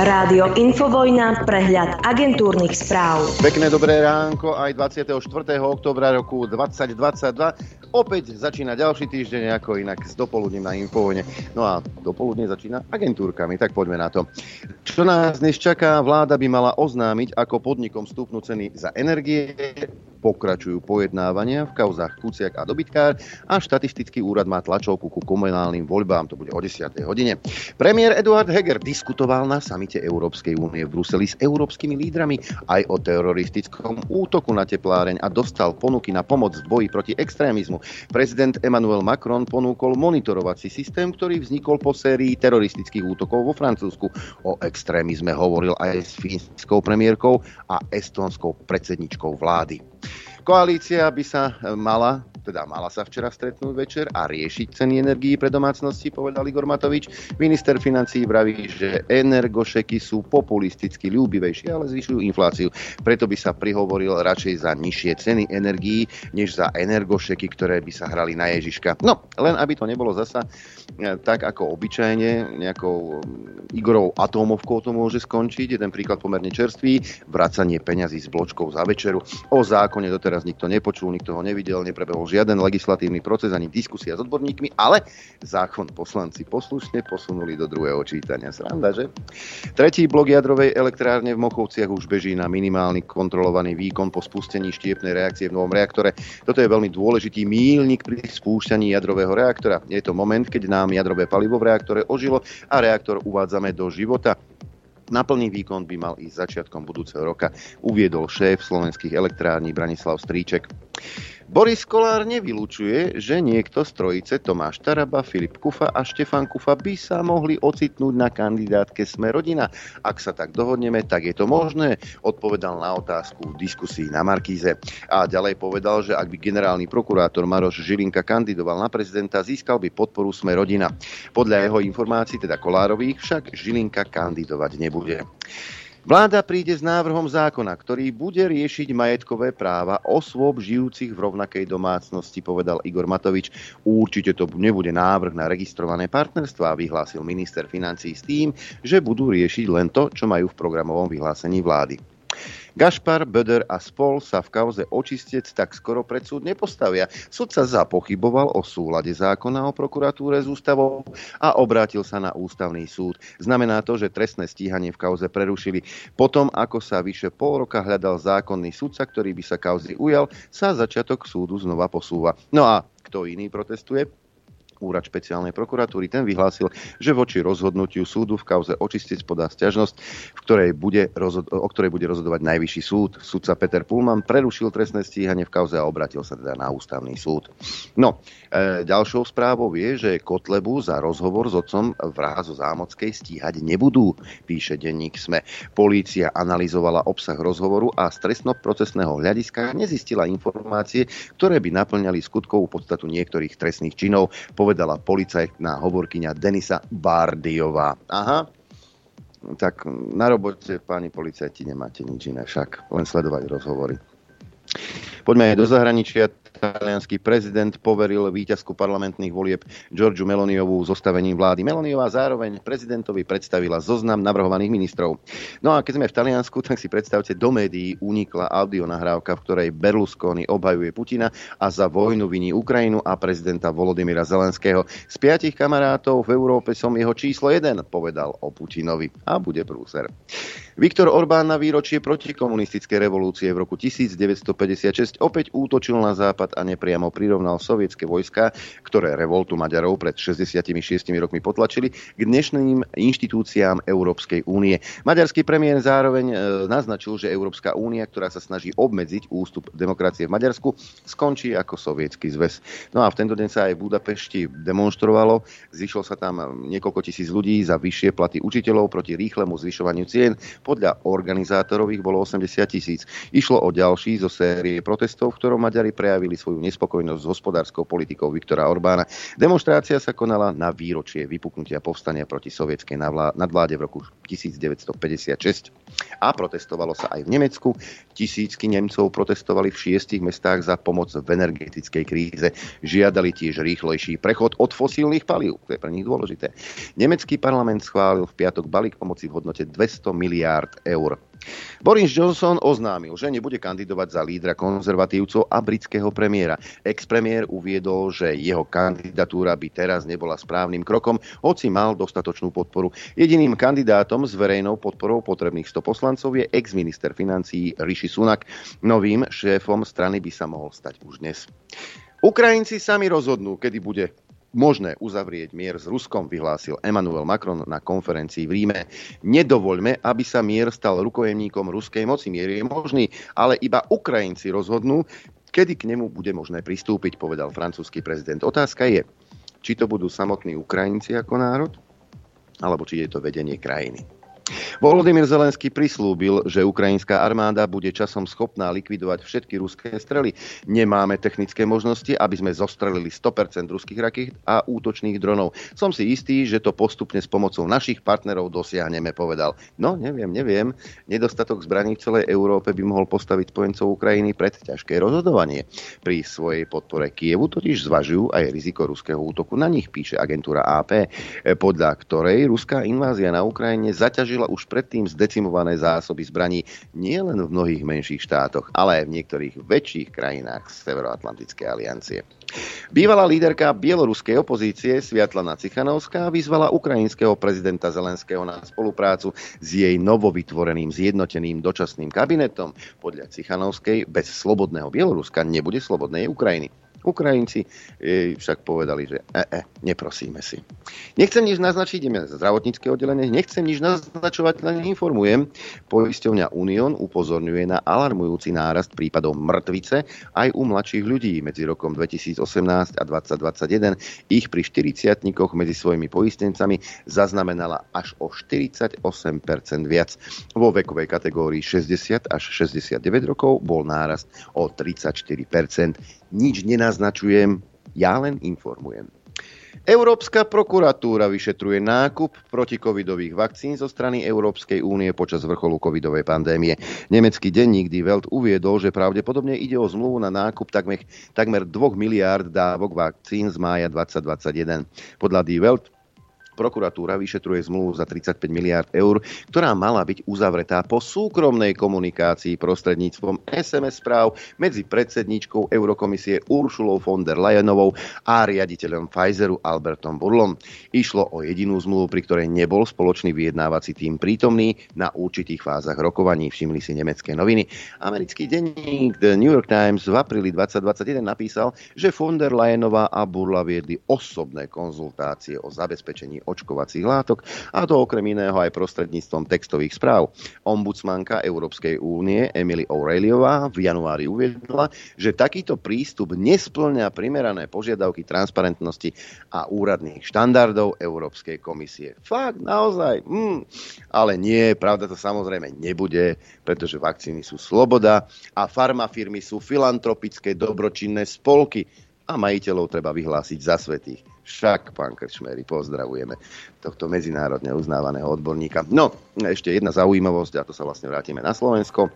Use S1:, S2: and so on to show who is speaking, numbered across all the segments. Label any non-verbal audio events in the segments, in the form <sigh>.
S1: Rádio Infovojna, prehľad agentúrnych správ.
S2: Pekné dobré ránko aj 24. oktobra roku 2022. Opäť začína ďalší týždeň, ako inak s dopoludním na Infovojne. No a dopoludne začína agentúrkami, tak poďme na to. Čo nás dnes čaká, vláda by mala oznámiť, ako podnikom stúpnú ceny za energie, pokračujú pojednávania v kauzách Kuciak a Dobytkár a štatistický úrad má tlačovku ku komunálnym voľbám, to bude o 10. hodine. Premiér Eduard Heger diskutoval na samite Európskej únie v Bruseli s európskymi lídrami aj o teroristickom útoku na tepláreň a dostal ponuky na pomoc v boji proti extrémizmu. Prezident Emmanuel Macron ponúkol monitorovací systém, ktorý vznikol po sérii teroristických útokov vo Francúzsku. O extrémizme hovoril aj s fínskou premiérkou a estonskou predsedničkou vlády. Koalícia by sa mala teda mala sa včera stretnúť večer a riešiť ceny energií pre domácnosti, povedal Igor Matovič. Minister financí vraví, že energošeky sú populisticky ľúbivejšie, ale zvyšujú infláciu. Preto by sa prihovoril radšej za nižšie ceny energií, než za energošeky, ktoré by sa hrali na Ježiška. No, len aby to nebolo zasa e, tak ako obyčajne, nejakou Igorov atómovkou to môže skončiť. Jeden príklad pomerne čerstvý, vracanie peňazí s bločkou za večeru. O zákone doteraz nikto nepočul, nikto ho nevidel, neprebehol žiaden legislatívny proces ani diskusia s odborníkmi, ale zákon poslanci poslušne posunuli do druhého čítania. Sranda, že? Tretí blok jadrovej elektrárne v Mochovciach už beží na minimálny kontrolovaný výkon po spustení štiepnej reakcie v novom reaktore. Toto je veľmi dôležitý mílnik pri spúšťaní jadrového reaktora. Je to moment, keď nám jadrové palivo v reaktore ožilo a reaktor uvádzame do života. Na plný výkon by mal ísť začiatkom budúceho roka, uviedol šéf slovenských elektrární Branislav Stríček. Boris Kolár nevylučuje, že niekto z trojice Tomáš Taraba, Filip Kufa a Štefan Kufa by sa mohli ocitnúť na kandidátke Sme rodina. Ak sa tak dohodneme, tak je to možné, odpovedal na otázku v diskusii na Markíze. A ďalej povedal, že ak by generálny prokurátor Maroš Žilinka kandidoval na prezidenta, získal by podporu Sme rodina. Podľa jeho informácií, teda Kolárových, však Žilinka kandidovať nebude. Vláda príde s návrhom zákona, ktorý bude riešiť majetkové práva osôb žijúcich v rovnakej domácnosti, povedal Igor Matovič. Určite to nebude návrh na registrované partnerstva, vyhlásil minister financí s tým, že budú riešiť len to, čo majú v programovom vyhlásení vlády. Gašpar, Böder a spol sa v kauze očistec tak skoro pred súd nepostavia. Súd sa zapochyboval o súlade zákona o prokuratúre s ústavou a obrátil sa na ústavný súd. Znamená to, že trestné stíhanie v kauze prerušili. Potom, ako sa vyše pol roka hľadal zákonný sudca, ktorý by sa kauzy ujal, sa začiatok súdu znova posúva. No a kto iný protestuje? Úrad špeciálnej prokuratúry. Ten vyhlásil, že voči rozhodnutiu súdu v kauze očistec podá stiažnosť, v ktorej bude rozhod- o ktorej bude rozhodovať najvyšší súd. Sudca Peter Pullman prerušil trestné stíhanie v kauze a obratil sa teda na ústavný súd. No, e, ďalšou správou je, že Kotlebu za rozhovor s otcom vraha zo Zámockej stíhať nebudú, píše denník SME. Polícia analyzovala obsah rozhovoru a z trestnoprocesného hľadiska nezistila informácie, ktoré by naplňali skutkovú podstatu niektorých trestných činov povedala policajtná hovorkyňa Denisa Bardiová. Aha, tak na robote, páni policajti, nemáte nič iné však, len sledovať rozhovory. Poďme aj do zahraničia. Talianský prezident poveril víťazku parlamentných volieb Georgiu Meloniovú zostavením vlády. Meloniová zároveň prezidentovi predstavila zoznam navrhovaných ministrov. No a keď sme v Taliansku, tak si predstavte, do médií unikla audionahrávka, v ktorej Berlusconi obhajuje Putina a za vojnu viní Ukrajinu a prezidenta Volodymyra Zelenského. Z piatich kamarátov v Európe som jeho číslo jeden, povedal o Putinovi. A bude prúser. Viktor Orbán na výročie protikomunistickej revolúcie v roku 1956 opäť útočil na západ a nepriamo prirovnal sovietské vojska, ktoré revoltu Maďarov pred 66 rokmi potlačili, k dnešným inštitúciám Európskej únie. Maďarský premiér zároveň e, naznačil, že Európska únia, ktorá sa snaží obmedziť ústup demokracie v Maďarsku, skončí ako sovietský zväz. No a v tento deň sa aj v Budapešti demonstrovalo. Zišlo sa tam niekoľko tisíc ľudí za vyššie platy učiteľov proti rýchlemu zvyšovaniu cien Podľa organizátorov ich bolo 80 tisíc. Išlo o ďalší zo série protestov, v ktorom Maďari prejavili svoju nespokojnosť s hospodárskou politikou Viktora Orbána. Demonstrácia sa konala na výročie vypuknutia povstania proti sovietskej nadvláde v roku 1956. A protestovalo sa aj v Nemecku. Tisícky Nemcov protestovali v šiestich mestách za pomoc v energetickej kríze. Žiadali tiež rýchlejší prechod od fosílnych palív. To je pre nich dôležité. Nemecký parlament schválil v piatok balík pomoci v hodnote 200 miliárd eur. Boris Johnson oznámil, že nebude kandidovať za lídra konzervatívcov a britského premiéra. Ex-premiér uviedol, že jeho kandidatúra by teraz nebola správnym krokom, hoci mal dostatočnú podporu. Jediným kandidátom s verejnou podporou potrebných 100 poslancov je ex-minister financií Rishi Sunak. Novým šéfom strany by sa mohol stať už dnes. Ukrajinci sami rozhodnú, kedy bude možné uzavrieť mier s Ruskom, vyhlásil Emmanuel Macron na konferencii v Ríme. Nedovoľme, aby sa mier stal rukojemníkom ruskej moci. Mier je možný, ale iba Ukrajinci rozhodnú, kedy k nemu bude možné pristúpiť, povedal francúzsky prezident. Otázka je, či to budú samotní Ukrajinci ako národ, alebo či je to vedenie krajiny. Volodymyr Zelenský prislúbil, že ukrajinská armáda bude časom schopná likvidovať všetky ruské strely. Nemáme technické možnosti, aby sme zostrelili 100% ruských rakét a útočných dronov. Som si istý, že to postupne s pomocou našich partnerov dosiahneme, povedal. No, neviem, neviem. Nedostatok zbraní v celej Európe by mohol postaviť spojencov Ukrajiny pred ťažké rozhodovanie. Pri svojej podpore Kievu totiž zvažujú aj riziko ruského útoku na nich, píše agentúra AP, podľa ktorej ruská invázia na Ukrajine zaťažila využila už predtým zdecimované zásoby zbraní nielen v mnohých menších štátoch, ale aj v niektorých väčších krajinách Severoatlantickej aliancie. Bývalá líderka bieloruskej opozície Sviatlana Cichanovská vyzvala ukrajinského prezidenta Zelenského na spoluprácu s jej novovytvoreným zjednoteným dočasným kabinetom. Podľa Cichanovskej bez slobodného Bieloruska nebude slobodnej Ukrajiny. Ukrajinci jej však povedali, že e, e, neprosíme si. Nechcem nič naznačiť, ideme zdravotnícke oddelenie, nechcem nič naznačovať, len informujem. Poisťovňa Unión upozorňuje na alarmujúci nárast prípadov mŕtvice aj u mladších ľudí medzi rokom 2018 a 2021. Ich pri 40 medzi svojimi poistencami zaznamenala až o 48% viac. Vo vekovej kategórii 60 až 69 rokov bol nárast o 34% nič nenaznačujem, ja len informujem. Európska prokuratúra vyšetruje nákup protikovidových vakcín zo strany Európskej únie počas vrcholu covidovej pandémie. Nemecký denník Die Welt uviedol, že pravdepodobne ide o zmluvu na nákup takmer, takmer 2 miliárd dávok vakcín z mája 2021. Podľa Die Welt prokuratúra vyšetruje zmluvu za 35 miliard eur, ktorá mala byť uzavretá po súkromnej komunikácii prostredníctvom SMS správ medzi predsedničkou Eurokomisie Uršulou von der Leyenovou a riaditeľom Pfizeru Albertom Burlom. Išlo o jedinú zmluvu, pri ktorej nebol spoločný vyjednávací tým prítomný na určitých fázach rokovaní, všimli si nemecké noviny. Americký denník The New York Times v apríli 2021 napísal, že von der Leyenová a Burla viedli osobné konzultácie o zabezpečení očkovacích látok, a to okrem iného aj prostredníctvom textových správ. Ombudsmanka Európskej únie Emily O'Reillyová v januári uviedla, že takýto prístup nesplňa primerané požiadavky transparentnosti a úradných štandardov Európskej komisie. Fakt, naozaj. Mm. Ale nie, pravda to samozrejme nebude, pretože vakcíny sú sloboda a farmafirmy sú filantropické dobročinné spolky a majiteľov treba vyhlásiť za svetých. Však, pán Krčmery, pozdravujeme tohto medzinárodne uznávaného odborníka. No, ešte jedna zaujímavosť, a to sa vlastne vrátime na Slovensko.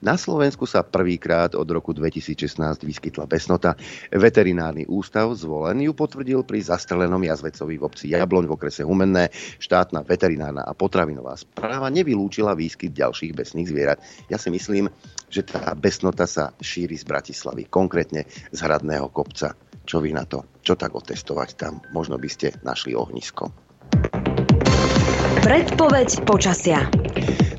S2: Na Slovensku sa prvýkrát od roku 2016 vyskytla besnota. Veterinárny ústav zvolen ju potvrdil pri zastrelenom jazvecovi v obci Jabloň v okrese Humenné. Štátna veterinárna a potravinová správa nevylúčila výskyt ďalších besných zvierat. Ja si myslím, že tá besnota sa šíri z Bratislavy, konkrétne z Hradného kopca. Čo vy na to? Čo tak otestovať tam? Možno by ste našli ohnisko.
S1: Predpoveď počasia.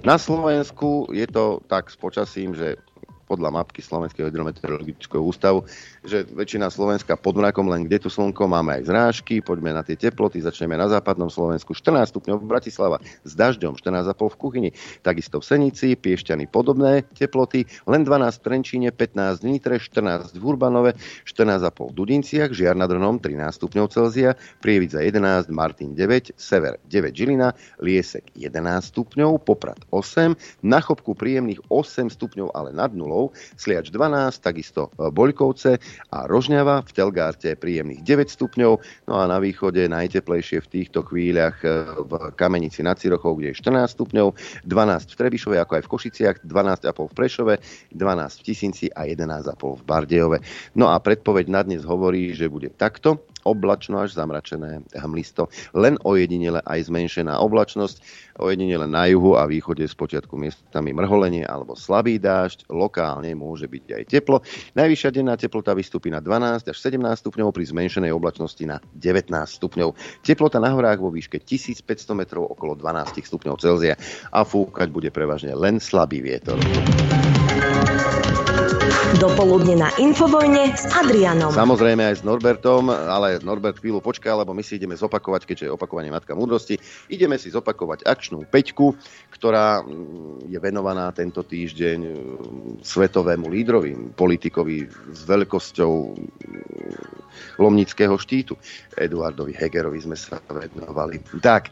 S2: Na Slovensku je to tak s počasím, že podľa mapky Slovenského hydrometeorologického ústavu, že väčšina Slovenska pod mrakom, len kde tu slnko, máme aj zrážky, poďme na tie teploty, začneme na západnom Slovensku 14 stupňov v Bratislava s dažďom, 14,5 v kuchyni, takisto v Senici, Piešťany podobné teploty, len 12 v Trenčíne, 15 v Nitre, 14 v Urbanove, 14,5 v Dudinciach, Žiar nad Ronom 13 stupňov Celzia, Prievidza 11, Martin 9, Sever 9 Žilina, Liesek 11 stupňov, Poprad 8, na Chopku príjemných 8 stupňov, ale nad nulou, Sliač 12, takisto Boľkovce a Rožňava, v Telgárte príjemných 9 stupňov, no a na východe najteplejšie v týchto chvíľach e, v Kamenici nad Cirochou, kde je 14 stupňov, 12 v Trebišove, ako aj v Košiciach, 12,5 v Prešove, 12 v Tisinci a 11,5 v Bardejove. No a predpoveď na dnes hovorí, že bude takto oblačno až zamračené hmlisto. Len ojedinele aj zmenšená oblačnosť, ojedinele na juhu a východe z počiatku miestami mrholenie alebo slabý dážď, lokálne môže byť aj teplo. Najvyššia denná teplota vystúpi na 12 až 17 stupňov pri zmenšenej oblačnosti na 19 stupňov. Teplota na horách vo výške 1500 metrov okolo 12 stupňov Celzia a fúkať bude prevažne len slabý vietor.
S1: Dopoludne na Infovojne s Adrianom.
S2: Samozrejme aj s Norbertom, ale Norbert chvíľu počká, lebo my si ideme zopakovať, keďže je opakovanie Matka múdrosti, ideme si zopakovať akčnú peťku, ktorá mm, je venovaná tento týždeň mm, svetovému lídrovi, politikovi s veľkosťou mm, Lomnického štítu. Eduardovi Hegerovi sme sa venovali. Tak, e,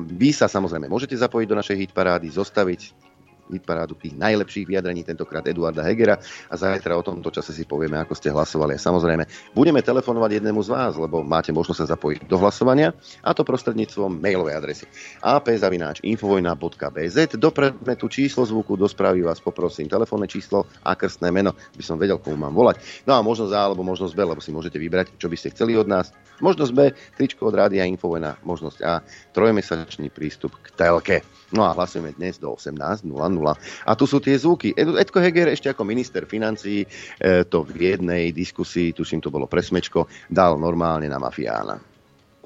S2: vy sa samozrejme môžete zapojiť do našej hitparády, zostaviť hitparádu tých najlepších vyjadrení, tentokrát Eduarda Hegera a zajtra o tomto čase si povieme, ako ste hlasovali. A samozrejme, budeme telefonovať jednému z vás, lebo máte možnosť sa zapojiť do hlasovania a to prostredníctvom mailovej adresy ap.infovojna.bz do predmetu číslo zvuku, do správy vás poprosím telefónne číslo a krstné meno, by som vedel, komu mám volať. No a možnosť A alebo možnosť B, lebo si môžete vybrať, čo by ste chceli od nás. Možnosť B, tričko od Rádia Infovojna, možnosť A, trojmesačný prístup k telke. No a hlasujeme dnes do 18.00. A tu sú tie zvuky. Edko Heger ešte ako minister financií e, to v jednej diskusii, tuším to bolo presmečko, dal normálne na mafiána.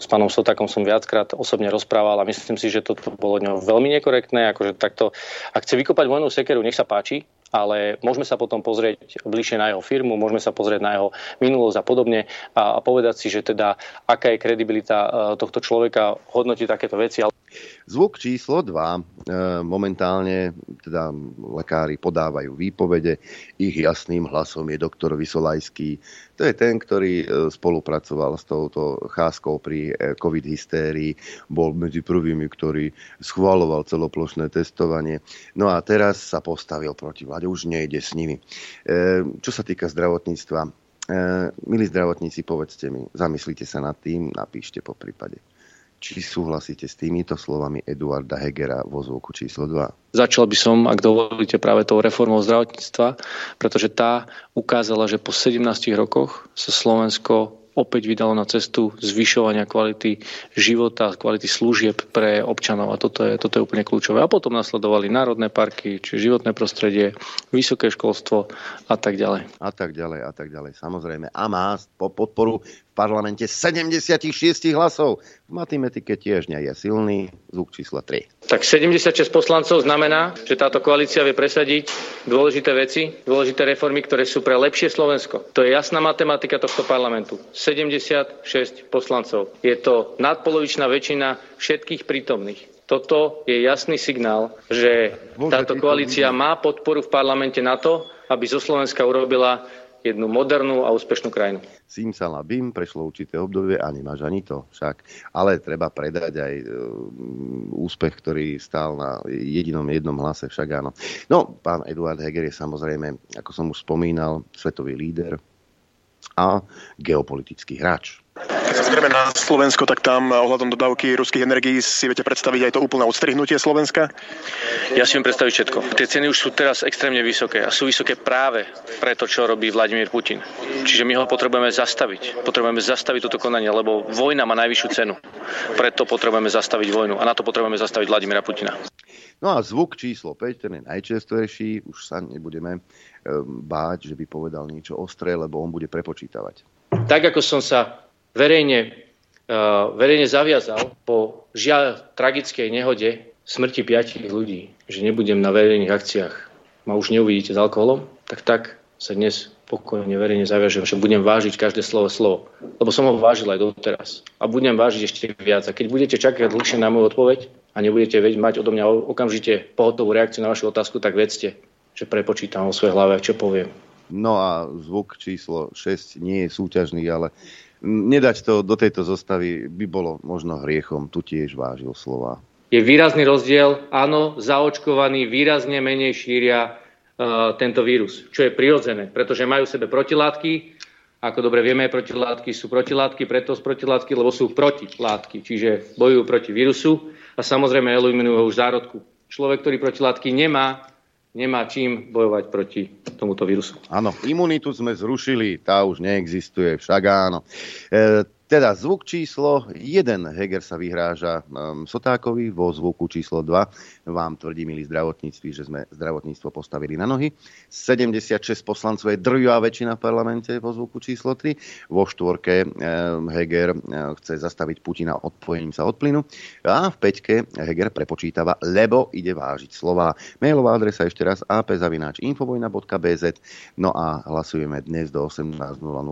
S3: S pánom Sotakom som viackrát osobne rozprával a myslím si, že toto bolo veľmi nekorektné. Akože takto, ak chce vykopať vojnú sekeru, nech sa páči, ale môžeme sa potom pozrieť bližšie na jeho firmu, môžeme sa pozrieť na jeho minulosť a podobne a, a povedať si, že teda aká je kredibilita e, tohto človeka hodnotiť takéto veci.
S2: Zvuk číslo 2. E, momentálne teda lekári podávajú výpovede. Ich jasným hlasom je doktor Vysolajský. To je ten, ktorý e, spolupracoval s touto cházkou pri covid hystérii. Bol medzi prvými, ktorý schváloval celoplošné testovanie. No a teraz sa postavil proti vláde už nejde s nimi. E, čo sa týka zdravotníctva, e, milí zdravotníci, povedzte mi, zamyslite sa nad tým, napíšte po prípade. Či súhlasíte s týmito slovami Eduarda Hegera vo zvuku číslo 2?
S3: Začal by som, ak dovolíte, práve tou reformou zdravotníctva, pretože tá ukázala, že po 17 rokoch sa Slovensko opäť vydalo na cestu zvyšovania kvality života, kvality služieb pre občanov a toto je, toto je úplne kľúčové. A potom nasledovali národné parky, či životné prostredie, vysoké školstvo a tak ďalej.
S2: A tak ďalej, a tak ďalej. Samozrejme. A má podporu v parlamente 76 hlasov. V matematike tiež nie je silný. Zvuk číslo 3.
S3: Tak 76 poslancov znamená, že táto koalícia vie presadiť dôležité veci, dôležité reformy, ktoré sú pre lepšie Slovensko. To je jasná matematika tohto parlamentu. 76 poslancov. Je to nadpolovičná väčšina všetkých prítomných. Toto je jasný signál, že táto koalícia má podporu v parlamente na to, aby zo Slovenska urobila jednu modernú a úspešnú krajinu.
S2: Simsalabim, prešlo určité obdobie a nemáš ani to však. Ale treba predať aj e, úspech, ktorý stál na jedinom jednom hlase, však áno. No, pán Eduard Heger je samozrejme, ako som už spomínal, svetový líder a geopolitický hráč.
S4: Keď sa zrieme na Slovensko, tak tam ohľadom dodávky ruských energií si viete predstaviť aj to úplné odstrihnutie Slovenska?
S3: Ja si viem predstaviť všetko. Tie ceny už sú teraz extrémne vysoké a sú vysoké práve pre to, čo robí Vladimír Putin. Čiže my ho potrebujeme zastaviť. Potrebujeme zastaviť toto konanie, lebo vojna má najvyššiu cenu. Preto potrebujeme zastaviť vojnu a na to potrebujeme zastaviť Vladimíra Putina.
S2: No a zvuk číslo 5, ten je najčastejší, už sa nebudeme ehm, báť, že by povedal niečo ostré, lebo on bude prepočítavať.
S3: Tak ako som sa verejne, uh, verejne zaviazal po žiaľ tragickej nehode smrti piatich ľudí, že nebudem na verejných akciách ma už neuvidíte s alkoholom, tak tak sa dnes pokojne verejne zaviažem, že budem vážiť každé slovo slovo. Lebo som ho vážil aj doteraz. A budem vážiť ešte viac. A keď budete čakať dlhšie na moju odpoveď a nebudete mať odo mňa okamžite pohotovú reakciu na vašu otázku, tak vedzte, že prepočítam vo svojej hlave, čo poviem.
S2: No a zvuk číslo 6 nie je súťažný, ale nedať to do tejto zostavy by bolo možno hriechom. Tu tiež vážil slova.
S3: Je výrazný rozdiel. Áno, zaočkovaní výrazne menej šíria uh, tento vírus, čo je prirodzené, pretože majú v sebe protilátky. Ako dobre vieme, protilátky sú protilátky, preto sú protilátky, lebo sú protilátky, čiže bojujú proti vírusu a samozrejme eliminujú ho už zárodku. Človek, ktorý protilátky nemá, nemá čím bojovať proti tomuto vírusu.
S2: Áno, imunitu sme zrušili, tá už neexistuje, však áno. E, teda zvuk číslo 1 Heger sa vyhráža um, Sotákovi, vo zvuku číslo 2 vám tvrdí, milí zdravotníctvi, že sme zdravotníctvo postavili na nohy. 76 poslancov je drvivá väčšina v parlamente vo zvuku číslo 3. Vo štvorke um, Heger um, chce zastaviť Putina odpojením sa od plynu. A v peťke Heger prepočítava, lebo ide vážiť slova. Mailová adresa ešte raz apzavináč.infovojna.bz No a hlasujeme dnes do 18.00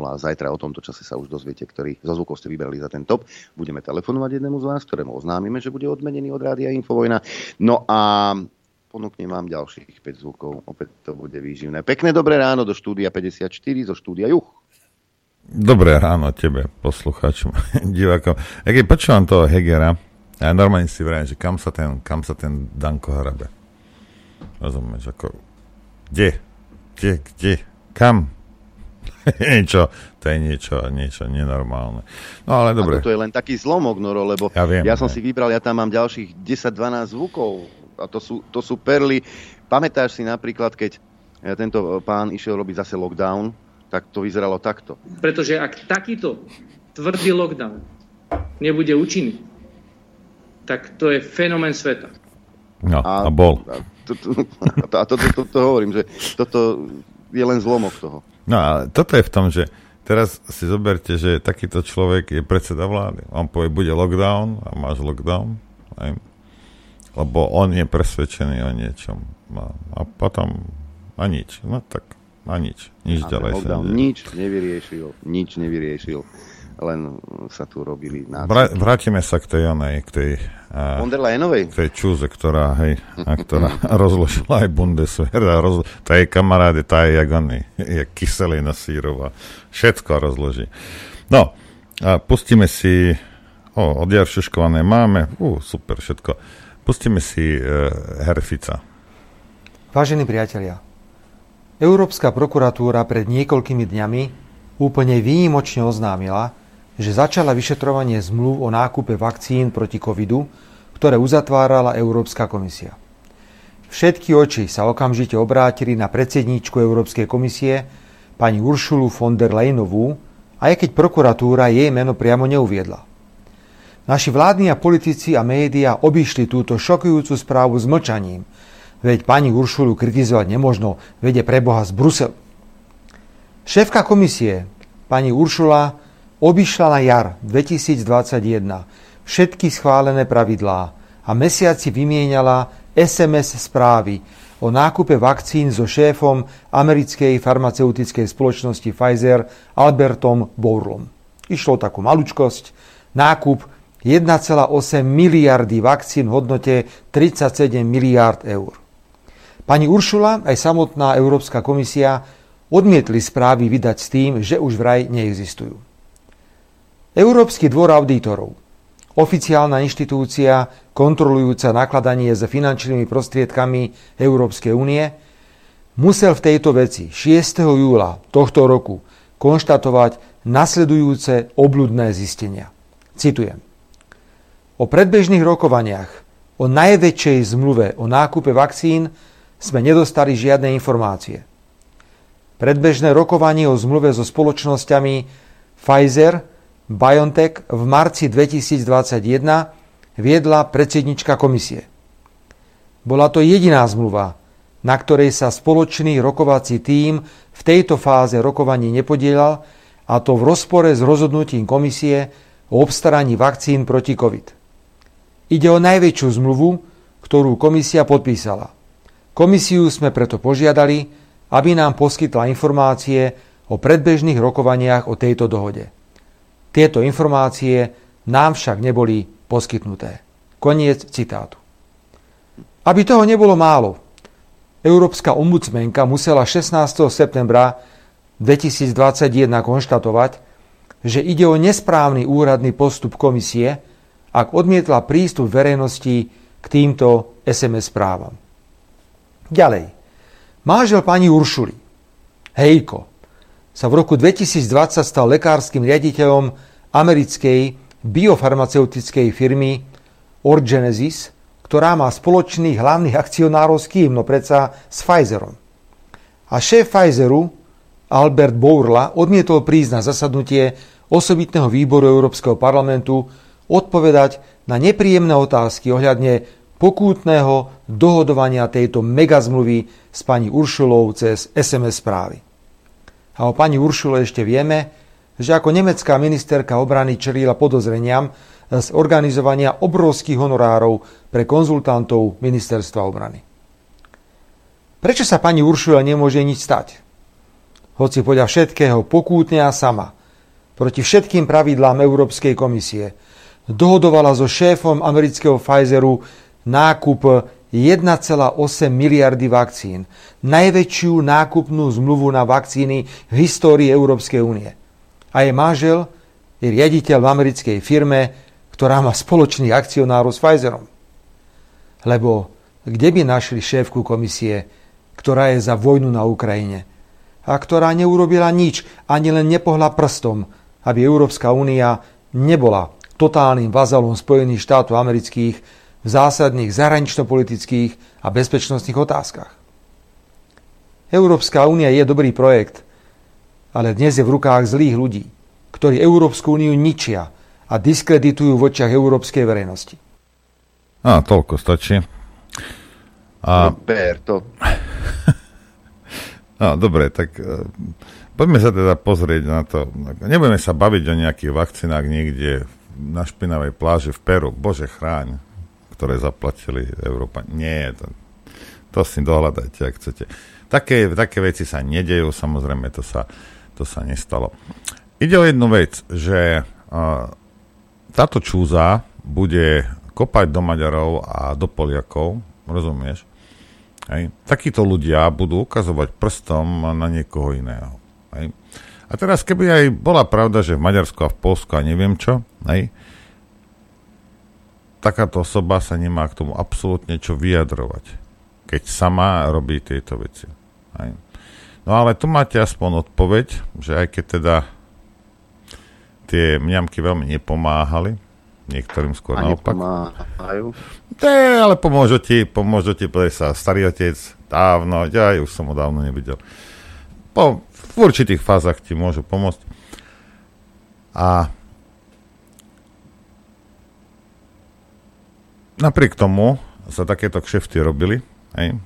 S2: a zajtra o tomto čase sa už dozviete, ktorý zo zvuku koho ste vybrali za ten top. Budeme telefonovať jednému z vás, ktorému oznámime, že bude odmenený od Rádia Infovojna. No a ponúknem vám ďalších 5 zvukov. Opäť to bude výživné. Pekné dobré ráno do štúdia 54, zo štúdia Juch.
S5: Dobré ráno tebe, poslucháčom, <laughs> divákom. Ja keď počúvam toho Hegera, ja normálne si vrajím, že kam sa ten, kam sa ten Danko hrabe. Rozumieš, ako... Kde? Kde? Kde? Kam? <laughs> niečo, to je niečo, niečo nenormálne. No ale dobre.
S2: To je len taký zlomok, Noro, lebo
S5: ja, viem,
S2: ja som
S5: viem.
S2: si vybral, ja tam mám ďalších 10-12 zvukov a to sú, to sú perly. Pamätáš si napríklad, keď eh, tento eh, pán išiel robiť zase lockdown, tak to vyzeralo takto.
S3: Pretože ak takýto tvrdý lockdown nebude účinný, tak to je fenomén sveta.
S5: No, a, a bol.
S2: A, to, to, <laughs> a to, to, to, to hovorím, že toto je len zlomok toho.
S5: No a toto je v tom, že teraz si zoberte, že takýto človek je predseda vlády. On povie, bude lockdown a máš lockdown. Aj? Lebo on je presvedčený o niečom. No, a potom a nič. No tak a nič. Nič a ďalej
S2: sa Nič nevyriešil. Nič nevyriešil len sa tu robili nácviky.
S5: Vra- vrátime sa k tej onej, k tej,
S2: uh, von der Leyenovej?
S5: K tej čúze, ktorá, hej, a ktorá <laughs> rozložila aj Bundeswehr. Roz, tá je kamaráde, tá je jak oný, jak kyselina sírová. Všetko rozloží. No, a pustíme si, o, od Šuškované máme, uh, super, všetko. Pustíme si uh, Herfica.
S6: Vážení priatelia, Európska prokuratúra pred niekoľkými dňami úplne výnimočne oznámila, že začala vyšetrovanie zmluv o nákupe vakcín proti covidu, ktoré uzatvárala Európska komisia. Všetky oči sa okamžite obrátili na predsedníčku Európskej komisie, pani Uršulu von der Leyenovú, aj keď prokuratúra jej meno priamo neuviedla. Naši vládni a politici a média obišli túto šokujúcu správu s mlčaním, veď pani Uršulu kritizovať nemožno, vede preboha z Bruselu. Šéfka komisie, pani Uršula, obišla na jar 2021 všetky schválené pravidlá a mesiaci vymieniala SMS správy o nákupe vakcín so šéfom americkej farmaceutickej spoločnosti Pfizer Albertom Bourlom. Išlo takú malučkosť, nákup 1,8 miliardy vakcín v hodnote 37 miliard eur. Pani Uršula aj samotná Európska komisia odmietli správy vydať s tým, že už vraj neexistujú. Európsky dvor auditorov, oficiálna inštitúcia kontrolujúca nakladanie s finančnými prostriedkami Európskej únie, musel v tejto veci 6. júla tohto roku konštatovať nasledujúce obľudné zistenia. Citujem. O predbežných rokovaniach o najväčšej zmluve o nákupe vakcín sme nedostali žiadne informácie. Predbežné rokovanie o zmluve so spoločnosťami Pfizer BioNTech v marci 2021 viedla predsednička komisie. Bola to jediná zmluva, na ktorej sa spoločný rokovací tím v tejto fáze rokovaní nepodielal, a to v rozpore s rozhodnutím komisie o obstaraní vakcín proti COVID. Ide o najväčšiu zmluvu, ktorú komisia podpísala. Komisiu sme preto požiadali, aby nám poskytla informácie o predbežných rokovaniach o tejto dohode. Tieto informácie nám však neboli poskytnuté. Koniec citátu. Aby toho nebolo málo, Európska ombudsmenka musela 16. septembra 2021 konštatovať, že ide o nesprávny úradný postup komisie, ak odmietla prístup verejnosti k týmto SMS správam. Ďalej. Mážel pani Uršuli, Hejko, sa v roku 2020 stal lekárskym riaditeľom americkej biofarmaceutickej firmy Orgenesis, ktorá má spoločných hlavných akcionárov s kým? No predsa s Pfizerom. A šéf Pfizeru, Albert Bourla, odmietol prísť na zasadnutie osobitného výboru Európskeho parlamentu odpovedať na nepríjemné otázky ohľadne pokútneho dohodovania tejto megazmluvy s pani Uršulou cez SMS správy. A o pani Uršule ešte vieme, že ako nemecká ministerka obrany čelila podozreniam, z organizovania obrovských honorárov pre konzultantov ministerstva obrany. Prečo sa pani Uršula nemôže nič stať? Hoci podľa všetkého pokútne a sama, proti všetkým pravidlám Európskej komisie, dohodovala so šéfom amerického Pfizeru nákup 1,8 miliardy vakcín, najväčšiu nákupnú zmluvu na vakcíny v histórii Európskej únie. A jej manžel je riaditeľ v americkej firme ktorá má spoločných akcionárov s Pfizerom. Lebo kde by našli šéfku komisie, ktorá je za vojnu na Ukrajine a ktorá neurobila nič, ani len nepohla prstom, aby Európska únia nebola totálnym vazalom Spojených štátov amerických v zásadných zahranično-politických a bezpečnostných otázkach. Európska únia je dobrý projekt, ale dnes je v rukách zlých ľudí, ktorí Európsku úniu ničia a diskreditujú v očiach európskej verejnosti.
S5: Á, toľko stačí.
S2: A... Roberto.
S5: no, <laughs> dobre, tak uh, poďme sa teda pozrieť na to. Nebudeme sa baviť o nejakých vakcinách niekde na špinavej pláži v Peru. Bože chráň, ktoré zaplatili Európa. Nie, to, to si dohľadajte, ak chcete. Také, také veci sa nedejú, samozrejme, to sa, to sa nestalo. Ide o jednu vec, že uh, táto čúza bude kopať do Maďarov a do Poliakov, rozumieš? Hej. Takíto ľudia budú ukazovať prstom na niekoho iného. Hej. A teraz, keby aj bola pravda, že v Maďarsku a v Polsku a neviem čo, hej, takáto osoba sa nemá k tomu absolútne čo vyjadrovať, keď sama robí tieto veci. Hej. No ale tu máte aspoň odpoveď, že aj keď teda tie mňamky veľmi nepomáhali, niektorým skôr a naopak.
S2: Nepomáhajú.
S5: Té, ale pomôžu ti, pomôžu ti, sa, starý otec, dávno, ja už som ho dávno nevidel. Po, v určitých fázach ti môžu pomôcť. A napriek tomu sa takéto kšefty robili, hej,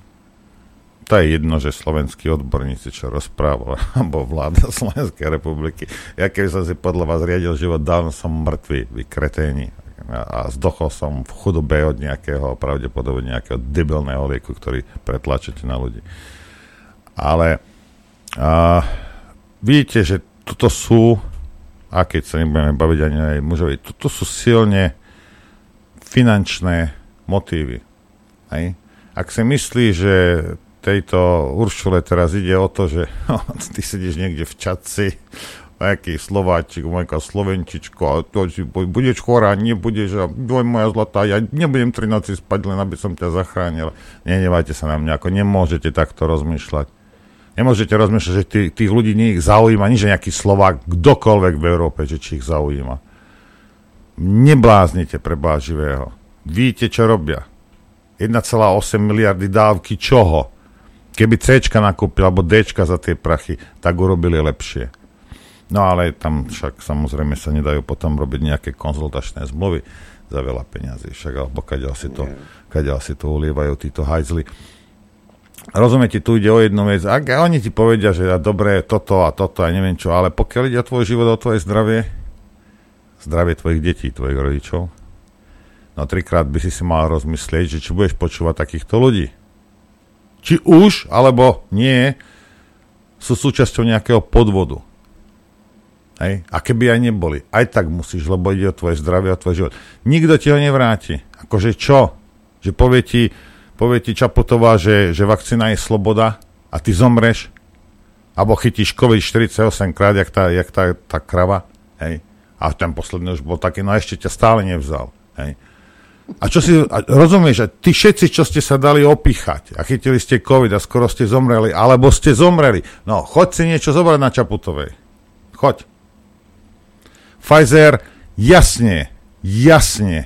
S5: to je jedno, že slovenskí odborníci, čo rozprával, <laughs> alebo vláda Slovenskej republiky. Ja keby som si podľa vás riadil život, dávno som mŕtvý, vy kreténi. A zdochol som v chudobe od nejakého, pravdepodobne nejakého debilného lieku, ktorý pretlačíte na ľudí. Ale a, vidíte, že toto sú, a keď sa nebudeme baviť ani aj mužovi, toto sú silne finančné motívy. Hej? Ak si myslí, že tejto Uršule teraz ide o to, že <laughs> ty sedíš niekde v čaci, nejaký Slováčik, nejaká Slovenčičko a to, že budeš chorá, nebudeš, a dvoj moja zlatá, ja nebudem tri noci spať, len aby som ťa zachránil. Nenevajte sa na mňa, ako nemôžete takto rozmýšľať. Nemôžete rozmýšľať, že tých, tých ľudí nie ich zaujíma, nič nejaký Slovák, kdokoľvek v Európe, že či ich zaujíma. Nebláznite pre živého. Víte, čo robia. 1,8 miliardy dávky čoho? Keby C nakúpil, alebo D za tie prachy, tak urobili lepšie. No ale tam však samozrejme sa nedajú potom robiť nejaké konzultačné zmluvy za veľa peňazí, však alebo kadeľ si to, kadeľ si to ulievajú títo hajzli. Rozumiete, tu ide o jednu vec. Ak oni ti povedia, že ja, dobre, toto a toto a neviem čo, ale pokiaľ ide o tvoj život, o tvoje zdravie, zdravie tvojich detí, tvojich rodičov, no trikrát by si si mal rozmyslieť, že či budeš počúvať takýchto ľudí či už, alebo nie, sú súčasťou nejakého podvodu. Hej? A keby aj neboli, aj tak musíš, lebo ide o tvoje zdravie, o tvoj život. Nikto ti ho nevráti. Akože čo? Že povie ti, povie ti Čaputová, že, že vakcína je sloboda a ty zomreš, alebo chytíš COVID 48 krát, jak tá, jak tá, tá krava, hej? A ten posledný už bol taký, no ešte ťa stále nevzal, hej? A čo si, a rozumieš, a ty všetci, čo ste sa dali opíchať a chytili ste COVID a skoro ste zomreli, alebo ste zomreli, no choď si niečo zobrať na Čaputovej. Choď. Pfizer jasne, jasne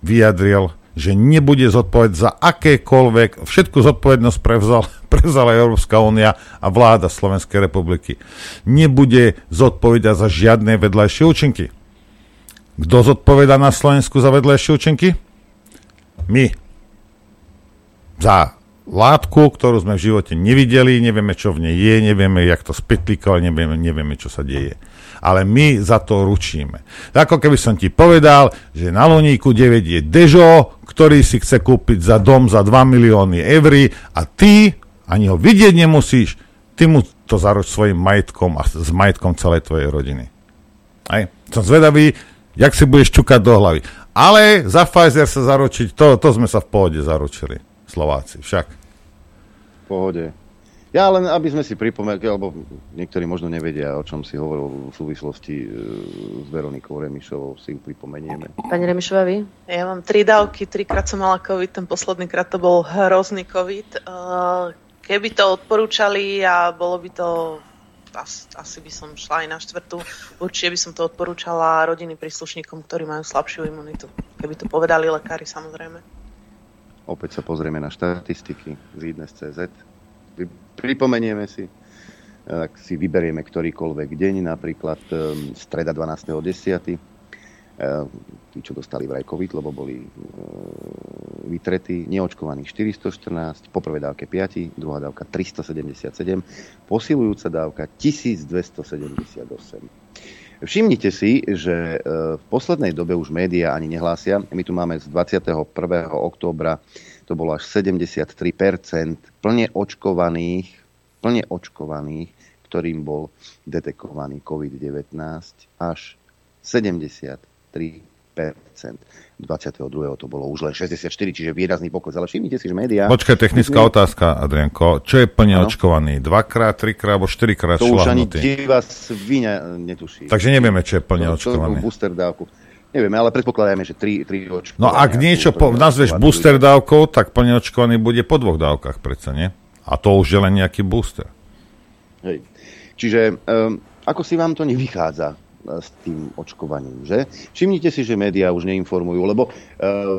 S5: vyjadril, že nebude zodpovedať za akékoľvek, všetku zodpovednosť prevzal, <laughs> prevzala Európska únia a vláda Slovenskej republiky. Nebude zodpovedať za žiadne vedľajšie účinky. Kto zodpoveda na Slovensku za vedľajšie účinky? My. Za látku, ktorú sme v živote nevideli, nevieme, čo v nej je, nevieme, jak to spetlikovať, nevieme, nevieme, čo sa deje. Ale my za to ručíme. Ako keby som ti povedal, že na Luníku 9 je Dežo, ktorý si chce kúpiť za dom za 2 milióny eur a ty ani ho vidieť nemusíš, ty mu to zaroč svojim majetkom a s majetkom celej tvojej rodiny. Aj? Som zvedavý, jak si budeš čukať do hlavy. Ale za Pfizer sa zaručiť, to, to sme sa v pohode zaručili. Slováci však.
S2: V pohode. Ja len, aby sme si pripomenuli, alebo niektorí možno nevedia, o čom si hovoril v súvislosti e, s Veronikou Remišovou, si ju pripomenieme.
S7: Pani Remišová, vy?
S8: Ja mám tri dávky, trikrát som mala COVID, ten posledný krát to bol hrozný COVID. E, keby to odporúčali a bolo by to asi, asi by som šla aj na štvrtú. Určite by som to odporúčala rodinným príslušníkom, ktorí majú slabšiu imunitu. Keby to povedali lekári, samozrejme.
S2: Opäť sa pozrieme na štatistiky z IDNES.cz. Pripomenieme si, ak si vyberieme ktorýkoľvek deň, napríklad um, streda 12.10., tí, čo dostali vraj COVID, lebo boli e, vytretí, neočkovaní 414, po prvej dávke 5, druhá dávka 377, posilujúca dávka 1278. Všimnite si, že v poslednej dobe už médiá ani nehlásia. My tu máme z 21. októbra, to bolo až 73% plne očkovaných, plne očkovaných, ktorým bol detekovaný COVID-19, až 70% 22. to bolo už len 64, čiže výrazný pokles. Ale všimnite si, že médiá...
S5: Počkaj, technická otázka, Adrianko. Čo je plne ano? očkovaný? Dvakrát, trikrát alebo štyrikrát
S2: To už ani divá svinia netuší.
S5: Takže nevieme, čo je plne
S2: to,
S5: očkovaný.
S2: To, booster dávku. Nevieme, ale predpokladáme, že tri, tri očkovania.
S5: No ak niečo po, nazveš booster dávkou, tak plne očkovaný bude po dvoch dávkach predsa, nie? A to už je len nejaký booster.
S2: Hej. Čiže um, ako si vám to nevychádza? s tým očkovaním. Že? Všimnite si, že médiá už neinformujú, lebo e,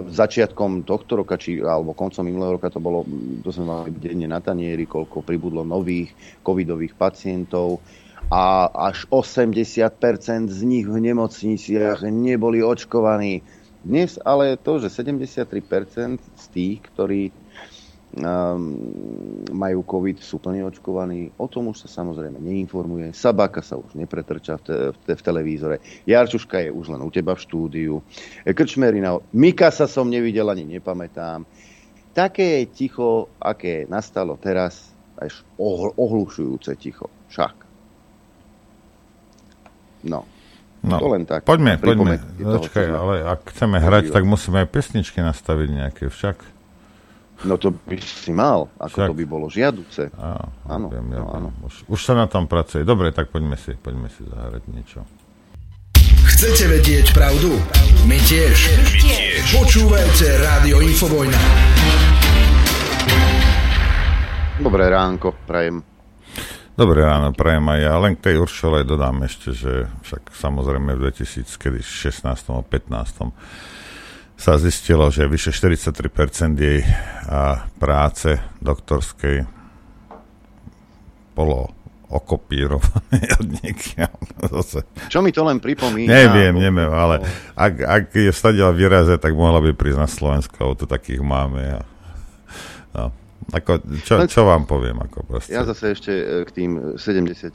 S2: začiatkom tohto roka, či, alebo koncom minulého roka to bolo, to sme mali denne na tanieri, koľko pribudlo nových covidových pacientov a až 80% z nich v nemocniciach neboli očkovaní. Dnes ale to, že 73% z tých, ktorí Ehm, majú COVID, sú plne očkovaní. O tom už sa samozrejme neinformuje. Sabáka sa už nepretrča v, te, v, te, v televízore. Jarčuška je už len u teba v štúdiu. Krčmerina, Mikasa som nevidel ani nepamätám. Také ticho, aké nastalo teraz, až ohlušujúce ticho. Však. No.
S5: No, to len tak. Poďme, poďme. Počkaj, ale ak chceme hrať, tak musíme aj pesničky nastaviť nejaké však.
S2: No to by si mal, ako Však. to by bolo žiaduce.
S5: Á, áno, viem, ja no, áno. Už, už sa na tom pracuje. Dobre, tak poďme si, poďme si zahrať niečo.
S9: Chcete vedieť pravdu? My tiež. My tiež. Počúvajte Rádio Infovojna.
S2: Dobré ránko, prajem.
S5: Dobré ráno, prajem aj ja. Len k tej Uršole dodám ešte, že však samozrejme v 2016 a 15 sa zistilo, že vyše 43% jej práce doktorskej bolo okopírované <laughs> od niekiaľ. Zase.
S2: Čo mi to len pripomína?
S5: Neviem, neviem, ale ak, ak je stadiaľ výraze, tak mohla by prísť na Slovensko, to takých máme. A, no. Ako, čo, čo vám poviem? Ako proste?
S2: Ja zase ešte e, k tým 70%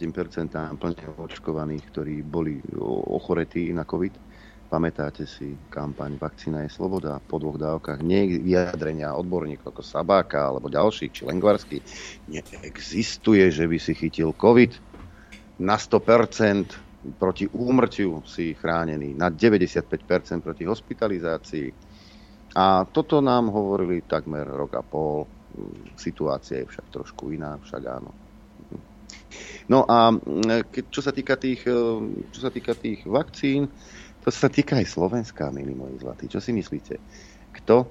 S2: plne očkovaných, ktorí boli ochoretí na COVID Pamätáte si kampaň Vakcína je sloboda po dvoch dávkach, nie vyjadrenia odborníkov ako Sabáka alebo ďalších, či Lengvarsky. Neexistuje, že by si chytil COVID. Na 100% proti úmrtiu si chránený, na 95% proti hospitalizácii. A toto nám hovorili takmer rok a pol. Situácia je však trošku iná, však áno. No a čo sa týka tých, čo sa týka tých vakcín, to sa týka aj Slovenska, milí moji zlatí. Čo si myslíte? Kto,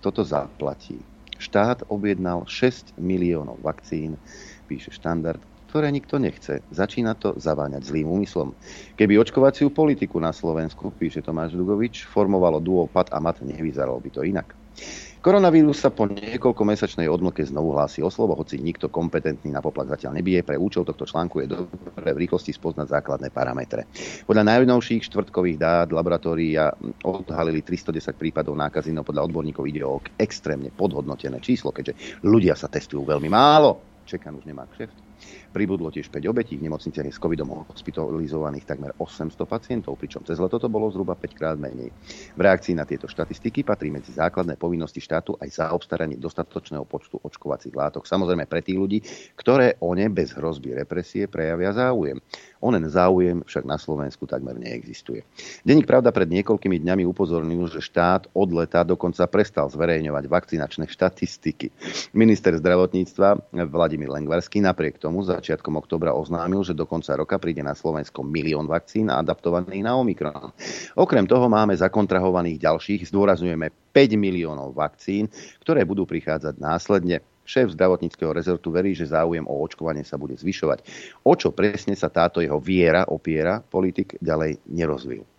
S2: kto to zaplatí? Štát objednal 6 miliónov vakcín, píše štandard, ktoré nikto nechce. Začína to zaváňať zlým úmyslom. Keby očkovaciu politiku na Slovensku, píše Tomáš Dugovič, formovalo duo Pat a Mat, nevyzeralo by to inak. Koronavírus sa po niekoľkomesačnej odmlke znovu hlási o slovo, hoci nikto kompetentný na poplach zatiaľ nebije. Pre účel tohto článku je dobré v rýchlosti spoznať základné parametre. Podľa najnovších štvrtkových dát laboratória odhalili 310 prípadov nákazy, no podľa odborníkov ide o extrémne podhodnotené číslo, keďže ľudia sa testujú veľmi málo. Čekan už nemá kšeft. Pribudlo tiež 5 obetí, v nemocniciach je s covidom hospitalizovaných takmer 800 pacientov, pričom cez leto to bolo zhruba 5 krát menej. V reakcii na tieto štatistiky patrí medzi základné povinnosti štátu aj zaobstaranie dostatočného počtu očkovacích látok. Samozrejme pre tých ľudí, ktoré o ne bez hrozby represie prejavia záujem. Onen záujem však na Slovensku takmer neexistuje. Denník Pravda pred niekoľkými dňami upozornil, že štát od leta dokonca prestal zverejňovať vakcinačné štatistiky. Minister zdravotníctva Vladimír Lengvarský napriek tomu zač začiatkom oktobra oznámil, že do konca roka príde na Slovensko milión vakcín adaptovaných na Omikron. Okrem toho máme zakontrahovaných ďalších, zdôrazňujeme 5 miliónov vakcín, ktoré budú prichádzať následne. Šéf zdravotníckého rezortu verí, že záujem o očkovanie sa bude zvyšovať. O čo presne sa táto jeho viera opiera, politik ďalej nerozvíjal.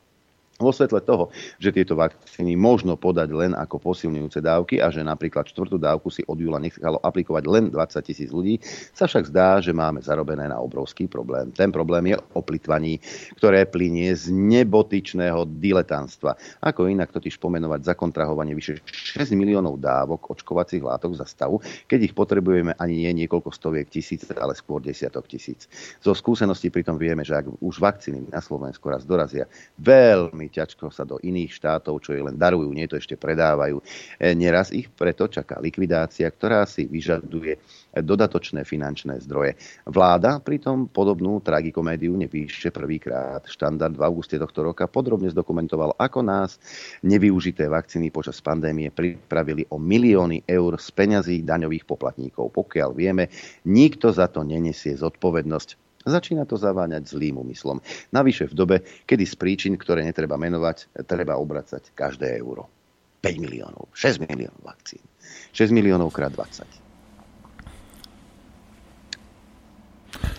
S2: Vo svetle toho, že tieto vakcíny možno podať len ako posilňujúce dávky a že napríklad štvrtú dávku si od júla nechalo aplikovať len 20 tisíc ľudí, sa však zdá, že máme zarobené na obrovský problém. Ten problém je o plitvaní, ktoré plinie z nebotičného diletantstva. Ako inak totiž pomenovať zakontrahovanie vyše 6 miliónov dávok očkovacích látok za stavu, keď ich potrebujeme ani nie niekoľko stoviek tisíc, ale skôr desiatok tisíc. Zo skúseností pritom vieme, že ak už vakcíny na Slovensku raz dorazia, veľmi veľmi ťažko sa do iných štátov, čo je len darujú, nie to ešte predávajú. E, neraz ich preto čaká likvidácia, ktorá si vyžaduje dodatočné finančné zdroje. Vláda pritom podobnú tragikomédiu nepíše prvýkrát. Štandard v auguste tohto roka podrobne zdokumentoval, ako nás nevyužité vakcíny počas pandémie pripravili o milióny eur z peňazí daňových poplatníkov. Pokiaľ vieme, nikto za to nenesie zodpovednosť. Začína to zaváňať zlým úmyslom. Navyše v dobe, kedy z príčin, ktoré netreba menovať, treba obracať každé euro. 5 miliónov, 6 miliónov vakcín. 6 miliónov krát 20.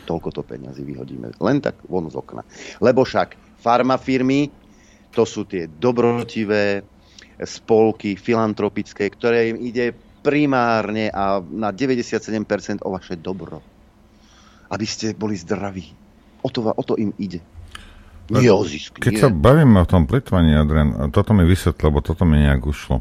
S2: Toľko to peňazí vyhodíme. Len tak von z okna. Lebo však farmafirmy, to sú tie dobrotivé spolky filantropické, ktoré im ide primárne a na 97% o vaše dobro aby ste boli zdraví. O to, o to im ide. Nie o zisk.
S5: Keď nie. sa bavíme o tom plitvaní, Adrian, toto mi vysvetlo, lebo toto mi nejak ušlo.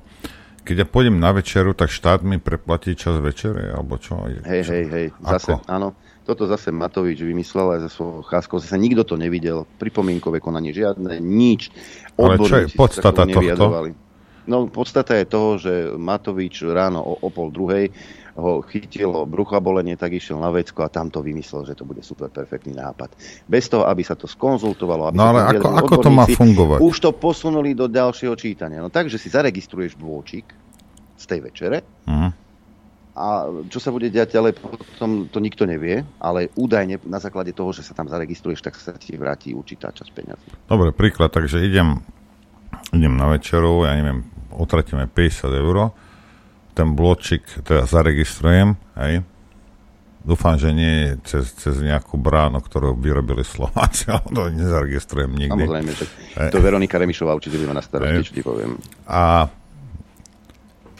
S5: Keď ja pôjdem na večeru, tak štát mi preplatí čas večere, alebo čo?
S2: Hej, hej, hej, zase, áno. Toto zase Matovič vymyslel aj za svojho cháskou. Zase nikto to nevidel. Pripomienkové konanie žiadne, nič.
S5: Ale čo je podstata tohto?
S2: No, podstata je toho, že Matovič ráno o, o pol druhej ho chytilo bruchabolenie, tak išiel na vecko a tam to vymyslel, že to bude super perfektný nápad. Bez toho, aby sa to skonzultovalo. Aby
S5: no ale ako, ako to má fungovať?
S2: Už to posunuli do ďalšieho čítania. No takže si zaregistruješ dôčik z tej večere uh-huh. a čo sa bude diať ďalej, potom to nikto nevie, ale údajne na základe toho, že sa tam zaregistruješ, tak sa ti vráti určitá časť peniazy.
S5: Dobre, príklad, takže idem, idem na večeru, ja neviem, utratíme 50 eur, ten bločik teda zaregistrujem, hej. Dúfam, že nie cez, cez nejakú bránu, ktorú vyrobili Slováci, <laughs> ale to nezaregistrujem nikdy.
S2: Samozrejme, že to Veronika Remišová určite by na starosti, čo ti poviem.
S5: A,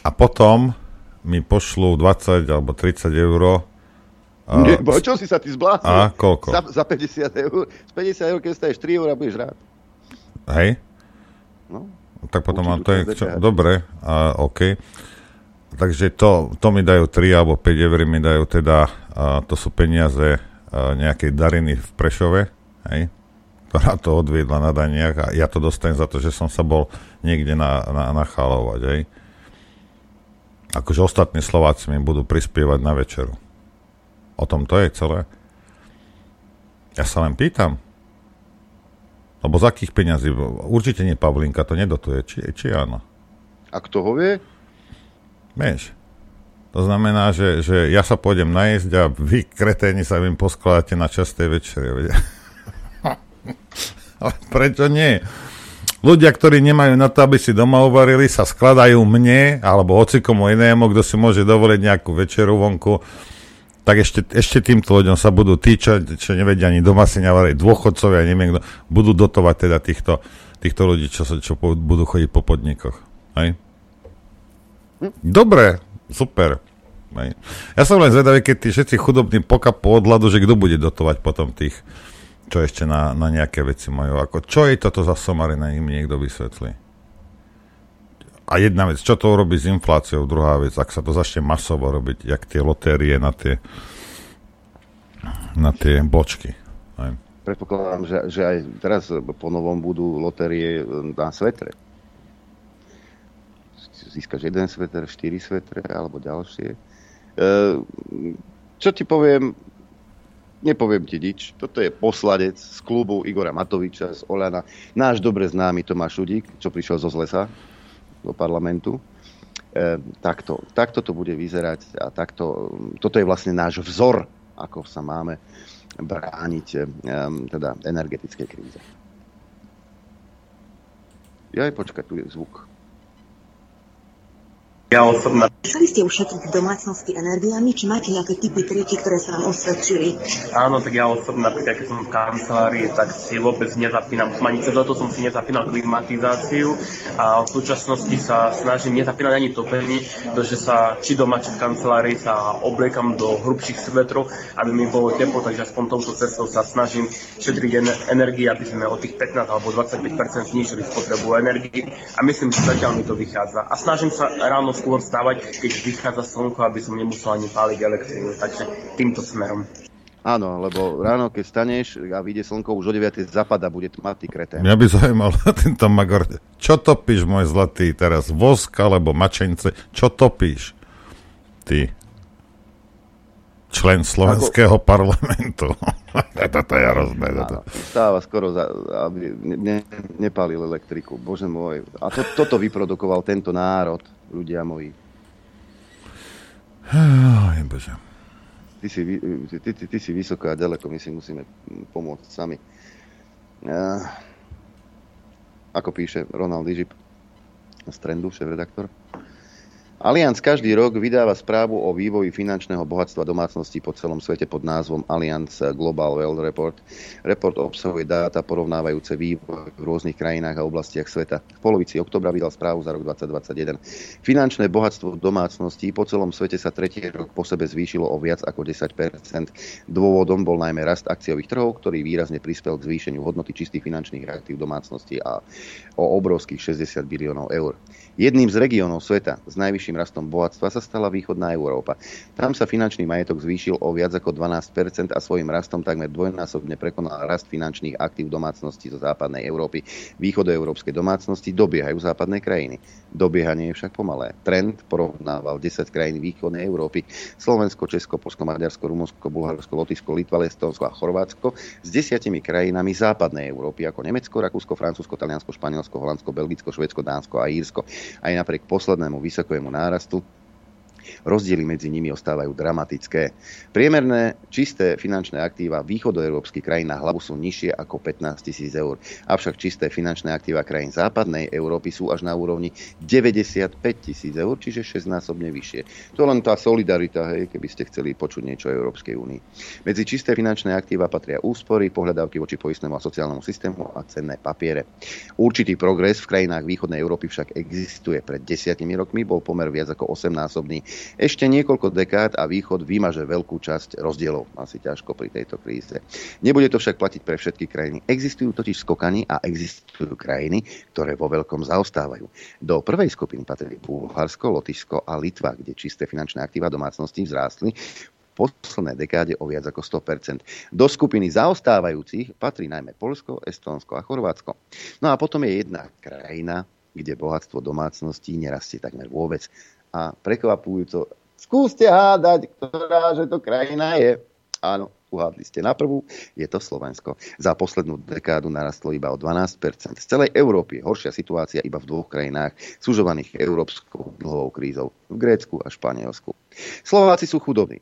S5: a potom mi pošlú 20 alebo 30 eur
S2: nie, bo čo si sa ty zbláznil?
S5: A koľko?
S2: Za, za 50 eur. Z 50 eur, keď staješ 3 eur, budeš rád.
S5: Hej? No. Tak potom mám to je... Čo, dobre, a, OK. Takže to, to mi dajú 3 alebo 5 eur, mi dajú teda, to sú peniaze uh, nejakej dariny v Prešove, hej? ktorá to odviedla na daniach a ja to dostanem za to, že som sa bol niekde na, na, nachalovať. Hej. Akože ostatní Slováci mi budú prispievať na večeru. O tom to je celé. Ja sa len pýtam. Lebo z akých peňazí? Určite nie Pavlinka to nedotuje, či, či áno?
S2: A kto ho vie?
S5: Vieš. To znamená, že, že ja sa pôjdem najesť a vy, kreténi, sa im poskladáte na časté večere. <laughs> Ale prečo nie? Ľudia, ktorí nemajú na to, aby si doma uvarili, sa skladajú mne alebo hocikomu inému, kto si môže dovoliť nejakú večeru vonku, tak ešte, ešte týmto ľuďom sa budú tí, čo, čo nevedia ani doma si navariť, dôchodcovia, neviem kto, budú dotovať teda týchto, týchto ľudí, čo, čo budú chodiť po podnikoch. Hej? Dobre, super. Hej. Ja som len zvedavý, keď tí všetci chudobní pokapú od hladu, že kto bude dotovať potom tých, čo ešte na, na nejaké veci majú. Ako, čo je toto za somarina, im niekto vysvetlí. A jedna vec, čo to urobí s infláciou, druhá vec, ak sa to začne masovo robiť, jak tie lotérie na tie, na tie bočky. Aj.
S2: Predpokladám, že, že aj teraz po novom budú lotérie na svetre. Získaš jeden sveter, štyri svetre alebo ďalšie. E, čo ti poviem, nepoviem ti nič. Toto je posladec z klubu Igora Matoviča z Olana. Náš dobre známy Tomáš Šudík, čo prišiel zo Zlesa do parlamentu. E, takto, takto to bude vyzerať a takto, toto je vlastne náš vzor, ako sa máme brániť e, teda energetickej kríze. Ja aj počkať, tu je zvuk.
S7: Ja osobne... Chceli ste ušetriť v domácnosti energiami, či máte nejaké typy triky, ktoré sa vám osvedčili?
S10: Áno, tak ja osobne napríklad, keď som v kancelárii, tak si vôbec nezapínam. Ani cez leto som si nezapínal klimatizáciu a v súčasnosti sa snažím nezapínať ani topenie, pretože sa či doma, či v kancelárii sa obliekam do hrubších svetrov, aby mi bolo teplo, takže aspoň touto cestou sa snažím šetriť energii, aby sme o tých 15 alebo 25% znižili spotrebu energii a myslím, že zatiaľ mi to vychádza. A snažím sa ráno skôr stávať, keď vychádza slnko, aby som nemusel ani páliť elektrínu. Takže týmto smerom.
S2: Áno, lebo ráno, keď staneš a vyjde slnko, už o 9. zapada, bude tmavý kretén.
S5: Mňa by zaujímal <laughs> tento Magor. Čo topíš, môj zlatý, teraz? Vosk alebo mačence? Čo topíš? Ty. Člen slovenského Ako... parlamentu. <laughs> toto je hrozné.
S2: Stáva skoro, za, aby ne, nepálil elektriku. Bože môj. A to, toto vyprodukoval tento národ, ľudia moji.
S5: Aj, bože.
S2: Ty si, ty, ty, ty si vysoko a ďaleko, my si musíme pomôcť sami. Uh, ako píše Ronald Ižip z Trendu, šéf-redaktor. Allianz každý rok vydáva správu o vývoji finančného bohatstva domácností po celom svete pod názvom Allianz Global Wealth Report. Report obsahuje dáta porovnávajúce vývoj v rôznych krajinách a oblastiach sveta. V polovici oktobra vydal správu za rok 2021. Finančné bohatstvo domácností po celom svete sa tretí rok po sebe zvýšilo o viac ako 10% Dôvodom bol najmä rast akciových trhov, ktorý výrazne prispel k zvýšeniu hodnoty čistých finančných aktív domácností a o obrovských 60 biliónov eur. Jedným z regiónov sveta s najvyšším rastom bohatstva sa stala východná Európa. Tam sa finančný majetok zvýšil o viac ako 12% a svojim rastom takmer dvojnásobne prekonal rast finančných aktív domácností zo západnej Európy. Východoeurópske domácnosti dobiehajú západné krajiny. Dobiehanie je však pomalé. Trend porovnával 10 krajín východnej Európy. Slovensko, Česko, Polsko, Maďarsko, Rumunsko, Bulharsko, Lotyšsko, Litva, Estonsko a Chorvátsko s desiatimi krajinami západnej Európy ako Nemecko, Rakúsko, Francúzsko, Taliansko, Španielsko, Holandsko, Belgicko, Švedsko, Dánsko a Írsko. Aj napriek poslednému vysokému nárastu Rozdiely medzi nimi ostávajú dramatické. Priemerné čisté finančné aktíva východoeurópskych krajín na hlavu sú nižšie ako 15 tisíc eur. Avšak čisté finančné aktíva krajín západnej Európy sú až na úrovni 95 tisíc eur, čiže 6-násobne vyššie. To len tá solidarita, hej, keby ste chceli počuť niečo o Európskej únii. Medzi čisté finančné aktíva patria úspory, pohľadávky voči poistnému a sociálnemu systému a cenné papiere. Určitý progres v krajinách východnej Európy však existuje. Pred desiatimi rokmi bol pomer viac ako 8-násobný ešte niekoľko dekád a východ vymaže veľkú časť rozdielov. Asi ťažko pri tejto kríze. Nebude to však platiť pre všetky krajiny. Existujú totiž skokany a existujú krajiny, ktoré vo veľkom zaostávajú. Do prvej skupiny patrí Bulharsko, Lotyšsko a Litva, kde čisté finančné aktíva domácnosti vzrástli poslednej dekáde o viac ako 100%. Do skupiny zaostávajúcich patrí najmä Polsko, Estónsko a Chorvátsko. No a potom je jedna krajina, kde bohatstvo domácností nerastie takmer vôbec. A prekvapujúco, skúste hádať, ktorá že to krajina je. Áno, uhádli ste na prvú, je to Slovensko. Za poslednú dekádu narastlo iba o 12%. Z celej Európy je horšia situácia iba v dvoch krajinách, súžovaných európskou dlhovou krízou, v Grécku a Španielsku. Slováci sú chudobní.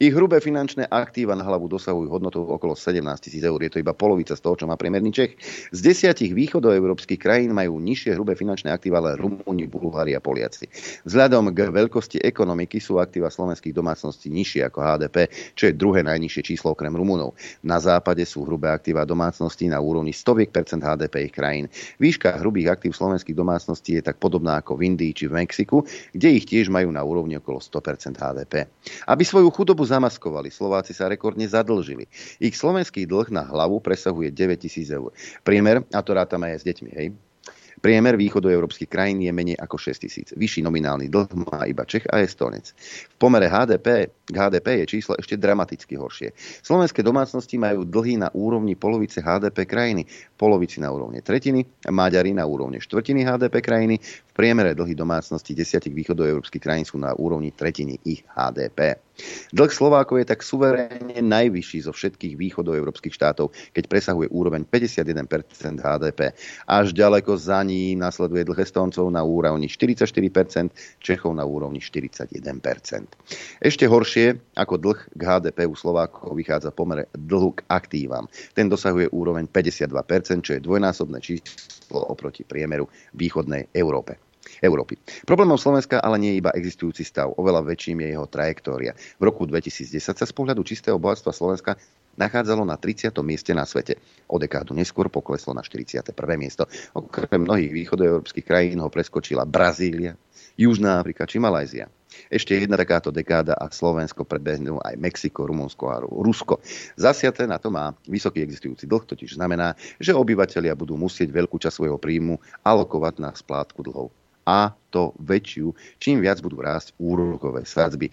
S2: Ich hrubé finančné aktíva na hlavu dosahujú hodnotu okolo 17 tisíc eur. Je to iba polovica z toho, čo má priemerný Čech. Z desiatich východoeurópskych krajín majú nižšie hrubé finančné aktíva len Rumúni, Bulhári a Poliaci. Vzhľadom k veľkosti ekonomiky sú aktíva slovenských domácností nižšie ako HDP, čo je druhé najnižšie číslo okrem Rumunov. Na západe sú hrubé aktíva domácností na úrovni 100% HDP ich krajín. Výška hrubých aktív slovenských domácností je tak podobná ako v Indii či v Mexiku, kde ich tiež majú na úrovni okolo 100% HDP. Aby svoju chudobu chudobu zamaskovali. Slováci sa rekordne zadlžili. Ich slovenský dlh na hlavu presahuje 9 tisíc eur. Priemer, a to rátame aj s deťmi, hej, Priemer východoeurópskych krajín je menej ako 6 tisíc. Vyšší nominálny dlh má iba Čech a Estonec. V pomere HDP k HDP je číslo ešte dramaticky horšie. Slovenské domácnosti majú dlhy na úrovni polovice HDP krajiny, polovici na úrovni tretiny, Maďari na úrovni štvrtiny HDP krajiny, v priemere dlhy domácnosti desiatich východoeurópskych krajín sú na úrovni tretiny ich HDP. Dlh Slovákov je tak suverénne najvyšší zo všetkých východoeurópskych štátov, keď presahuje úroveň 51% HDP. Až ďaleko za ním nasleduje dlh Estóncov na úrovni 44%, Čechov na úrovni 41%. Ešte horšie ako dlh k HDP u Slovákov vychádza pomere dlhu k aktívam. Ten dosahuje úroveň 52%, čo je dvojnásobné číslo oproti priemeru východnej Európe. Európy. Problémom Slovenska ale nie je iba existujúci stav, oveľa väčším je jeho trajektória. V roku 2010 sa z pohľadu čistého bohatstva Slovenska nachádzalo na 30. mieste na svete. O dekádu neskôr pokleslo na 41. miesto. Okrem mnohých východoeurópskych krajín ho preskočila Brazília, Južná Afrika či Malajzia. Ešte jedna takáto dekáda a Slovensko predbehnú aj Mexiko, Rumunsko a Rusko. Zasiate na to má vysoký existujúci dlh, totiž znamená, že obyvateľia budú musieť veľkú časť svojho príjmu alokovať na splátku dlhov a to väčšiu, čím viac budú rásť úrokové sadzby. E,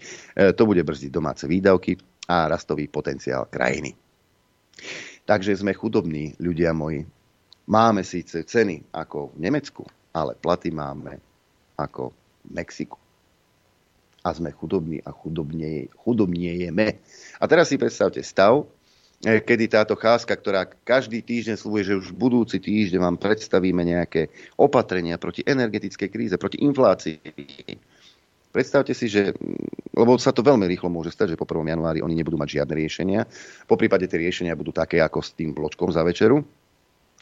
S2: to bude brzdiť domáce výdavky a rastový potenciál krajiny. Takže sme chudobní, ľudia moji. Máme síce ceny ako v Nemecku, ale platy máme ako v Mexiku. A sme chudobní a chudobnie, chudobniejeme. A teraz si predstavte stav, E, kedy táto cházka, ktorá každý týždeň slúbuje, že už budúci týždeň vám predstavíme nejaké opatrenia proti energetickej kríze, proti inflácii. Predstavte si, že, lebo sa to veľmi rýchlo môže stať, že po 1. januári oni nebudú mať žiadne riešenia. Po prípade tie riešenia budú také ako s tým bločkom za večeru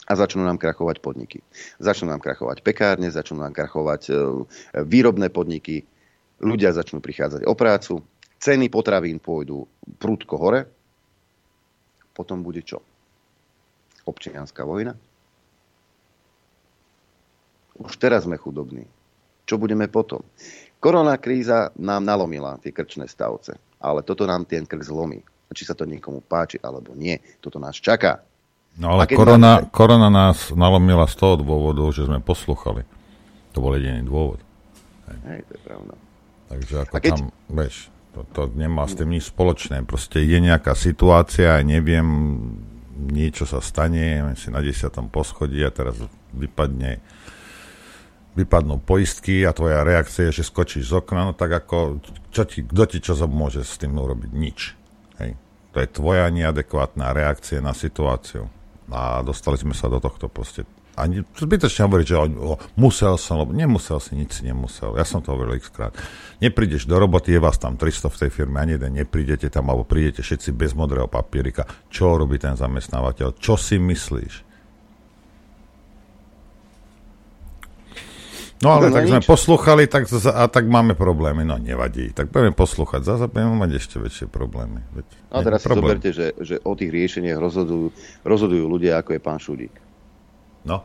S2: a začnú nám krachovať podniky. Začnú nám krachovať pekárne, začnú nám krachovať e, výrobné podniky, ľudia začnú prichádzať o prácu, ceny potravín pôjdu prúdko hore, potom bude čo? Občianská vojna? Už teraz sme chudobní. Čo budeme potom? Korona kríza nám nalomila tie krčné stavce, ale toto nám ten krk zlomí. A či sa to niekomu páči alebo nie, toto nás čaká.
S5: No ale korona, máme... korona nás nalomila z toho dôvodu, že sme posluchali. To bol jediný dôvod.
S2: Hej, Hej to je pravda.
S5: Takže ako keď... tam, vieš, to, to nemá s tým nič spoločné. Proste je nejaká situácia, neviem, niečo sa stane, si na desiatom poschodí a teraz vypadne vypadnú poistky a tvoja reakcia je, že skočíš z okna, no tak ako, čo ti, kto ti čo môže s tým urobiť? Nič. Hej. To je tvoja neadekvátna reakcia na situáciu. A dostali sme sa do tohto proste ani zbytočne hovoriť, že o, musel som, lebo nemusel si, nič si nemusel. Ja som to hovoril x krát. Neprídeš do roboty, je vás tam 300 v tej firme, ani jeden neprídete tam, alebo prídete všetci bez modrého papierika. Čo robí ten zamestnávateľ? Čo si myslíš? No ale no, tak sme poslúchali tak, a tak máme problémy. No nevadí. Tak budeme poslúchať. Zase budeme mať ešte väčšie problémy. Veď,
S2: a teraz si zoberte, že, že o tých riešeniach rozhodujú, rozhodujú ľudia, ako je pán Šudík.
S5: No.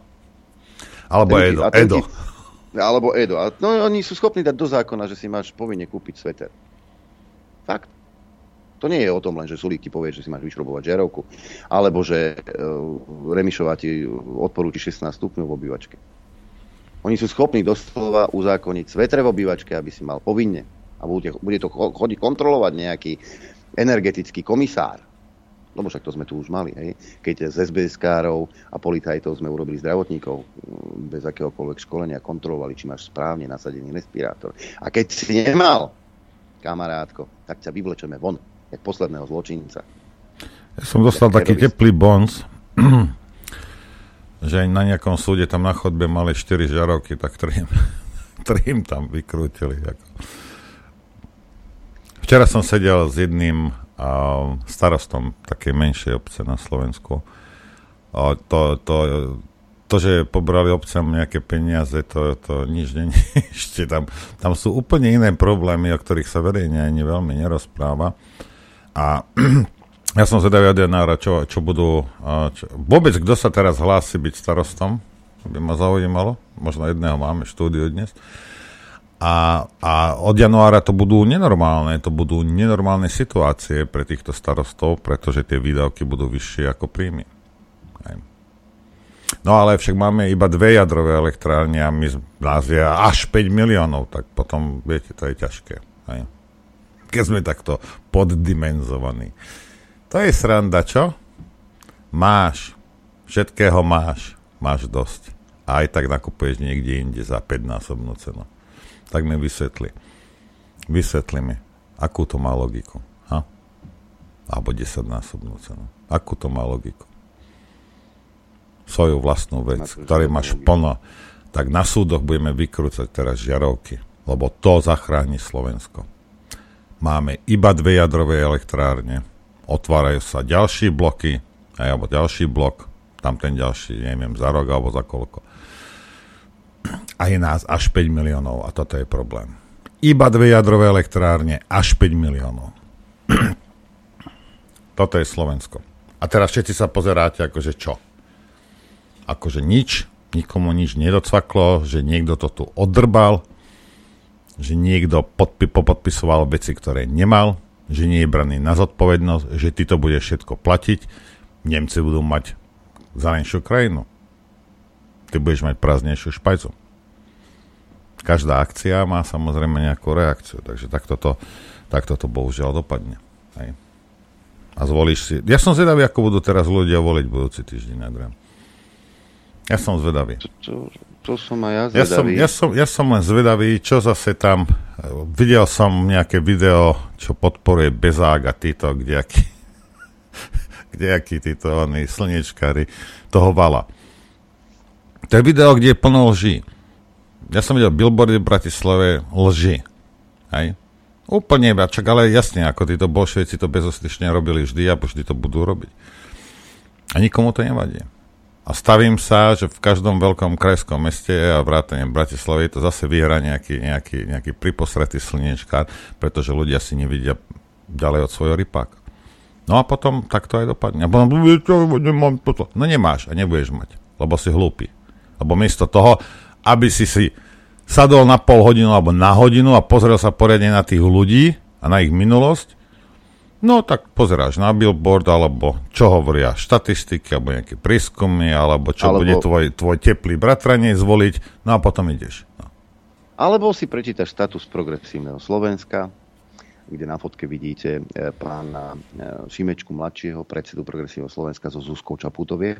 S5: Alebo Edo. Edo.
S2: Alebo Edo. A no, oni sú schopní dať do zákona, že si máš povinne kúpiť sveter. Fakt. To nie je o tom len, že Sulík ti povie, že si máš vyšrobovať žiarovku, alebo že uh, Remišová ti odporúči 16 stupňov v obývačke. Oni sú schopní doslova uzákoniť svetre v obývačke, aby si mal povinne. A bude, bude to chodiť kontrolovať nejaký energetický komisár, lebo však to sme tu už mali, hej, keď z SBS-károv a policajtov sme urobili zdravotníkov mm, bez akéhokoľvek školenia, kontrolovali, či máš správne nasadený respirátor. A keď si nemal, kamarátko, tak ťa vyvlečeme von, jak posledného zločinca.
S5: Ja som dostal taký teplý bonz, <clears throat> že aj na nejakom súde tam na chodbe mali 4 žarovky, tak trím, <laughs> trím tam vykrútili. Ako. Včera som sedel s jedným starostom takej menšej obce na Slovensku. A to, to, to, že pobrali obcem nejaké peniaze, to, to nič není. <laughs> Ešte tam, tam sú úplne iné problémy, o ktorých sa verejne ani veľmi nerozpráva. A <clears throat> ja som zvedavý od Janára, čo, čo budú... Čo, vôbec, kto sa teraz hlási byť starostom, by ma zaujímalo. Možno jedného máme štúdiu dnes. A, a od januára to budú nenormálne, to budú nenormálne situácie pre týchto starostov, pretože tie výdavky budú vyššie ako príjmy. No ale však máme iba dve jadrové elektrárne a my je až 5 miliónov, tak potom, viete, to je ťažké. Hej. Keď sme takto poddimenzovaní. To je sranda, čo? Máš. Všetkého máš. Máš dosť. A aj tak nakupuješ niekde inde za 5 násobnú cenu tak mi vysvetli. Vysvetli mi, akú to má logiku. Ha? Alebo 10 násobnú cenu. Akú to má logiku. Svoju vlastnú vec, ktorý máš plno. Tak na súdoch budeme vykrúcať teraz žiarovky, lebo to zachráni Slovensko. Máme iba dve jadrové elektrárne, otvárajú sa ďalšie bloky, alebo ďalší blok, tam ten ďalší, neviem, za rok alebo za koľko a je nás až 5 miliónov a toto je problém. Iba dve jadrové elektrárne, až 5 miliónov. <clears throat> toto je Slovensko. A teraz všetci sa pozeráte, akože čo? Akože nič, nikomu nič nedocvaklo, že niekto to tu odrbal, že niekto podpi- popodpisoval veci, ktoré nemal, že nie je braný na zodpovednosť, že ty to bude všetko platiť, Nemci budú mať zelenšiu krajinu. Ty budeš mať prázdnejšiu špajcu každá akcia má samozrejme nejakú reakciu, takže takto to, takto to bohužiaľ dopadne. Hej. A zvolíš si... Ja som zvedavý, ako budú teraz ľudia voliť budúci týždeň, Adrian. Ja som zvedavý.
S2: To, to, to som aj ja zvedavý.
S5: Ja som, ja, som, ja som len zvedavý, čo zase tam... Videl som nejaké video, čo podporuje Bezák a títo, kdejakí, <laughs> kdejakí títo oni, slnečkári toho vala. To je video, kde je plno lží ja som videl billboardy v Bratislave lži. Hej? Úplne iba, čak ale jasne, ako títo bolševici to bezostyšne robili vždy a vždy to budú robiť. A nikomu to nevadí. A stavím sa, že v každom veľkom krajskom meste a vrátane Bratislavy to zase vyhrá nejaký, nejaký, nejaký priposretý slniečkár, pretože ľudia si nevidia ďalej od svojho rypáka. No a potom tak to aj dopadne. A potom, nemám toto. No nemáš a nebudeš mať, lebo si hlúpy. Lebo miesto toho, aby si si sadol na pol hodinu alebo na hodinu a pozrel sa poriadne na tých ľudí a na ich minulosť, no tak pozeráš na billboard, alebo čo hovoria štatistiky, alebo nejaké prískumy, alebo čo alebo... bude tvoj, tvoj teplý bratranec zvoliť, no a potom ideš. No.
S2: Alebo si prečítaš status progresívneho Slovenska, kde na fotke vidíte e, pána e, Šimečku mladšieho, predsedu progresívneho Slovenska so Zuzkou Čaputovie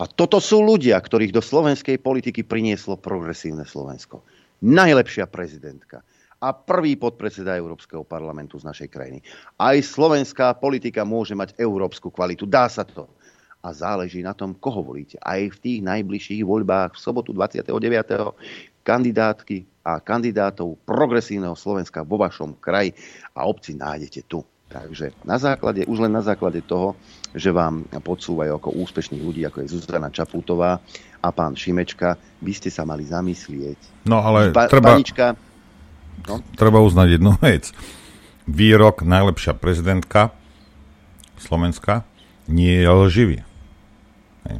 S2: a toto sú ľudia, ktorých do slovenskej politiky prinieslo progresívne Slovensko. Najlepšia prezidentka a prvý podpredseda Európskeho parlamentu z našej krajiny. Aj slovenská politika môže mať európsku kvalitu. Dá sa to. A záleží na tom, koho volíte. Aj v tých najbližších voľbách v sobotu 29. kandidátky a kandidátov progresívneho Slovenska vo vašom kraji a obci nájdete tu. Takže na základe, už len na základe toho, že vám podsúvajú ako úspešných ľudí, ako je Zuzana Čapútová a pán Šimečka, by ste sa mali zamyslieť.
S5: No ale ba- treba, panička, no? treba uznať jednu <laughs> vec. Výrok najlepšia prezidentka Slovenska nie je lživý.
S2: Hej.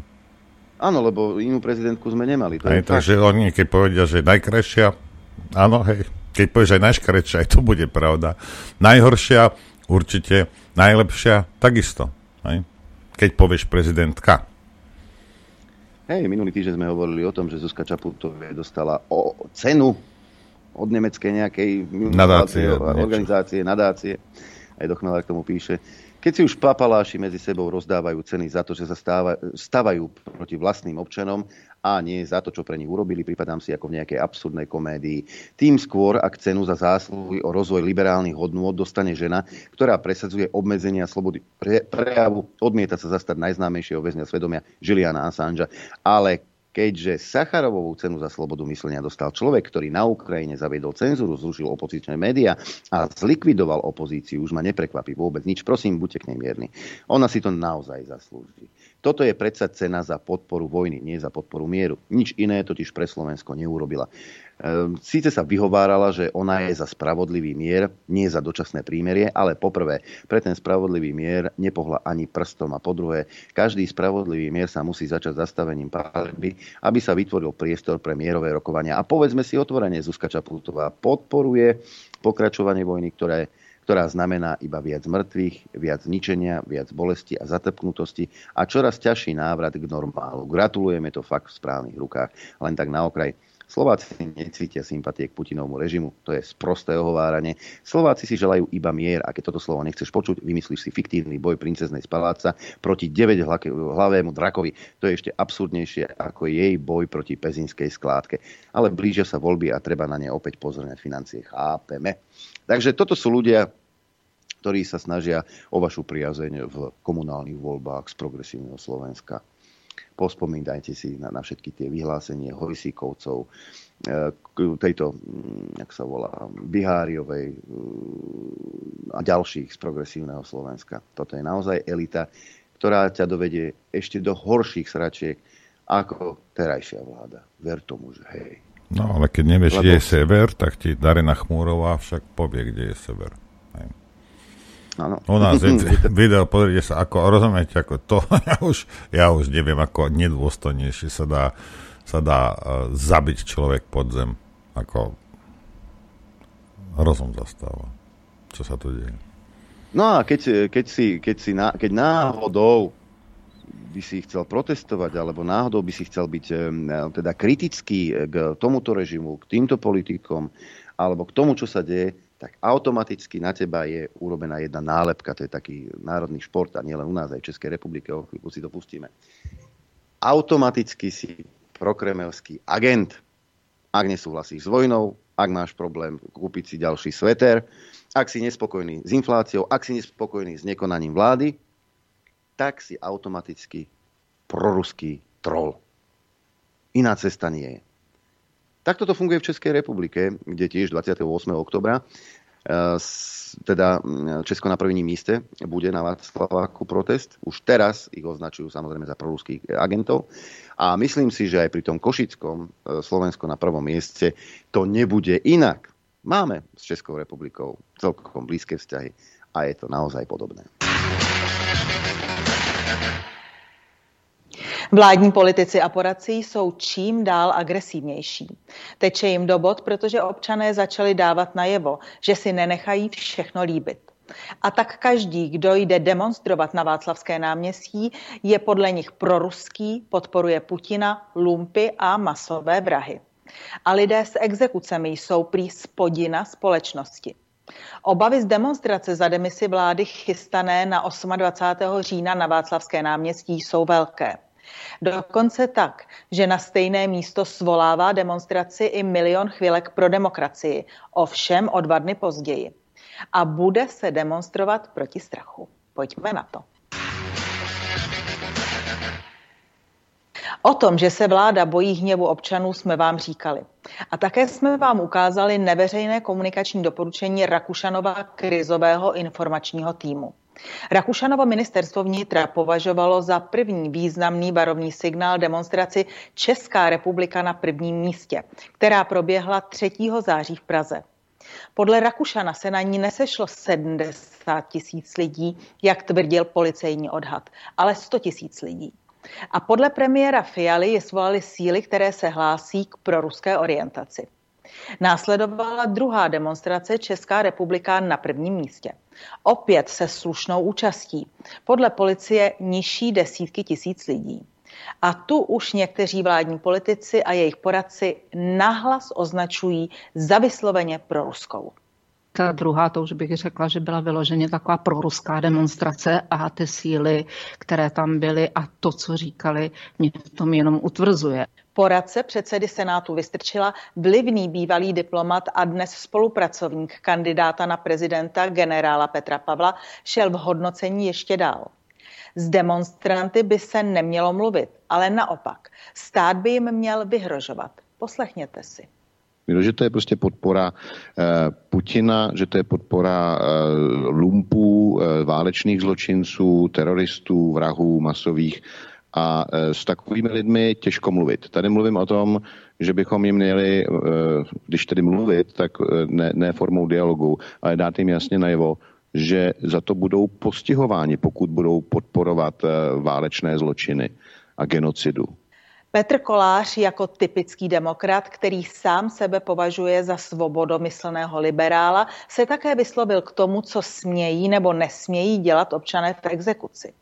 S2: Áno, lebo inú prezidentku sme nemali.
S5: To hej, takže fakt. oni keď povedia, že najkrajšia, áno, hej, keď povieš aj najškrečšia, aj <laughs> to bude pravda. Najhoršia, určite, najlepšia, takisto. Hej? Keď povieš prezidentka.
S2: Hej, minulý týždeň sme hovorili o tom, že Zuzka Čaputová dostala o cenu od nemeckej nejakej
S5: nadácie,
S2: organizácie, nadácie. aj Dochmelár k tomu píše, keď si už papaláši medzi sebou rozdávajú ceny za to, že sa stáva, stavajú proti vlastným občanom a nie za to, čo pre nich urobili, pripadám si ako v nejakej absurdnej komédii. Tým skôr, ak cenu za zásluhy o rozvoj liberálnych hodnôt dostane žena, ktorá presadzuje obmedzenia slobody pre, prejavu, odmieta sa zastať najznámejšieho väzňa svedomia Juliana Assangea, ale keďže Sacharovovú cenu za slobodu myslenia dostal človek, ktorý na Ukrajine zaviedol cenzúru, zrušil opozičné médiá a zlikvidoval opozíciu, už ma neprekvapí vôbec nič. Prosím, buďte k nej mierni. Ona si to naozaj zaslúži. Toto je predsa cena za podporu vojny, nie za podporu mieru. Nič iné totiž pre Slovensko neurobila. Ehm, síce sa vyhovárala, že ona je za spravodlivý mier, nie za dočasné prímerie, ale poprvé, pre ten spravodlivý mier nepohla ani prstom a po druhé, každý spravodlivý mier sa musí začať zastavením palby, aby sa vytvoril priestor pre mierové rokovania. A povedzme si otvorene, Zuzka Čaputová podporuje pokračovanie vojny, ktoré ktorá znamená iba viac mŕtvych, viac zničenia, viac bolesti a zatrpknutosti a čoraz ťažší návrat k normálu. Gratulujeme to fakt v správnych rukách. Len tak na okraj. Slováci necítia sympatie k Putinovmu režimu, to je sprosté ohováranie. Slováci si želajú iba mier a keď toto slovo nechceš počuť, vymyslíš si fiktívny boj princeznej z paláca proti 9 hlavému drakovi. To je ešte absurdnejšie ako jej boj proti pezinskej skládke. Ale blížia sa voľby a treba na ne opäť pozrieť financie. Chápeme. Takže toto sú ľudia, ktorí sa snažia o vašu priazeň v komunálnych voľbách z progresívneho Slovenska pospomínajte si na, na všetky tie vyhlásenie Hojsíkovcov, e, tejto, mm, jak sa volá, Biháriovej e, a ďalších z progresívneho Slovenska. Toto je naozaj elita, ktorá ťa dovedie ešte do horších sračiek ako terajšia vláda. Ver tomu, že hej.
S5: No, ale keď nevieš, Lebo... kde je sever, tak ti Darena Chmúrová však povie, kde je sever.
S2: Áno.
S5: U nás je <laughs> video, pozrite sa, ako, rozumiete, ako to, <laughs> ja už, ja už neviem, ako nedôstojnejšie sa dá, sa dá uh, zabiť človek pod zem, ako rozum zastáva. Čo sa tu deje?
S2: No a keď, keď, si, keď, si ná, keď náhodou by si chcel protestovať, alebo náhodou by si chcel byť teda kritický k tomuto režimu, k týmto politikom, alebo k tomu, čo sa deje, tak automaticky na teba je urobená jedna nálepka, to je taký národný šport a nielen u nás, aj v Českej republike, o chvíľku si to pustíme. Automaticky si prokremelský agent, ak nesúhlasíš s vojnou, ak máš problém kúpiť si ďalší sveter, ak si nespokojný s infláciou, ak si nespokojný s nekonaním vlády, tak si automaticky proruský troll. Iná cesta nie je. Takto to funguje v Českej republike, kde tiež 28. oktobra e, teda Česko na prvním míste bude na Václaváku protest. Už teraz ich označujú samozrejme za proruských agentov. A myslím si, že aj pri tom Košickom e, Slovensko na prvom mieste to nebude inak. Máme s Českou republikou celkom blízke vzťahy a je to naozaj podobné.
S11: Vládní politici a poradci jsou čím dál agresivnější. Teče jim do bod, protože občané začali dávat najevo, že si nenechají všechno líbit. A tak každý, kdo jde demonstrovat na Václavské náměstí, je podle nich proruský, podporuje Putina, lumpy a masové vrahy. A lidé s exekucemi jsou prý spodina společnosti. Obavy z demonstrace za demisi vlády chystané na 28. října na Václavské náměstí jsou velké. Dokonce tak, že na stejné místo svolává demonstraci i milion chvílek pro demokracii, ovšem o dva dny později. A bude se demonstrovat proti strachu. Pojďme na to. O tom, že se vláda bojí hněvu občanů, jsme vám říkali. A také jsme vám ukázali neveřejné komunikační doporučení Rakušanova krizového informačního týmu. Rakušanovo ministerstvo vnitra považovalo za první významný varovný signál demonstraci Česká republika na prvním místě, která proběhla 3. září v Praze. Podle Rakušana se na ní nesešlo 70 tisíc lidí, jak tvrdil policejní odhad, ale 100 tisíc lidí. A podle premiéra Fialy je svolali síly, které se hlásí k proruské orientaci. Následovala druhá demonstrace Česká republika na prvním místě. Opět se slušnou účastí. Podle policie nižší desítky tisíc lidí. A tu už někteří vládní politici a jejich poradci nahlas označují za vysloveně pro ruskou.
S12: Ta druhá, to už bych řekla, že byla vyloženě taková proruská demonstrace a ty síly, které tam byly a to, co říkali, mě v tom jenom utvrzuje.
S11: Poradce předsedy Senátu Vystrčila, vlivný bývalý diplomat a dnes spolupracovník kandidáta na prezidenta generála Petra Pavla šel v hodnocení ještě dál. S demonstranty by se nemělo mluvit, ale naopak. Stát by jim měl vyhrožovat. Poslechněte si.
S13: Že to je prostě podpora eh, Putina, že to je podpora eh, lumpů, eh, válečných zločinců, teroristů, vrahů masových a s takovými lidmi těžko mluvit. Tady mluvím o tom, že bychom jim měli, když tedy mluvit, tak ne, ne formou dialogu, ale dát jim jasně najevo, že za to budou postihováni, pokud budou podporovat válečné zločiny a genocidu.
S11: Petr Kolář jako typický demokrat, který sám sebe považuje za svobodomyslného liberála, se také vyslovil k tomu, co smějí nebo nesmějí dělat občané v exekuci.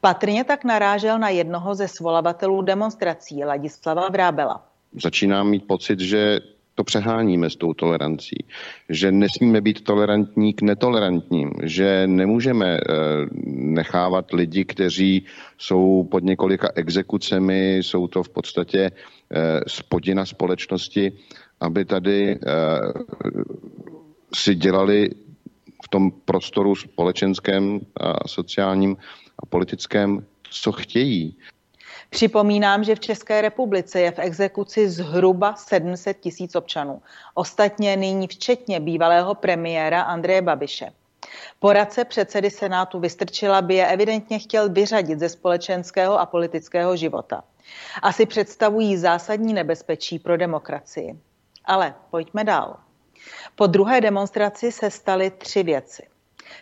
S11: Patrně tak narážel na jednoho ze svolavatelů demonstrací, Ladislava Vrábela.
S13: Začínám mít pocit, že to přeháníme s tou tolerancí, že nesmíme být tolerantní k netolerantním, že nemůžeme eh, nechávat lidi, kteří jsou pod několika exekucemi, jsou to v podstatě eh, spodina společnosti, aby tady eh, si dělali v tom prostoru společenském a sociálním a politickém, co chtějí.
S11: Připomínám, že v České republice je v exekuci zhruba 700 tisíc občanů. Ostatně nyní včetně bývalého premiéra Andreje Babiše. Poradce předsedy Senátu Vystrčila by je evidentně chtěl vyřadit ze společenského a politického života. Asi představují zásadní nebezpečí pro demokracii. Ale pojďme dál. Po druhé demonstraci se staly tři věci.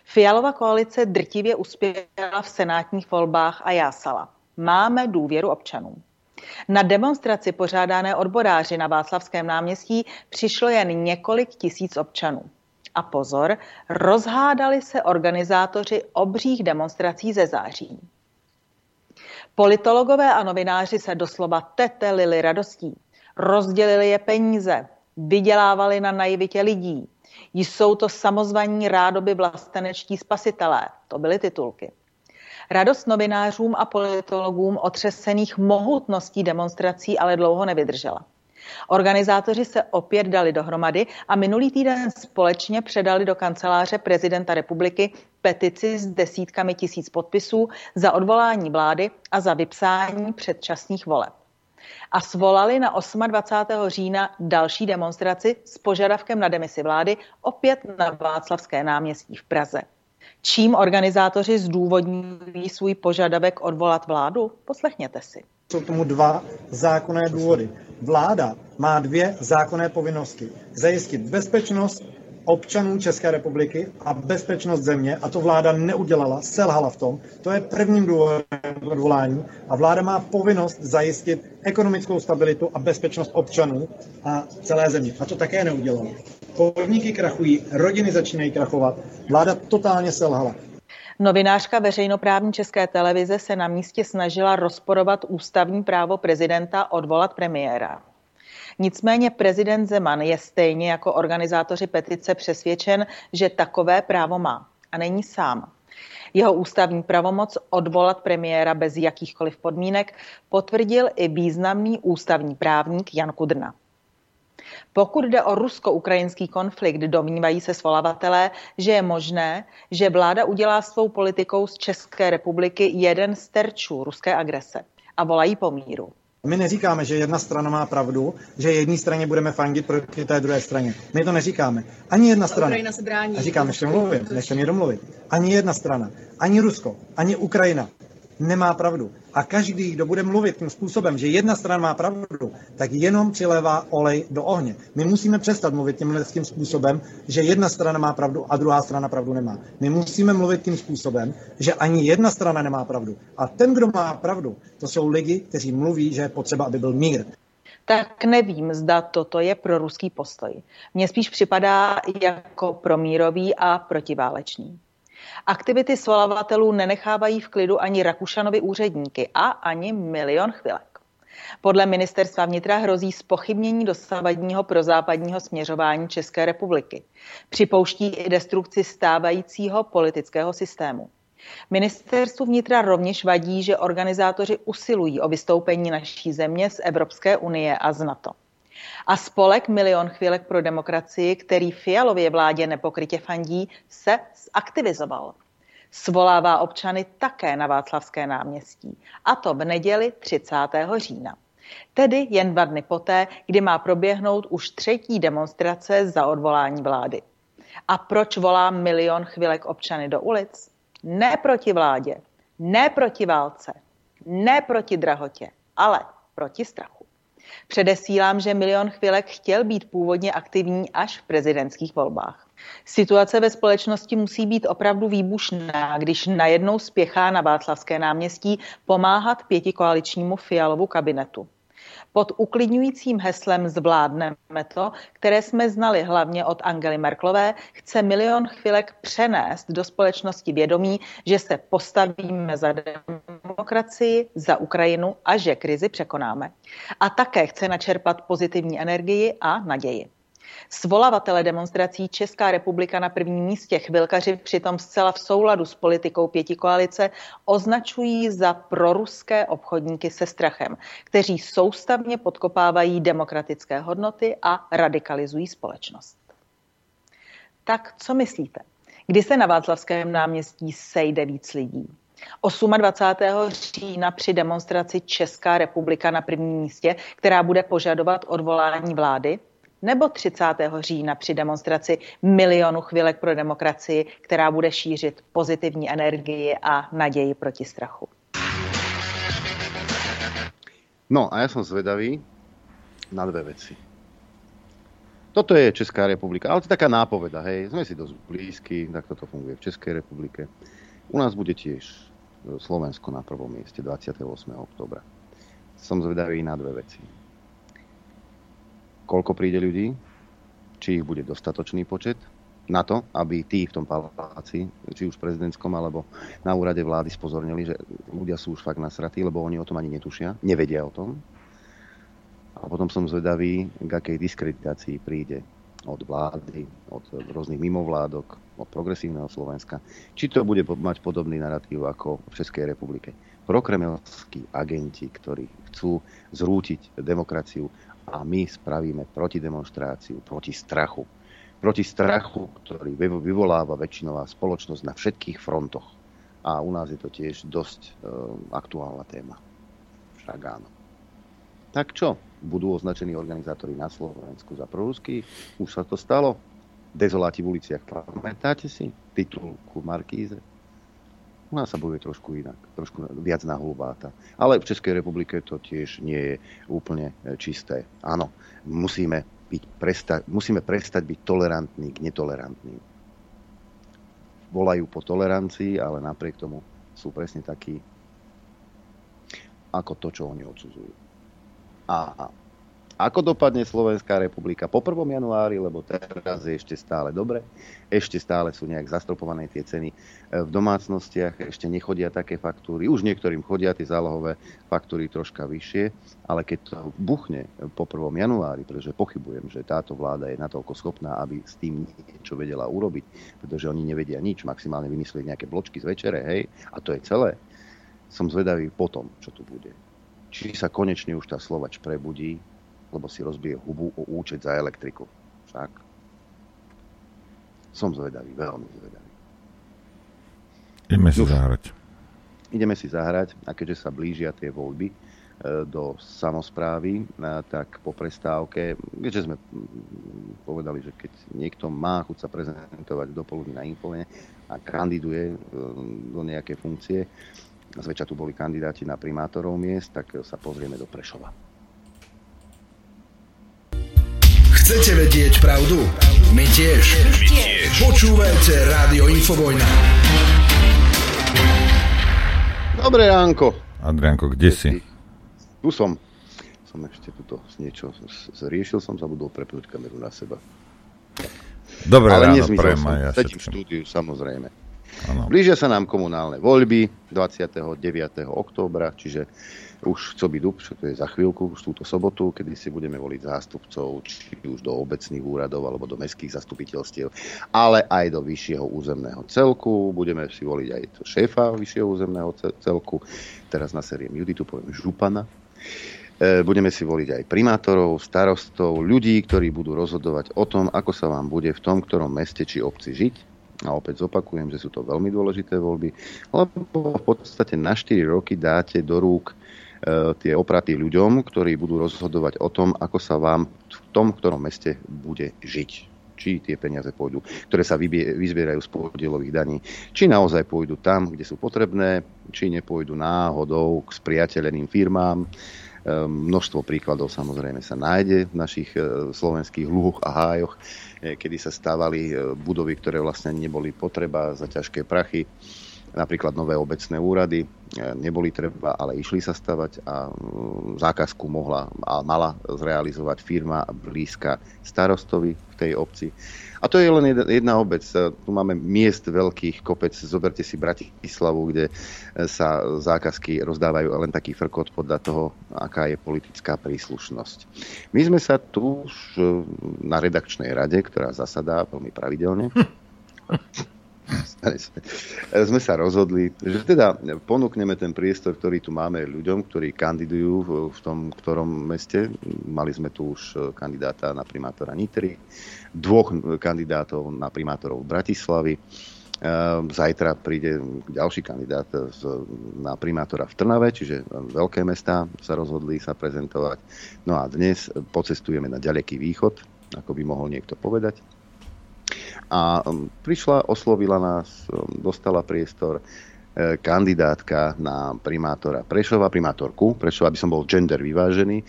S11: Fialova koalice drtivě uspěla v senátních volbách a jásala. Máme důvěru občanů. Na demonstraci pořádané odboráři na Václavském náměstí přišlo jen několik tisíc občanů. A pozor, rozhádali se organizátoři obřích demonstrací ze září. Politologové a novináři se doslova tetelili radostí. Rozdělili je peníze, vydělávali na naivitě lidí, jsou to samozvaní rádoby vlastenečtí spasitelé. To byly titulky. Radost novinářům a politologům otřesených mohutností demonstrací ale dlouho nevydržela. Organizátoři se opět dali dohromady a minulý týden společně předali do kanceláře prezidenta republiky petici s desítkami tisíc podpisů za odvolání vlády a za vypsání předčasných voleb a svolali na 28. října další demonstraci s požadavkem na demisi vlády opět na Václavské náměstí v Praze. Čím organizátoři zdůvodňují svůj požadavek odvolat vládu? Poslechněte si.
S14: Jsou tomu dva zákonné důvody. Vláda má dvě zákonné povinnosti. Zajistit bezpečnost občanů České republiky a bezpečnost země a to vláda neudělala, selhala v tom. To je prvním důvodem odvolání a vláda má povinnost zajistit ekonomickou stabilitu a bezpečnost občanů a celé země. A to také neudělala. Podniky krachují, rodiny začínají krachovat, vláda totálně selhala.
S11: Novinářka veřejnoprávní české televize se na místě snažila rozporovat ústavní právo prezidenta odvolat premiéra. Nicméně prezident Zeman je stejně jako organizátoři petice přesvědčen, že takové právo má. A není sám. Jeho ústavní pravomoc odvolat premiéra bez jakýchkoliv podmínek potvrdil i významný ústavní právník Jan Kudrna. Pokud jde o rusko-ukrajinský konflikt, domnívají se svolavatelé, že je možné, že vláda udělá svou politikou z České republiky jeden z terčů ruské agrese a volají po míru.
S14: My neříkáme, že jedna strana má pravdu, že jedné straně budeme fandit proti té druhé straně. My to neříkáme. Ani jedna strana. Ukrajina se brání. A říkám, ještě mluvím, nechte mě domluvit. Ani jedna strana, ani Rusko, ani Ukrajina nemá pravdu. A každý, kdo bude mluvit tím způsobem, že jedna strana má pravdu, tak jenom přilévá olej do ohně. My musíme přestat mluvit tímhle tím způsobem, že jedna strana má pravdu a druhá strana pravdu nemá. My musíme mluvit tím způsobem, že ani jedna strana nemá pravdu. A ten, kdo má pravdu, to jsou lidi, kteří mluví, že je potřeba, aby byl mír.
S11: Tak nevím, zda toto je pro ruský postoj. Mně spíš připadá jako promírový a protiválečný. Aktivity svolavatelů nenechávají v klidu ani Rakušanovi úředníky a ani milion chvilek. Podle ministerstva vnitra hrozí spochybnění dosavadního prozápadního směřování České republiky. Připouští i destrukci stávajícího politického systému. Ministerstvu vnitra rovněž vadí, že organizátoři usilují o vystoupení naší země z Evropské unie a z NATO. A spolek Milion chvílek pro demokracii, který Fialově vládě nepokrytě fandí, se zaktivizoval. Svolává občany také na Václavské náměstí, a to v neděli 30. října. Tedy jen dva dny poté, kdy má proběhnout už třetí demonstrace za odvolání vlády. A proč volá milion chvilek občany do ulic? Ne proti vládě, ne proti válce, ne proti drahotě, ale proti strachu. Předesílám, že milion chvilek chtěl být původně aktivní až v prezidentských volbách. Situace ve společnosti musí být opravdu výbušná, když najednou spěchá na Václavské náměstí pomáhat pětikoaličnímu Fialovu kabinetu. Pod uklidňujícím heslem Zvládneme to, které jsme znali hlavně od Angely Merklové, chce milion chvilek přenést do společnosti vědomí, že se postavíme za demokracii, za Ukrajinu a že krizi překonáme. A také chce načerpat pozitivní energii a naději. Svolavatele demonstrací Česká republika na prvním místě chvilkaři přitom zcela v souladu s politikou pěti koalice označují za proruské obchodníky se strachem, kteří soustavně podkopávají demokratické hodnoty a radikalizují společnost. Tak co myslíte? Kdy se na Václavském náměstí sejde víc lidí? 28. října při demonstraci Česká republika na prvním místě, která bude požadovat odvolání vlády? Nebo 30. října při demonstraci milionu chvilek pro demokracii, která bude šířit pozitivní energii a naději proti strachu.
S2: No a ja som zvedavý na dve veci. Toto je Česká republika, ale to je taká nápoveda, hej, sme si dosť blízky, tak toto funguje v Českej republike. U nás bude tiež Slovensko na prvom mieste 28. oktobra. Som zvedavý na dve veci koľko príde ľudí, či ich bude dostatočný počet na to, aby tí v tom paláci, či už prezidentskom alebo na úrade vlády spozornili, že ľudia sú už fakt nasratí, lebo oni o tom ani netušia, nevedia o tom. A potom som zvedavý, k akej diskreditácii príde od vlády, od rôznych mimovládok, od progresívneho Slovenska. Či to bude mať podobný narratív ako v Českej republike. Prokremelskí agenti, ktorí chcú zrútiť demokraciu a my spravíme protidemonstráciu proti strachu. Proti strachu, ktorý vyvoláva väčšinová spoločnosť na všetkých frontoch. A u nás je to tiež dosť e, aktuálna téma. Však áno. Tak čo? Budú označení organizátori na Slovensku za prorusky? Už sa to stalo? Dezoláti v uliciach, pamätáte si? Titulku Markíze? U nás sa bojuje trošku inak, trošku viac na hulváta. Ale v Českej republike to tiež nie je úplne e, čisté. Áno, musíme, byť, prestať, musíme prestať byť tolerantní k netolerantným. Volajú po tolerancii, ale napriek tomu sú presne takí ako to, čo oni odsudzujú. A ako dopadne Slovenská republika po 1. januári, lebo teraz je ešte stále dobre, ešte stále sú nejak zastropované tie ceny e, v domácnostiach, ešte nechodia také faktúry, už niektorým chodia tie zálohové faktúry troška vyššie, ale keď to buchne po 1. januári, pretože pochybujem, že táto vláda je natoľko schopná, aby s tým niečo vedela urobiť, pretože oni nevedia nič, maximálne vymyslieť nejaké bločky z večere, hej, a to je celé. Som zvedavý potom, čo tu bude. Či sa konečne už tá Slovač prebudí, lebo si rozbije hubu o účet za elektriku. Však. Som zvedavý, veľmi zvedavý.
S5: Ideme si zahrať.
S2: Ideme si zahrať a keďže sa blížia tie voľby e, do samozprávy, e, tak po prestávke, keďže sme povedali, že keď niekto má chuť sa prezentovať do poludní na infovene a kandiduje e, do nejaké funkcie, zväčša tu boli kandidáti na primátorov miest, tak sa pozrieme do Prešova.
S9: Chcete vedieť pravdu? My tiež. My tiež. Počúvajte Rádio Infovojna.
S2: Dobré ránko.
S5: Adrianko, kde si?
S2: Tu som. Som ešte tuto niečo zriešil, som zabudol prepnúť kameru na seba.
S5: Dobré
S2: Ale
S5: ráno, prajem
S2: som.
S5: aj ja
S2: Sedím v štúdiu, samozrejme.
S5: Ano.
S2: Blížia sa nám komunálne voľby 29. októbra, čiže už co by dub, čo to je za chvíľku, už túto sobotu, kedy si budeme voliť zástupcov, či už do obecných úradov alebo do mestských zastupiteľstiev, ale aj do vyššieho územného celku. Budeme si voliť aj to šéfa vyššieho územného celku. Teraz na série Juditu poviem župana. E, budeme si voliť aj primátorov, starostov, ľudí, ktorí budú rozhodovať o tom, ako sa vám bude v tom, ktorom meste či obci žiť a opäť zopakujem, že sú to veľmi dôležité voľby, lebo v podstate na 4 roky dáte do rúk tie opraty ľuďom, ktorí budú rozhodovať o tom, ako sa vám v tom, ktorom meste bude žiť či tie peniaze pôjdu, ktoré sa vyzbierajú z podielových daní, či naozaj pôjdu tam, kde sú potrebné, či nepôjdu náhodou k spriateľeným firmám, Ehm, množstvo príkladov samozrejme sa nájde v našich e, slovenských lúhoch a hájoch, e, kedy sa stávali e, budovy, ktoré vlastne neboli potreba za ťažké prachy. Napríklad nové obecné úrady neboli treba, ale išli sa stavať a zákazku mohla a mala zrealizovať firma blízka starostovi v tej obci. A to je len jedna obec. Tu máme miest veľkých kopec. Zoberte si Bratislavu, kde sa zákazky rozdávajú len taký frkot podľa toho, aká je politická príslušnosť. My sme sa tu na redakčnej rade, ktorá zasadá veľmi pravidelne, <laughs> sme sa rozhodli, že teda ponúkneme ten priestor, ktorý tu máme ľuďom, ktorí kandidujú v tom ktorom meste. Mali sme tu už kandidáta na primátora Nitry, dvoch kandidátov na primátorov Bratislavy. Zajtra príde ďalší kandidát na primátora v Trnave, čiže veľké mestá sa rozhodli sa prezentovať. No a dnes pocestujeme na ďaleký východ, ako by mohol niekto povedať a um, prišla, oslovila nás, um, dostala priestor e, kandidátka na primátora Prešova, primátorku Prešova, aby som bol gender vyvážený, e,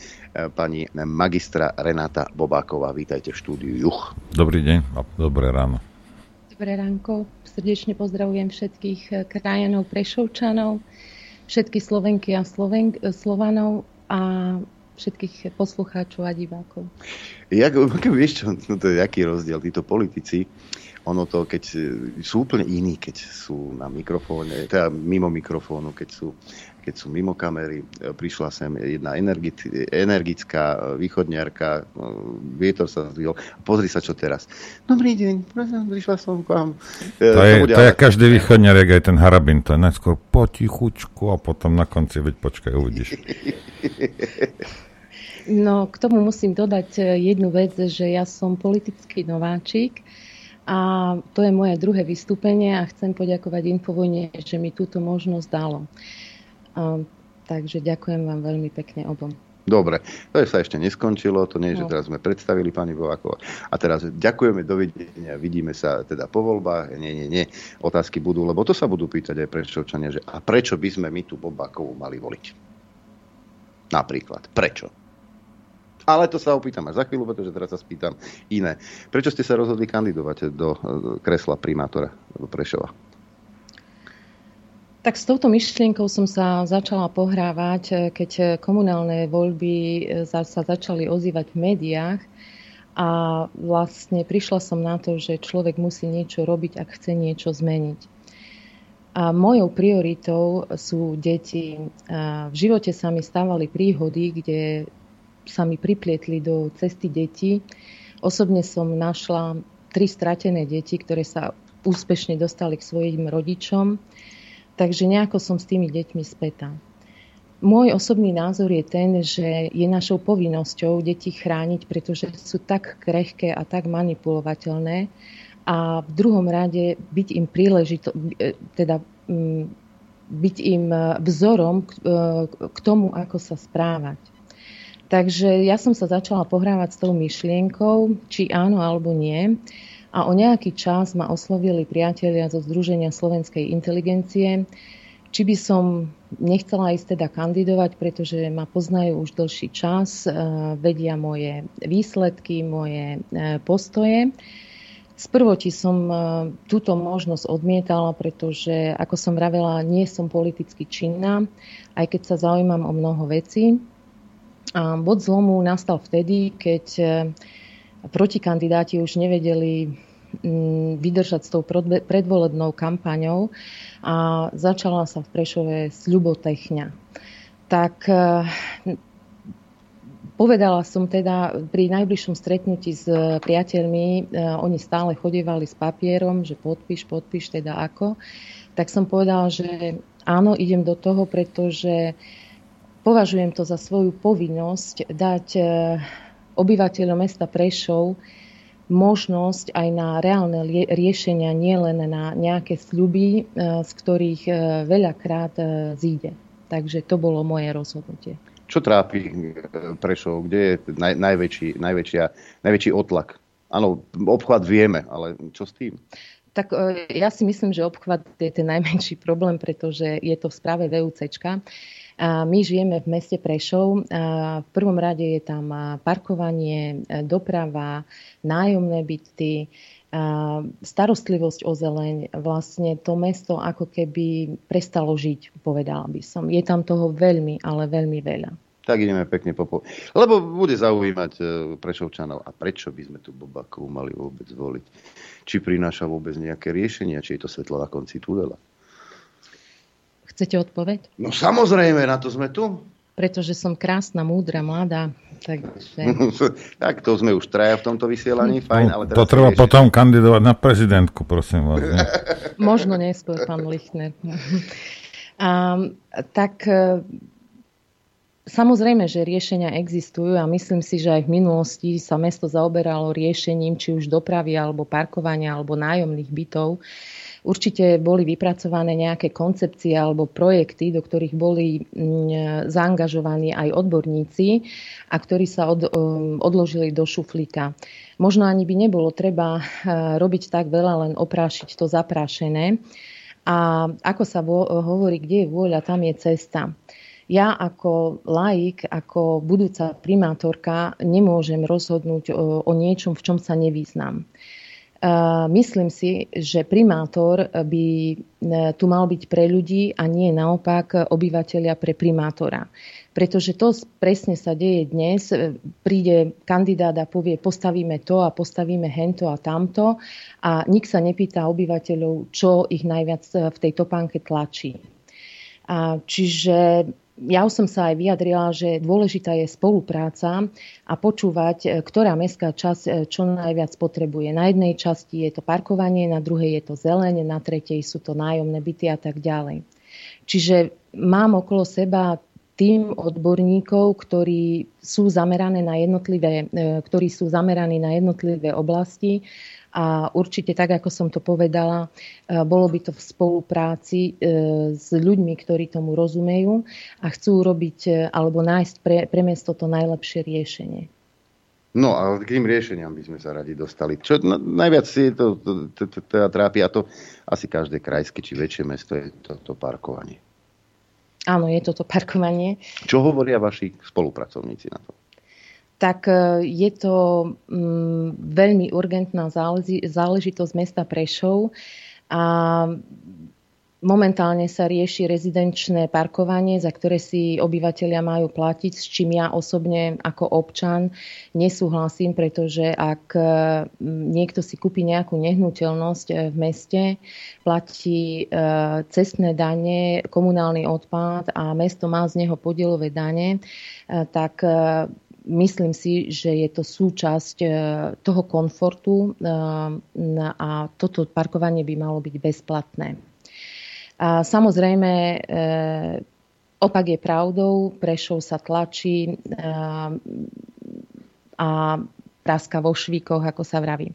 S2: pani magistra Renata Bobáková. Vítajte v štúdiu Juch.
S5: Dobrý deň a dobré ráno.
S15: Dobré ránko. Srdečne pozdravujem všetkých e, krajanov Prešovčanov, všetky Slovenky a Sloven- Slovanov a všetkých poslucháčov a divákov.
S2: Jak, <laughs> vieš čo, no to je aký rozdiel, títo politici, ono to, keď sú úplne iní, keď sú na mikrofóne, teda mimo mikrofónu, keď sú, keď sú mimo kamery. Prišla sem jedna energická východniarka, vietor sa zdvihol. Pozri sa, čo teraz. Dobrý deň, prišla som k vám.
S5: To je, to je každý východniarek, aj ten harabin, to je najskôr potichučku a potom na konci, veď počkaj, uvidíš. <laughs>
S15: No, k tomu musím dodať e, jednu vec, že ja som politický nováčik a to je moje druhé vystúpenie a chcem poďakovať Infovojne, že mi túto možnosť dalo. Takže ďakujem vám veľmi pekne obom.
S2: Dobre, to je sa ešte neskončilo, to nie je, že no. teraz sme predstavili pani Bováková. A teraz ďakujeme, dovidenia, vidíme sa teda po voľbách, nie, nie, nie, otázky budú, lebo to sa budú pýtať aj prečovčania, že a prečo by sme my tú Bobákovú mali voliť? Napríklad, prečo? Ale to sa opýtam až za chvíľu, pretože teraz sa spýtam iné. Prečo ste sa rozhodli kandidovať do kresla primátora do Prešova?
S15: Tak s touto myšlienkou som sa začala pohrávať, keď komunálne voľby sa začali ozývať v médiách a vlastne prišla som na to, že človek musí niečo robiť, ak chce niečo zmeniť. A mojou prioritou sú deti. V živote sa mi stávali príhody, kde sa mi priplietli do cesty detí. Osobne som našla tri stratené deti, ktoré sa úspešne dostali k svojim rodičom, takže nejako som s tými deťmi spätá. Môj osobný názor je ten, že je našou povinnosťou deti chrániť, pretože sú tak krehké a tak manipulovateľné a v druhom rade byť im príležito, e, teda mm, byť im vzorom k e, tomu, ako sa správať. Takže ja som sa začala pohrávať s tou myšlienkou, či áno alebo nie. A o nejaký čas ma oslovili priatelia zo Združenia slovenskej inteligencie, či by som nechcela ísť teda kandidovať, pretože ma poznajú už dlhší čas, e, vedia moje výsledky, moje e, postoje. Sprvoti som e, túto možnosť odmietala, pretože, ako som vravela, nie som politicky činná, aj keď sa zaujímam o mnoho vecí. A bod zlomu nastal vtedy, keď e, protikandidáti už nevedeli mm, vydržať s tou predvolebnou kampaňou a začala sa v Prešove sľubotechňa. tak Povedala som teda pri najbližšom stretnutí s priateľmi, oni stále chodievali s papierom, že podpíš, podpíš, teda ako. Tak som povedala, že áno, idem do toho, pretože považujem to za svoju povinnosť dať obyvateľom mesta Prešov možnosť aj na reálne riešenia, nielen na nejaké sľuby, e, z ktorých e, veľakrát e, zíde. Takže to bolo moje rozhodnutie.
S2: Čo trápi Prešov? Kde je naj, najväčší, najväčšia, najväčší otlak? Áno, obchvat vieme, ale čo s tým?
S15: Tak ja si myslím, že obchvat je ten najmenší problém, pretože je to v správe VUCčka. My žijeme v meste Prešov. V prvom rade je tam parkovanie, doprava, nájomné byty, starostlivosť o zeleň. Vlastne to mesto ako keby prestalo žiť, povedala by som. Je tam toho veľmi, ale veľmi veľa.
S2: Tak ideme pekne popo... Lebo bude zaujímať e, Prešovčanov. A prečo by sme tu Bobakovú mali vôbec zvoliť? Či prináša vôbec nejaké riešenia? Či je to svetlo na konci tunela?
S15: Chcete odpoveď?
S2: No samozrejme, na to sme tu.
S15: Pretože som krásna, múdra, mladá. Takže... <laughs>
S2: tak to sme už traja v tomto vysielaní, fajn. Ale teraz
S5: to treba potom kandidovať na prezidentku, prosím vás. Ne? <laughs>
S15: Možno neskôr, pán Lichner. A, <laughs> tak e, Samozrejme, že riešenia existujú a myslím si, že aj v minulosti sa mesto zaoberalo riešením či už dopravy alebo parkovania alebo nájomných bytov. Určite boli vypracované nejaké koncepcie alebo projekty, do ktorých boli mm, zaangažovaní aj odborníci a ktorí sa od, um, odložili do šuflíka. Možno ani by nebolo treba uh, robiť tak veľa, len oprášiť to zaprášené. A ako sa hovorí, kde je vôľa, tam je cesta. Ja ako laik, ako budúca primátorka nemôžem rozhodnúť o, o niečom, v čom sa nevýznam. Myslím si, že primátor by e, tu mal byť pre ľudí a nie naopak obyvateľia pre primátora. Pretože to presne sa deje dnes. E, príde kandidát a povie, postavíme to a postavíme hento a tamto a nik sa nepýta obyvateľov, čo ich najviac v tej topánke tlačí. A čiže ja už som sa aj vyjadrila, že dôležitá je spolupráca a počúvať, e, ktorá mestská časť e, čo najviac potrebuje. Na jednej časti je to parkovanie, na druhej je to zeleň, na tretej sú to nájomné byty a tak ďalej. Čiže mám okolo seba tým odborníkov, ktorí sú zamerané na jednotlivé, e, ktorí sú zameraní na jednotlivé oblasti a určite tak, ako som to povedala, e, bolo by to v spolupráci e, s ľuďmi, ktorí tomu rozumejú a chcú robiť e, alebo nájsť pre, pre mesto to najlepšie riešenie.
S2: No a k tým riešeniam by sme sa radi dostali. Čo najviac si to, to, to, to, to trápi, a to asi každé krajské či väčšie mesto je to, to parkovanie.
S15: Áno, je toto parkovanie.
S2: Čo hovoria vaši spolupracovníci na to?
S15: Tak e, je to mm, veľmi urgentná záležitosť mesta Prešov a Momentálne sa rieši rezidenčné parkovanie, za ktoré si obyvateľia majú platiť, s čím ja osobne ako občan nesúhlasím, pretože ak mm, niekto si kúpi nejakú nehnuteľnosť e, v meste, platí e, cestné dane, komunálny odpad a mesto má z neho podielové dane, tak myslím si, že je to súčasť e, toho komfortu e, a toto parkovanie by malo byť bezplatné. A samozrejme, e, opak je pravdou, Prešov sa tlačí a praska vo švíkoch, ako sa vraví.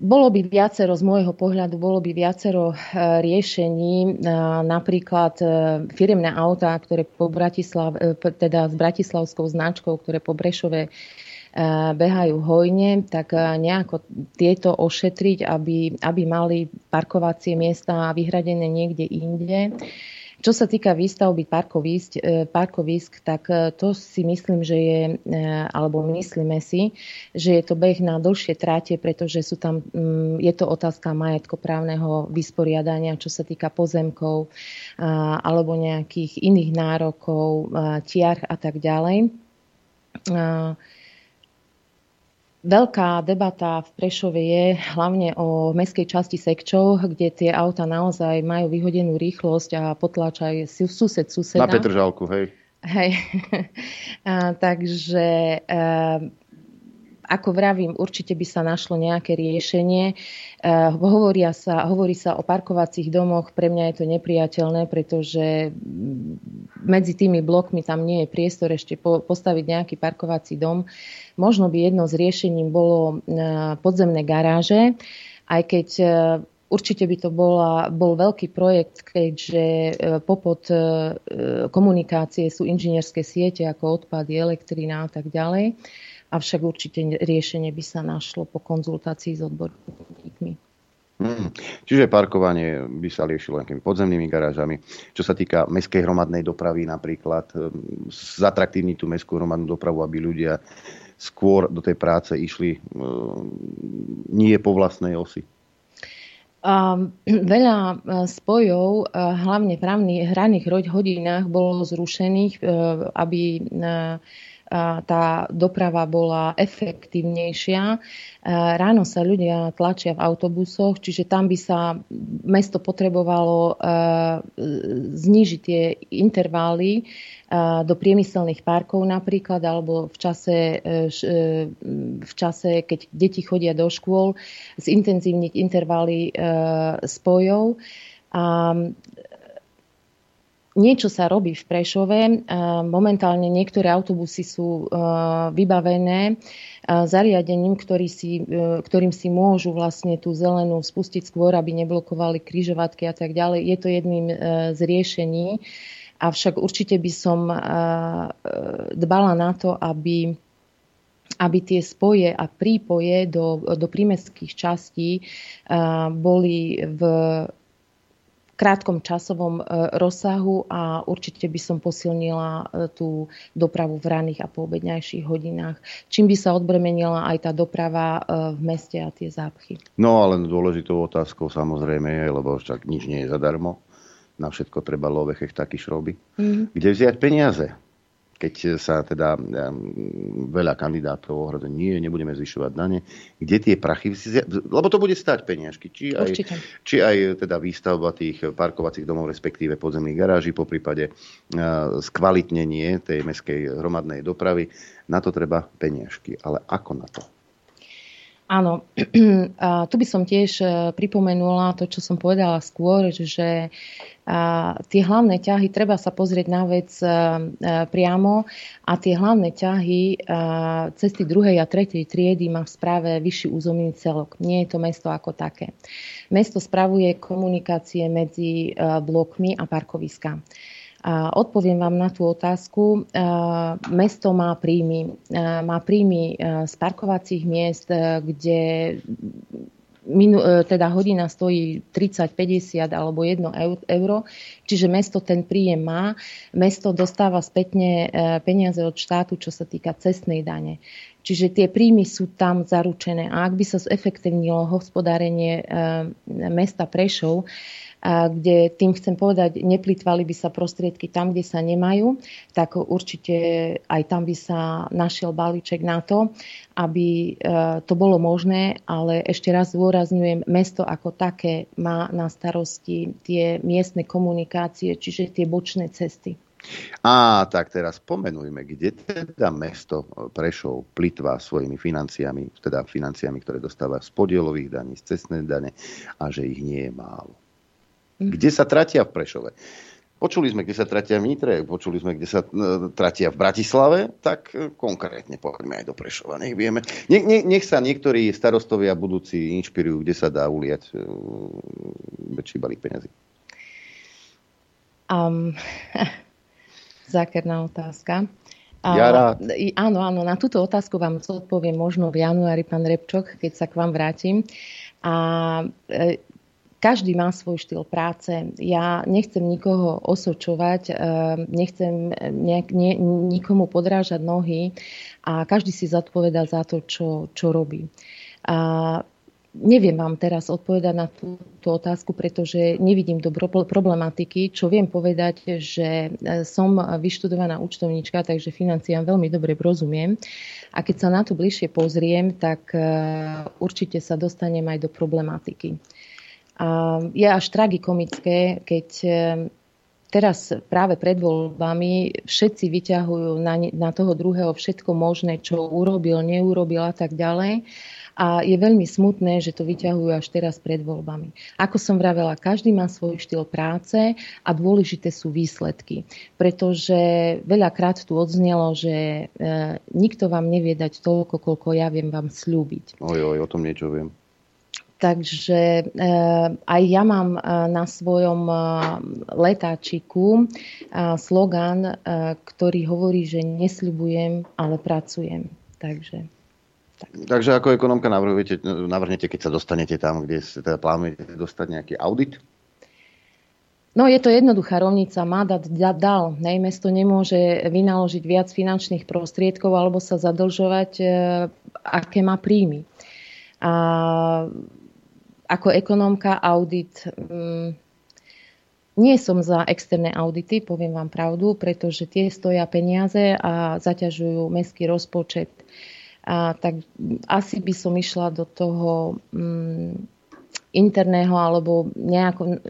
S15: Bolo by viacero, z môjho pohľadu, bolo by viacero e, riešení, e, napríklad e, firemné autá, ktoré po Bratislav, teda s bratislavskou značkou, ktoré po Brešove behajú hojne, tak nejako tieto ošetriť, aby, aby mali parkovacie miesta vyhradené niekde inde. Čo sa týka výstavby parkovisk, e, parkovisk, tak e, to si myslím, že je, e, alebo myslíme si, že je to beh na dlhšie tráte, pretože sú tam, mm, je to otázka majetkoprávneho vysporiadania, čo sa týka pozemkov alebo nejakých iných nárokov, tiar a tak ďalej. Veľká debata v Prešove je hlavne o mestskej časti Sekčov, kde tie auta naozaj majú vyhodenú rýchlosť a potláčajú sused suseda.
S2: Na Petržalku, hej.
S15: Hej. <laughs> a, takže ako vravím, určite by sa našlo nejaké riešenie. Uh, hovoria sa, hovorí sa o parkovacích domoch, pre mňa je to nepriateľné, pretože medzi tými blokmi tam nie je priestor ešte po, postaviť nejaký parkovací dom. Možno by jedno z riešením bolo uh, podzemné garáže, aj keď uh, Určite by to bola, bol veľký projekt, keďže popod komunikácie sú inžinierské siete ako odpady, elektrina a tak ďalej avšak určite riešenie by sa našlo po konzultácii s odborníkmi.
S2: Hmm. Čiže parkovanie by sa riešilo nejakými podzemnými garážami. Čo sa týka mestskej hromadnej dopravy napríklad, zatraktívniť tú mestskú hromadnú dopravu, aby ľudia skôr do tej práce išli um, nie po vlastnej osi.
S15: Um, veľa e, spojov, e, hlavne v hraných hodinách, bolo zrušených, aby tá doprava bola efektívnejšia. Ráno sa ľudia tlačia v autobusoch, čiže tam by sa mesto potrebovalo znížiť tie intervály do priemyselných parkov napríklad, alebo v čase, e, e, v čase, keď deti chodia do škôl, zintenzívniť intervály e, spojov. A Niečo sa robí v Prešove. Momentálne niektoré autobusy sú vybavené zariadením, ktorý si, ktorým si môžu vlastne tú zelenú spustiť skôr, aby neblokovali kryžovatky a tak ďalej. Je to jedným z riešení. Avšak určite by som dbala na to, aby aby tie spoje a prípoje do, do prímeských častí boli v krátkom časovom e, rozsahu a určite by som posilnila e, tú dopravu v raných a poobedňajších hodinách, čím by sa odbremenila aj tá doprava e, v meste a tie zápchy.
S2: No ale dôležitou otázkou samozrejme je, lebo však nič nie je zadarmo, na všetko treba lovechech taký šroby. Mm. Kde vziať peniaze? Keď sa teda veľa kandidátov ohraduje, nie, nebudeme zvyšovať dane, kde tie prachy, lebo to bude stať peniažky, či aj, či aj teda výstavba tých parkovacích domov, respektíve podzemných garáží, po prípade skvalitnenie tej meskej hromadnej dopravy, na to treba peniažky. Ale ako na to?
S15: Áno, <clears throat> a tu by som tiež e, pripomenula to, čo som povedala skôr, že tie hlavné ťahy, treba sa pozrieť na vec e, e, priamo a tie hlavné ťahy cesty druhej a tretej triedy má v správe vyšší územný celok. Nie je to mesto ako také. Mesto spravuje komunikácie medzi blokmi a parkoviska. Odpoviem vám na tú otázku. Mesto má príjmy. Má príjmy z parkovacích miest, kde minu, teda hodina stojí 30, 50 alebo 1 euro, čiže mesto ten príjem má. Mesto dostáva spätne peniaze od štátu, čo sa týka cestnej dane. Čiže tie príjmy sú tam zaručené. A ak by sa zefektívnilo hospodárenie mesta Prešov, kde tým chcem povedať, neplitvali by sa prostriedky tam, kde sa nemajú, tak určite aj tam by sa našiel balíček na to, aby e, to bolo možné, ale ešte raz zdôrazňujem, mesto ako také má na starosti tie miestne komunikácie, čiže tie bočné cesty.
S2: A tak teraz pomenujme, kde teda mesto Prešov plitvá svojimi financiami, teda financiami, ktoré dostáva z podielových daní, z cestnej dane a že ich nie je málo. Kde sa tratia v Prešove? Počuli sme, kde sa tratia v Nitre, počuli sme, kde sa e, tratia v Bratislave, tak e, konkrétne poďme aj do Prešova, nech vieme. Nech, nech, nech sa niektorí starostovia budúci inšpirujú, kde sa dá uliať e, väčší balík peniazy.
S15: Um, <laughs> zákerná otázka.
S2: Ja rád.
S15: Áno, áno, na túto otázku vám odpoviem možno v januári, pán Repčok, keď sa k vám vrátim. A každý má svoj štýl práce. Ja nechcem nikoho osočovať, eh, nechcem nejak, nie, nikomu podrážať nohy a každý si zodpoveda za to, čo, čo robí. A neviem vám teraz odpovedať na túto otázku, pretože nevidím do problematiky. Čo viem povedať, že som vyštudovaná účtovníčka, takže financiám veľmi dobre rozumiem. A keď sa na to bližšie pozriem, tak určite sa dostanem aj do problematiky. A je až tragikomické, keď teraz práve pred voľbami všetci vyťahujú na, na toho druhého všetko možné, čo urobil, neurobil a tak ďalej. A je veľmi smutné, že to vyťahujú až teraz pred voľbami. Ako som vravela, každý má svoj štýl práce a dôležité sú výsledky. Pretože veľakrát tu odznelo, že e, nikto vám nevie dať toľko, koľko ja viem vám slúbiť.
S2: Oj, oj, o tom niečo viem.
S15: Takže eh, aj ja mám eh, na svojom eh, letáčiku slogan, ktorý hovorí, že nesľubujem, ale pracujem. Takže,
S2: tak. Takže ako ekonomka navrhnete, navrhnete, keď sa dostanete tam, kde teda plánujete dostať nejaký audit?
S15: No je to jednoduchá rovnica, má dať dal. Nej, mesto nemôže vynaložiť viac finančných prostriedkov alebo sa zadlžovať, aké má príjmy. A ako ekonómka audit mm, nie som za externé audity, poviem vám pravdu, pretože tie stoja peniaze a zaťažujú mestský rozpočet. A tak asi by som išla do toho mm, interného alebo nejako,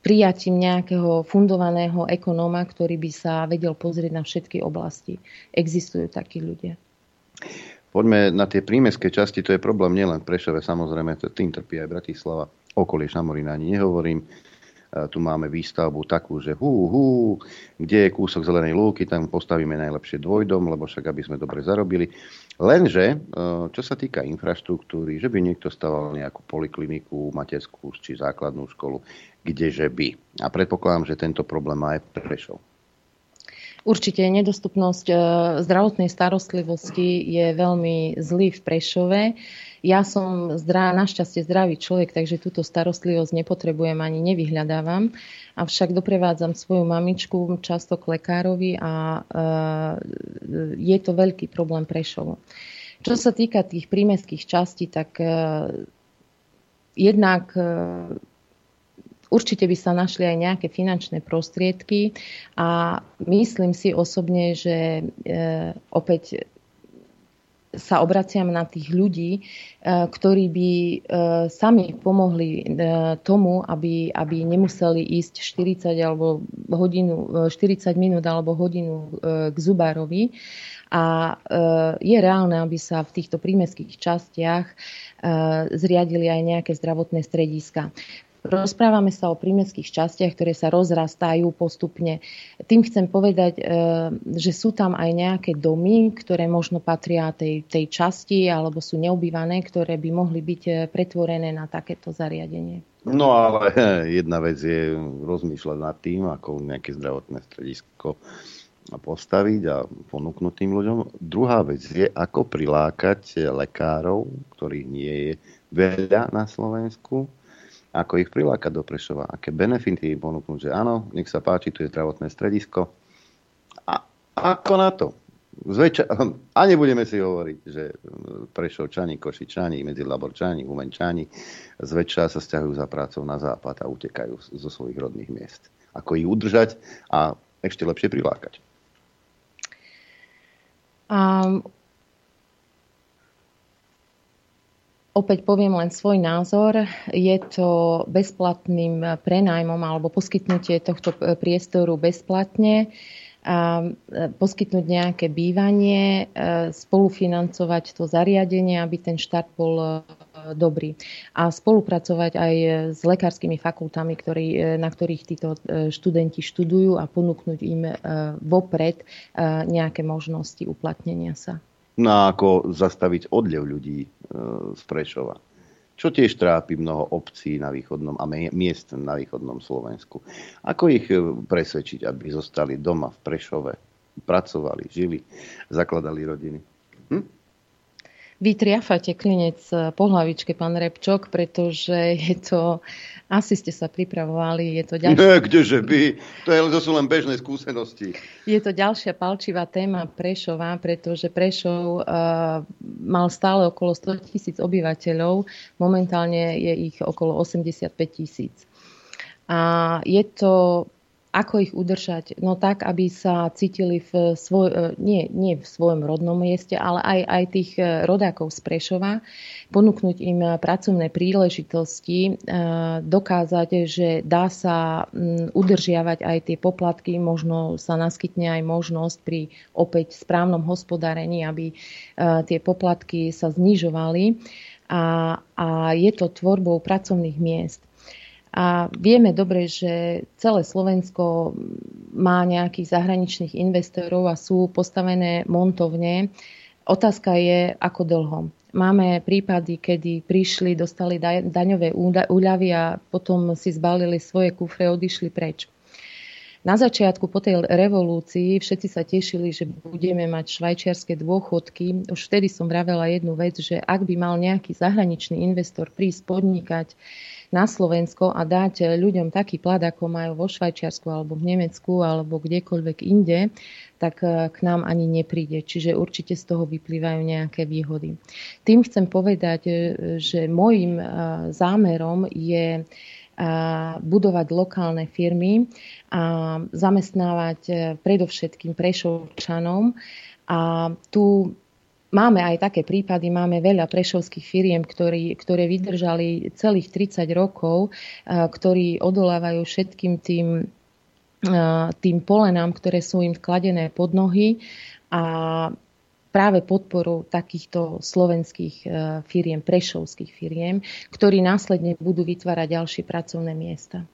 S15: prijatím nejakého fundovaného ekonóma, ktorý by sa vedel pozrieť na všetky oblasti. Existujú takí ľudia.
S2: Poďme na tie prímeské časti, to je problém nielen v Prešove, samozrejme, tým trpí aj Bratislava, okolie Šamorína ani nehovorím. Tu máme výstavbu takú, že hú, hú, kde je kúsok zelenej lúky, tam postavíme najlepšie dvojdom, lebo však aby sme dobre zarobili. Lenže, e, čo sa týka infraštruktúry, že by niekto staval nejakú polikliniku, materskú či základnú školu, kdeže by. A predpokladám, že tento problém má aj Prešov.
S15: Určite nedostupnosť e, zdravotnej starostlivosti je veľmi zlý v Prešove. Ja som zdra, našťastie zdravý človek, takže túto starostlivosť nepotrebujem ani nevyhľadávam. Avšak doprevádzam svoju mamičku často k lekárovi a e, je to veľký problém Prešovo. Čo sa týka tých prímeských častí, tak e, jednak Určite by sa našli aj nejaké finančné prostriedky a myslím si osobne, že e, opäť sa obraciam na tých ľudí, e, ktorí by e, sami pomohli tomu, aby, aby nemuseli ísť 40 alebo hodinu, 40 minút alebo hodinu k zubárovi. A je reálne, aby sa v týchto prímeských častiach zriadili aj nejaké zdravotné strediska. Rozprávame sa o prímeských častiach, ktoré sa rozrastajú postupne. Tým chcem povedať, e, že sú tam aj nejaké domy, ktoré možno patria tej, tej časti alebo sú neobývané, ktoré by mohli byť e, pretvorené na takéto zariadenie.
S2: No ale <laughs> jedna vec je rozmýšľať nad tým, ako nejaké zdravotné stredisko postaviť a ponúknuť tým ľuďom. Druhá vec je, ako prilákať lekárov, ktorých nie je veľa na Slovensku, ako ich prilákať do Prešova, aké benefity im ponúknuť, že áno, nech sa páči, tu je zdravotné stredisko. A ako na to? Zväčša, <laughs> a nebudeme si hovoriť, že Prešovčani, Košičani, Medzilaborčani, Umenčani zväčša sa stiahujú za prácou na západ a utekajú zo svojich rodných miest. Ako ich udržať a ešte lepšie prilákať.
S15: Um, Opäť poviem len svoj názor. Je to bezplatným prenajmom alebo poskytnutie tohto priestoru bezplatne a e, poskytnúť nejaké bývanie, e, spolufinancovať to zariadenie, aby ten štart bol e, dobrý. A spolupracovať aj s lekárskymi fakultami, ktorý, na ktorých títo študenti študujú a ponúknuť im vopred nejaké možnosti uplatnenia sa.
S2: No a ako zastaviť odlev ľudí e, z Prešova. Čo tiež trápi mnoho obcí na východnom a miest na východnom Slovensku. Ako ich e, presvedčiť, aby zostali doma v Prešove, pracovali, žili, zakladali rodiny? Hm?
S15: Vy triafate klinec po hlavičke, pán Repčok, pretože je to asi ste sa pripravovali, je to ďalšia...
S2: Nie, kdeže by, to, je, to sú len bežné skúsenosti.
S15: Je to ďalšia palčivá téma Prešova, pretože Prešov uh, mal stále okolo 100 tisíc obyvateľov, momentálne je ich okolo 85 tisíc. A je to ako ich udržať? No tak, aby sa cítili v svoj, e, nie, nie v svojom rodnom mieste, ale aj, aj tých e, rodákov z Prešova, ponúknuť im pracovné príležitosti, e, dokázať, že dá sa udržiavať aj tie poplatky, možno sa naskytne aj možnosť pri opäť správnom hospodárení, aby tie poplatky sa znižovali. A, a je to tvorbou pracovných miest. A vieme dobre, že celé Slovensko má nejakých zahraničných investorov a sú postavené montovne. Otázka je, ako dlho. Máme prípady, kedy prišli, dostali daňové úľavy a potom si zbalili svoje kufre a odišli preč. Na začiatku po tej revolúcii všetci sa tešili, že budeme mať švajčiarske dôchodky. Už vtedy som vravela jednu vec, že ak by mal nejaký zahraničný investor prísť podnikať na Slovensko a dať ľuďom taký plat, ako majú vo Švajčiarsku alebo v Nemecku alebo kdekoľvek inde, tak e, k nám ani nepríde. Čiže určite z toho vyplývajú nejaké výhody. Tým chcem povedať, e, že môjim e, zámerom je budovať lokálne firmy a zamestnávať predovšetkým prešovčanom. A tu Máme aj také prípady, máme veľa prešovských firiem, ktorí, ktoré vydržali celých 30 rokov, ktorí odolávajú všetkým tým, tým polenám, ktoré sú im vkladené pod nohy a práve podporu takýchto slovenských firiem, prešovských firiem, ktorí následne budú vytvárať ďalšie pracovné miesta.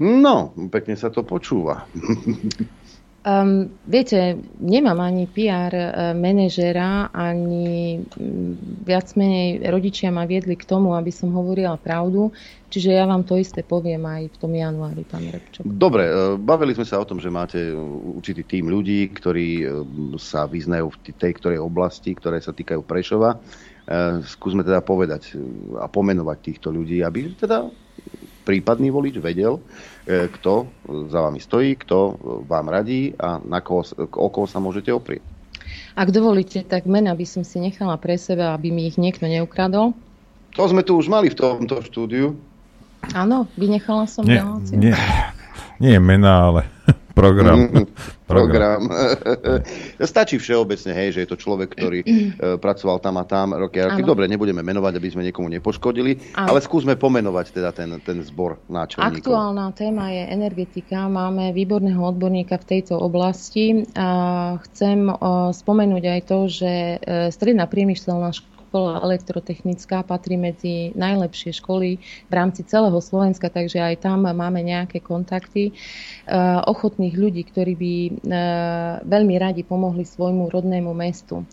S2: No, pekne sa to počúva. <laughs>
S15: Um, viete, nemám ani PR uh, manažera, ani um, viac menej rodičia ma viedli k tomu, aby som hovorila pravdu, čiže ja vám to isté poviem aj v tom januári, pán Repčok.
S2: Dobre, uh, bavili sme sa o tom, že máte určitý tým ľudí, ktorí sa vyznajú v tej ktorej oblasti, ktoré sa týkajú Prešova. Skúsme teda povedať a pomenovať týchto ľudí, aby teda prípadný volič vedel, kto za vami stojí, kto vám radí a na koho, o koho sa môžete oprieť.
S15: Ak dovolíte, tak mena by som si nechala pre seba, aby mi ich niekto neukradol.
S2: To sme tu už mali v tomto štúdiu.
S15: Áno, vynechala som
S5: nie, Nie, nie mena, ale Program.
S2: Mm, <laughs> program. <laughs> Stačí všeobecne, hej, že je to človek, ktorý uh, <clears throat> pracoval tam a tam roky a roky. Dobre, nebudeme menovať, aby sme niekomu nepoškodili, ano. ale skúsme pomenovať teda ten, ten zbor náčelníkov.
S15: Aktuálna téma je energetika. Máme výborného odborníka v tejto oblasti. A chcem spomenúť aj to, že uh, stredná priemyselná škola škola elektrotechnická patrí medzi najlepšie školy v rámci celého Slovenska, takže aj tam máme nejaké kontakty eh, ochotných ľudí, ktorí by eh, veľmi radi pomohli svojmu rodnému mestu.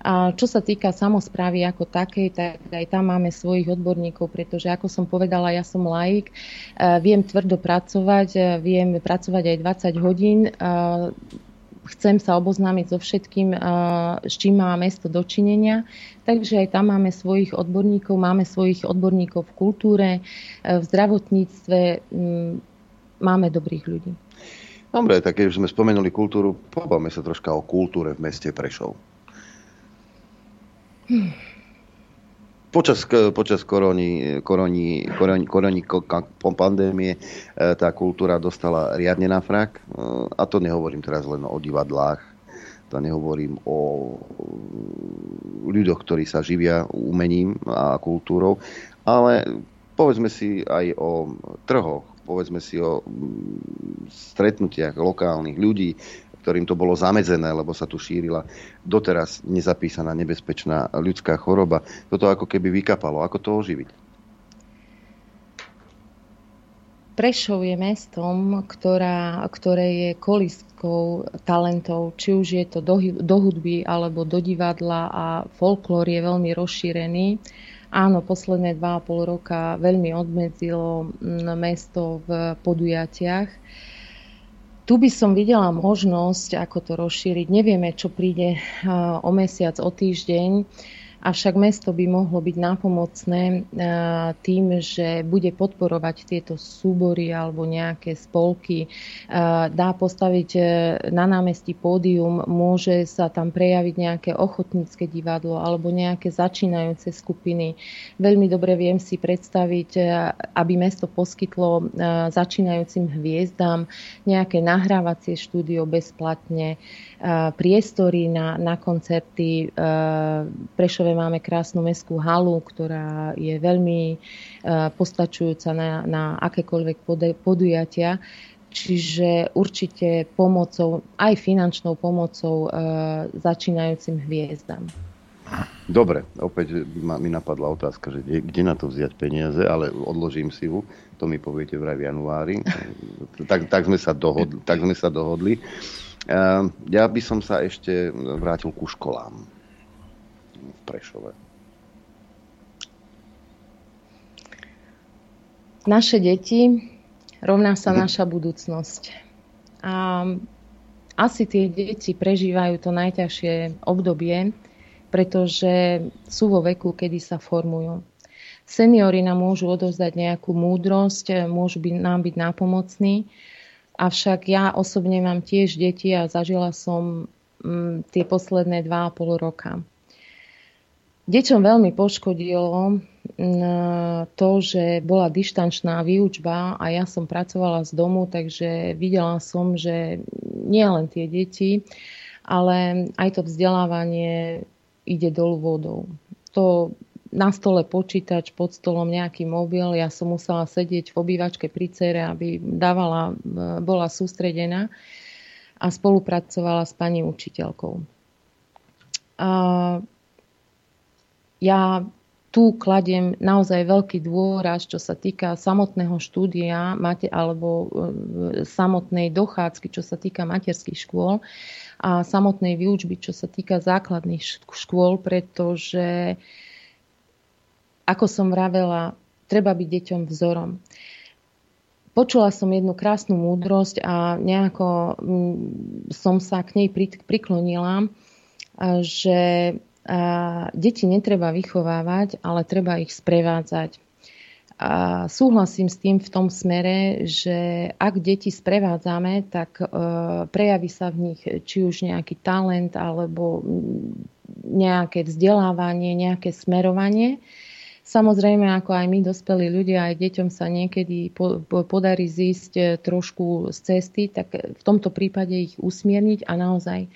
S15: A čo sa týka samozprávy ako takej, tak aj tam máme svojich odborníkov, pretože ako som povedala, ja som laik, eh, viem tvrdo pracovať, viem pracovať aj 20 hodín, chcem sa oboznámiť so všetkým, s čím má mesto dočinenia. Takže aj tam máme svojich odborníkov, máme svojich odborníkov v kultúre, e, v zdravotníctve, máme dobrých ľudí.
S2: Dobre, tak keď už sme spomenuli kultúru, pobavme sa troška o kultúre v meste Prešov. Hmm. Počas, počas koroni, koroni, koroni, koroni, pandémie e, tá kultúra dostala riadne na frak. E, a to nehovorím teraz len o divadlách, to nehovorím o ľuďoch, ktorí sa živia umením a kultúrou, ale povedzme si aj o trhoch, povedzme si o mm, stretnutiach lokálnych ľudí, ktorým to bolo zamedzené, lebo sa tu šírila doteraz nezapísaná nebezpečná ľudská choroba. Toto ako keby vykapalo. Ako to oživiť?
S15: Prešov je mestom, ktorá, ktoré je kolistkou talentov, či už je to do, do hudby alebo do divadla a folklór je veľmi rozšírený. Áno, posledné 2,5 roka veľmi obmedzilo mesto v podujatiach. Tu by som videla možnosť, ako to rozšíriť. Nevieme, čo príde o mesiac, o týždeň. Avšak mesto by mohlo byť nápomocné eh, tým, že bude podporovať tieto súbory alebo nejaké spolky, eh, dá postaviť eh, na námestí pódium, môže sa tam prejaviť nejaké ochotnícke divadlo alebo nejaké začínajúce skupiny. Veľmi dobre viem si predstaviť, aby mesto poskytlo začínajúcim hviezdám nejaké nahrávacie štúdio bezplatne, priestory na, na koncerty. Máme krásnu mestskú halu, ktorá je veľmi postačujúca na, na akékoľvek podujatia. Čiže určite pomocou, aj finančnou pomocou začínajúcim hviezdam.
S2: Dobre, opäť ma, mi napadla otázka, že kde, kde na to vziať peniaze, ale odložím si ju, to mi poviete vraj v januári. <laughs> tak, tak, sme sa dohodli, tak sme sa dohodli. Ehm, ja by som sa ešte vrátil ku školám v Prešove.
S15: Naše deti rovná sa naša budúcnosť. A asi tie deti prežívajú to najťažšie obdobie, pretože sú vo veku, kedy sa formujú. Seniory nám môžu odovzdať nejakú múdrosť, môžu byť, nám byť nápomocní, Avšak ja osobne mám tiež deti a zažila som mm, tie posledné 2,5 roka. Deťom veľmi poškodilo mm, to, že bola dištančná výučba a ja som pracovala z domu, takže videla som, že nie len tie deti, ale aj to vzdelávanie ide dolu vodou. To na stole počítač, pod stolom nejaký mobil. Ja som musela sedieť v obývačke pri cere, aby dávala, e, bola sústredená a spolupracovala s pani učiteľkou. A ja tu kladiem naozaj veľký dôraz, čo sa týka samotného štúdia alebo e, samotnej dochádzky, čo sa týka materských škôl a samotnej výučby, čo sa týka základných škôl, pretože ako som vravela, treba byť deťom vzorom. Počula som jednu krásnu múdrosť a nejako mm, som sa k nej priklonila, že deti netreba vychovávať, ale treba ich sprevádzať. A súhlasím s tým v tom smere, že ak deti sprevádzame, tak e, prejaví sa v nich či už nejaký talent alebo nejaké vzdelávanie, nejaké smerovanie. Samozrejme, ako aj my, dospelí ľudia, aj deťom sa niekedy po, po, podarí zísť e, trošku z cesty, tak v tomto prípade ich usmierniť a naozaj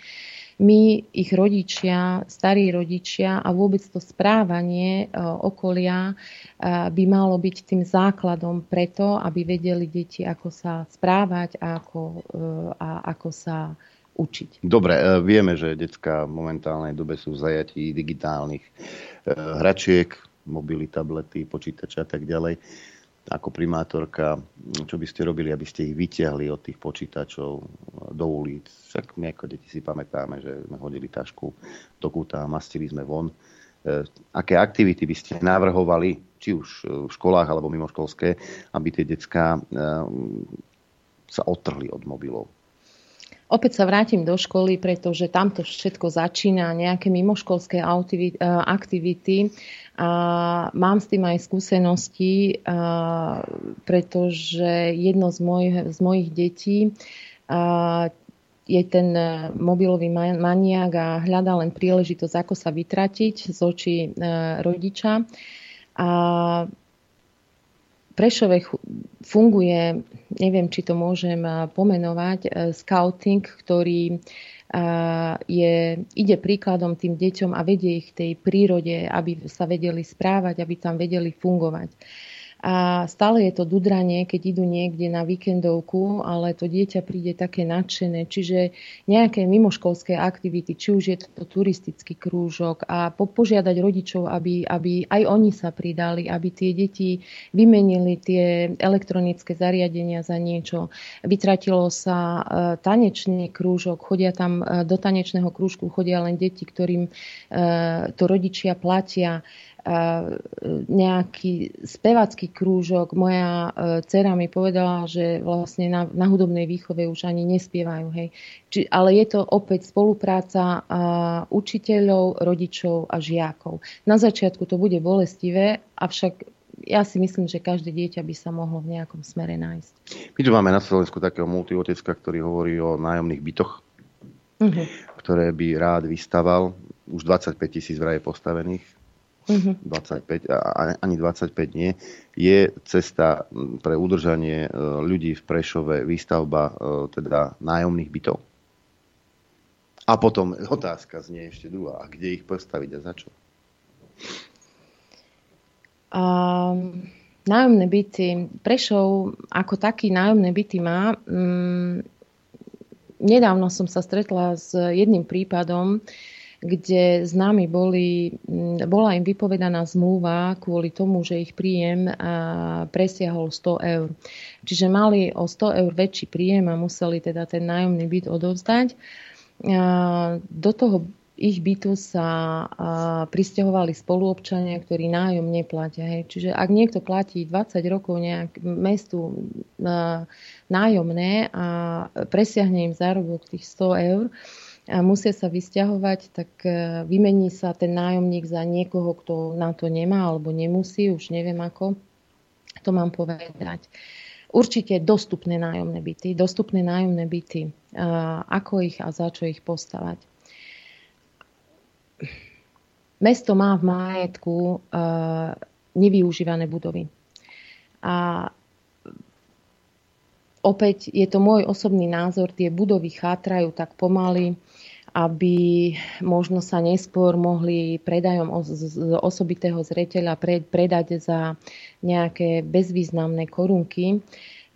S15: my, ich rodičia, starí rodičia a vôbec to správanie e, okolia e, by malo byť tým základom preto, aby vedeli deti, ako sa správať a ako, a ako sa učiť.
S2: Dobre, vieme, že detská v momentálnej dobe sú zajatí digitálnych hračiek, mobily, tablety, počítače a tak ďalej. Ako primátorka, čo by ste robili, aby ste ich vyťahli od tých počítačov do ulic? Však my ako deti si pamätáme, že sme hodili tašku do kúta a mastili sme von. E, aké aktivity by ste navrhovali, či už v školách alebo mimoškolské, aby tie e, sa odtrhli od mobilov?
S15: Opäť sa vrátim do školy, pretože tamto všetko začína, nejaké mimoškolské aktivity. A mám s tým aj skúsenosti, pretože jedno z mojich, z mojich detí je ten mobilový maniak a hľadá len príležitosť, ako sa vytratiť z očí rodiča. A Prešove funguje, neviem, či to môžem pomenovať, e, scouting, ktorý je, ide príkladom tým deťom a vedie ich tej prírode, aby sa vedeli správať, aby tam vedeli fungovať. A stále je to dudranie, keď idú niekde na víkendovku, ale to dieťa príde také nadšené. Čiže nejaké mimoškolské aktivity, či už je to turistický krúžok a po, požiadať rodičov, aby, aby aj oni sa pridali, aby tie deti vymenili tie elektronické zariadenia za niečo. Vytratilo sa e, tanečný krúžok, chodia tam e, do tanečného krúžku, chodia len deti, ktorým e, to rodičia platia nejaký spevacký krúžok. Moja dcera mi povedala, že vlastne na, na hudobnej výchove už ani nespievajú. Hej. Či, ale je to opäť spolupráca učiteľov, rodičov a žiakov. Na začiatku to bude bolestivé, avšak ja si myslím, že každé dieťa by sa mohlo v nejakom smere nájsť.
S2: My tu máme na Slovensku takého multiotecka, ktorý hovorí o nájomných bytoch, uh-huh. ktoré by rád vystaval. Už 25 tisíc vraj postavených. Uh-huh. 25, ani 25 nie. Je cesta pre udržanie e, ľudí v Prešove výstavba e, teda nájomných bytov? A potom otázka znie ešte druhá. A kde ich postaviť a za čo?
S15: Um, nájomné byty. Prešov ako taký nájomné byty má. Um, nedávno som sa stretla s jedným prípadom, kde s nami boli, mm, bola im vypovedaná zmluva kvôli tomu, že ich príjem presiahol 100 eur. Čiže mali o 100 eur väčší príjem a museli teda ten nájomný byt odovzdať. Do toho ich bytu sa pristahovali spoluobčania, ktorí nájom neplatia. Čiže ak niekto platí 20 rokov nejak mestu nájomné a presiahne im zárobok tých 100 eur, a musia sa vysťahovať, tak e, vymení sa ten nájomník za niekoho, kto na to nemá alebo nemusí, už neviem ako to mám povedať. Určite dostupné nájomné byty, dostupné nájomné byty, ako ich a za čo ich postavať. Mesto má v majetku nevyužívané budovy. A opäť je to môj osobný názor, tie budovy chátrajú tak pomaly, aby možno sa neskôr mohli predajom z osobitého zreteľa predať za nejaké bezvýznamné korunky.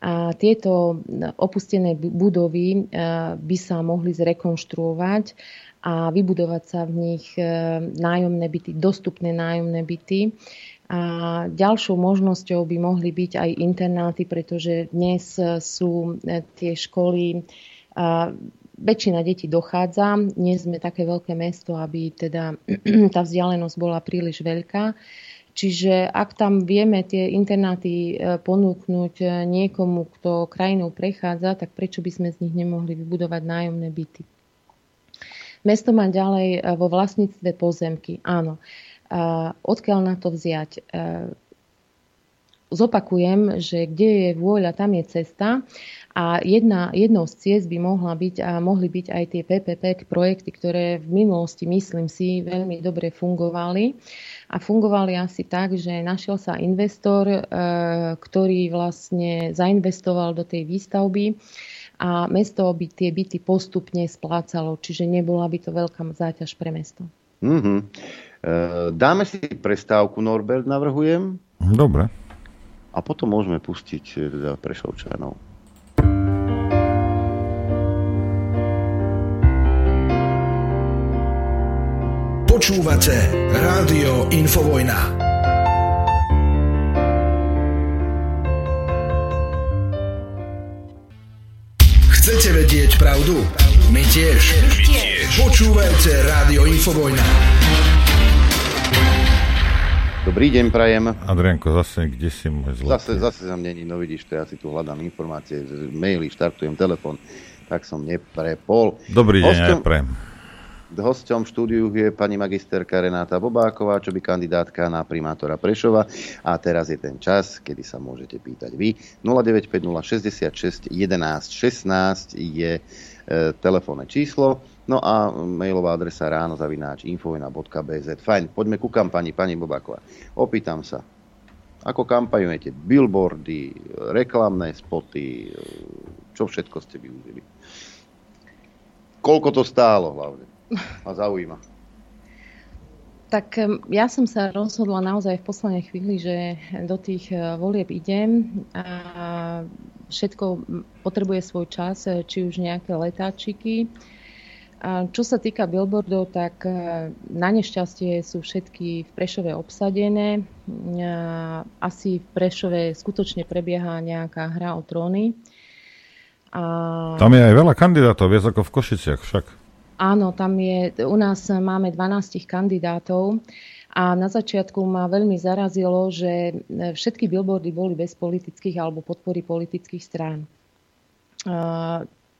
S15: A tieto opustené budovy by sa mohli zrekonštruovať a vybudovať sa v nich e, nájomné byty, dostupné nájomné byty. A ďalšou možnosťou by mohli byť aj internáty, pretože dnes sú e, tie školy, väčšina detí dochádza, nie sme také veľké mesto, aby teda <clears throat> tá vzdialenosť bola príliš veľká. Čiže ak tam vieme tie internáty e, ponúknuť niekomu, kto krajinou prechádza, tak prečo by sme z nich nemohli vybudovať nájomné byty? Mesto má ďalej e, vo vlastníctve pozemky. Áno. Odkiaľ na to vziať? E, zopakujem, že kde je vôľa, tam je cesta. A jedna, jednou z ciest by mohla byť a mohli byť aj tie PPP projekty, ktoré v minulosti, myslím si, veľmi dobre fungovali. A fungovali asi tak, že našiel sa investor, e, ktorý vlastne zainvestoval do tej výstavby a mesto by tie byty postupne splácalo, čiže nebola by to veľká záťaž pre mesto.
S2: Mm-hmm. Dáme si prestávku, Norbert, navrhujem.
S5: Dobre.
S2: A potom môžeme pustiť teda Prešovčanov.
S9: Počúvate Rádio Infovojna. Chcete vedieť pravdu? My tiež. My tiež. Počúvajte Rádio Infovojna.
S2: Dobrý deň, prajem.
S5: Adrianko, zase kde si môj zlatý?
S2: Zase, zase sa není, no vidíš, to ja si tu hľadám informácie, maily, štartujem telefon, tak som neprepol.
S5: Dobrý deň, Hostom... aj prajem.
S2: Hosťom štúdiu je pani magisterka Renáta Bobáková, čo by kandidátka na primátora Prešova. A teraz je ten čas, kedy sa môžete pýtať vy. 0950 66 11 16 je e, telefónne číslo. No a mailová adresa ráno zavináč infovina.bz. Fajn, poďme ku kampani, pani Bobáková. Opýtam sa, ako kampaňujete? Billboardy, reklamné spoty, čo všetko ste využili? Koľko to stálo hlavne? Ma zaujíma.
S15: Tak ja som sa rozhodla naozaj v poslednej chvíli, že do tých e, volieb idem a všetko potrebuje svoj čas, e, či už nejaké letáčiky. A čo sa týka billboardov, tak e, na nešťastie sú všetky v Prešove obsadené. Asi v Prešove skutočne prebieha nejaká hra o tróny.
S5: A... Tam je aj veľa kandidátov, viac ako v Košiciach však.
S15: Áno, tam je, u nás máme 12 kandidátov A na začiatku ma veľmi zarazilo, že všetky billboardy boli bez politických alebo podpory politických strán.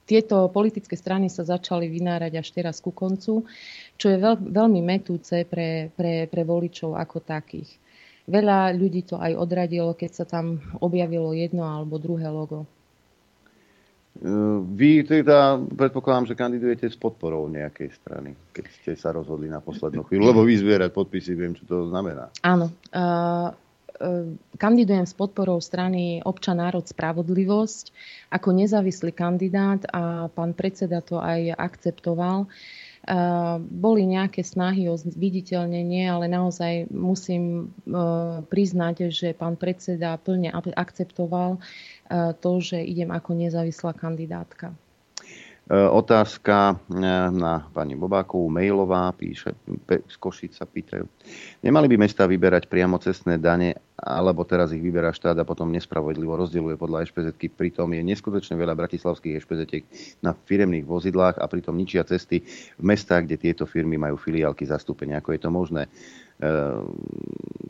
S15: Tieto politické strany sa začali vynárať až teraz ku koncu, čo je veľ, veľmi metúce pre, pre, pre voličov ako takých. Veľa ľudí to aj odradilo, keď sa tam objavilo jedno alebo druhé logo.
S2: Vy teda, predpokladám, že kandidujete s podporou nejakej strany, keď ste sa rozhodli na poslednú chvíľu, lebo vyzbierať podpisy, viem, čo to znamená.
S15: Áno. Uh, kandidujem s podporou strany Občan národ spravodlivosť ako nezávislý kandidát a pán predseda to aj akceptoval. Boli nejaké snahy o viditeľnenie, ale naozaj musím priznať, že pán predseda plne akceptoval to, že idem ako nezávislá kandidátka.
S2: Otázka na pani Bobákovú, mailová, píše, z Košic sa pýtajú. Nemali by mesta vyberať priamo cestné dane, alebo teraz ich vyberá štát a potom nespravodlivo rozdieluje podľa ešpz Pritom je neskutočne veľa bratislavských ešpz na firemných vozidlách a pritom ničia cesty v mestách, kde tieto firmy majú filiálky zastúpenia. Ako je to možné? Ehm,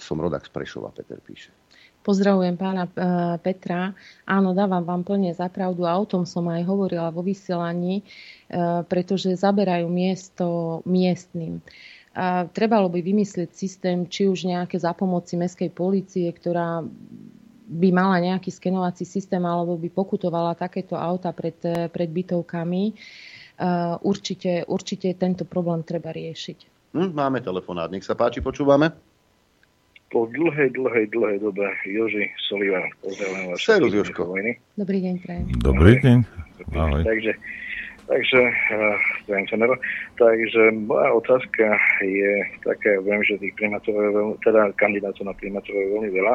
S2: som rodak z Prešova, Peter píše.
S15: Pozdravujem pána e, Petra. Áno, dávam vám plne zapravdu a o tom som aj hovorila vo vysielaní, e, pretože zaberajú miesto miestnym. A trebalo by vymyslieť systém, či už nejaké za pomoci mestskej policie, ktorá by mala nejaký skenovací systém alebo by pokutovala takéto auta pred, pred bytovkami. Určite, určite tento problém treba riešiť.
S2: Hm, máme telefonát, nech sa páči, počúvame
S16: po dlhej, dlhej, dlhej dobe Joži Soliva. Pozdravujem vás.
S2: Serus, Jožko.
S15: Dobrý deň, prajem.
S5: Dobrý deň. Ahoj.
S16: Takže, takže, uh, takže moja otázka je taká, viem, že tých primátorov, teda kandidátov na primátorov je veľmi veľa.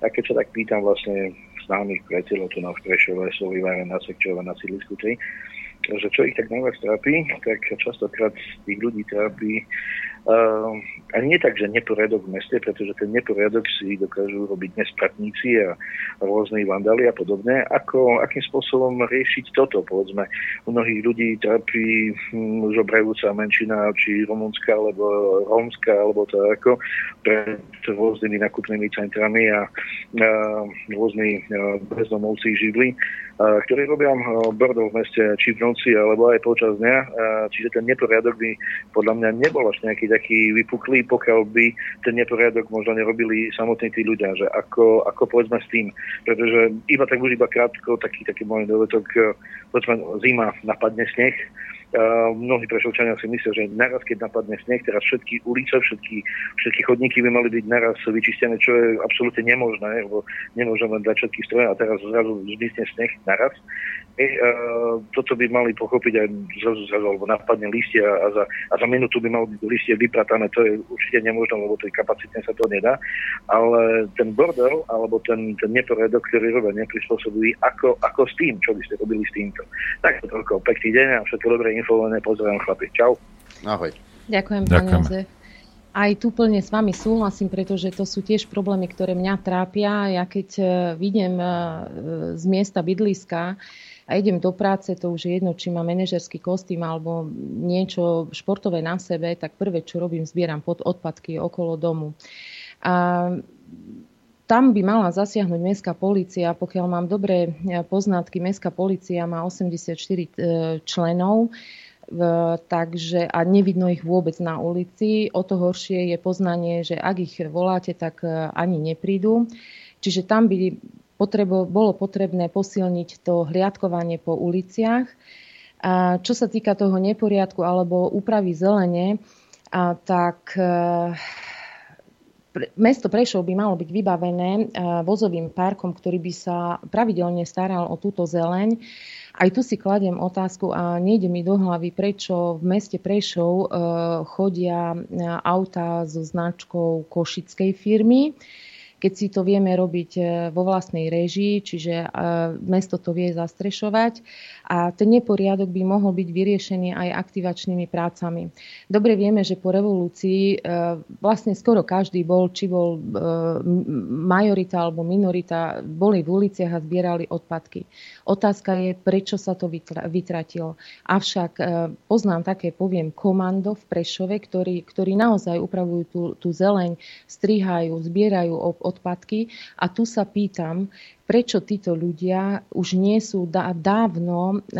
S16: A keď sa tak pýtam vlastne známych priateľov tu na Prešove, Soliváre, na Sekčove, na Sídlisku 3, že čo ich tak najviac trápi, tak častokrát tých ľudí trápi nie tak, že neporiadok v meste, pretože ten neporiadok si dokážu robiť nespratníci a rôzni vandali a podobne. Ako, akým spôsobom riešiť toto, povedzme. Mnohých ľudí trápi hm, žobrajúca menšina, či romúnska, alebo rómska, alebo to ako, pred rôznymi nakupnými centrami a, a rôzni bezdomovci živli ktorí robia bordel v meste či v noci, alebo aj počas dňa. Čiže ten neporiadok by podľa mňa nebol až nejaký taký vypuklý, pokiaľ by ten neporiadok možno nerobili samotní tí ľudia, že ako, ako povedzme s tým. Pretože iba tak už iba krátko, taký, taký môj dovetok, povedzme zima, napadne sneh, mnohí prešovčania si myslia, že naraz, keď napadne sneh, teraz všetky ulice, všetky, všetky chodníky by mali byť naraz vyčistené, čo je absolútne nemožné, lebo nemôžeme dať všetky stroje a teraz zrazu vznikne sneh naraz. E, toto by mali pochopiť aj zrazu, zrazu alebo napadne listie a, a, za, a za minútu by malo byť listie vypratané, to je určite nemožné, lebo tej kapacitne sa to nedá. Ale ten bordel alebo ten, ten neporiadok, ktorý robia neprispôsobí, ako, ako s tým, čo by ste robili s týmto. Tak to toľko, pekný deň a všetko dobré infované. Pozdravujem chlapi. Čau.
S2: Ahoj.
S15: Ďakujem, pán Jozef. Aj tu plne s vami súhlasím, pretože to sú tiež problémy, ktoré mňa trápia. Ja keď e, vidím e, z miesta bydliska a idem do práce, to už je jedno, či má manažerský kostým alebo niečo športové na sebe, tak prvé, čo robím, zbieram pod odpadky okolo domu. A tam by mala zasiahnuť mestská policia. Pokiaľ mám dobré e, poznatky, mestská policia má 84 členov takže, a nevidno ich vôbec na ulici. O to horšie je poznanie, že ak ich voláte, tak e, ani neprídu. Čiže tam by potrebo, bolo potrebné posilniť to hliadkovanie po uliciach. A čo sa týka toho neporiadku alebo úpravy zelene, a tak e, mesto Prešov by malo byť vybavené e, vozovým parkom, ktorý by sa pravidelne staral o túto zeleň aj tu si kladiem otázku a nejde mi do hlavy, prečo v meste Prešov e, chodia e, auta so značkou košickej firmy. Keď si to vieme robiť vo vlastnej režii, čiže mesto to vie zastrešovať a ten neporiadok by mohol byť vyriešený aj aktivačnými prácami. Dobre vieme, že po revolúcii vlastne skoro každý bol, či bol majorita alebo minorita, boli v uliciach a zbierali odpadky. Otázka je, prečo sa to vytratilo. Avšak poznám také, poviem, komando v Prešove, ktorí, ktorí naozaj upravujú tú, tú zeleň, strihajú, zbierajú odpadky a tu sa pýtam, prečo títo ľudia už nie sú dávno e,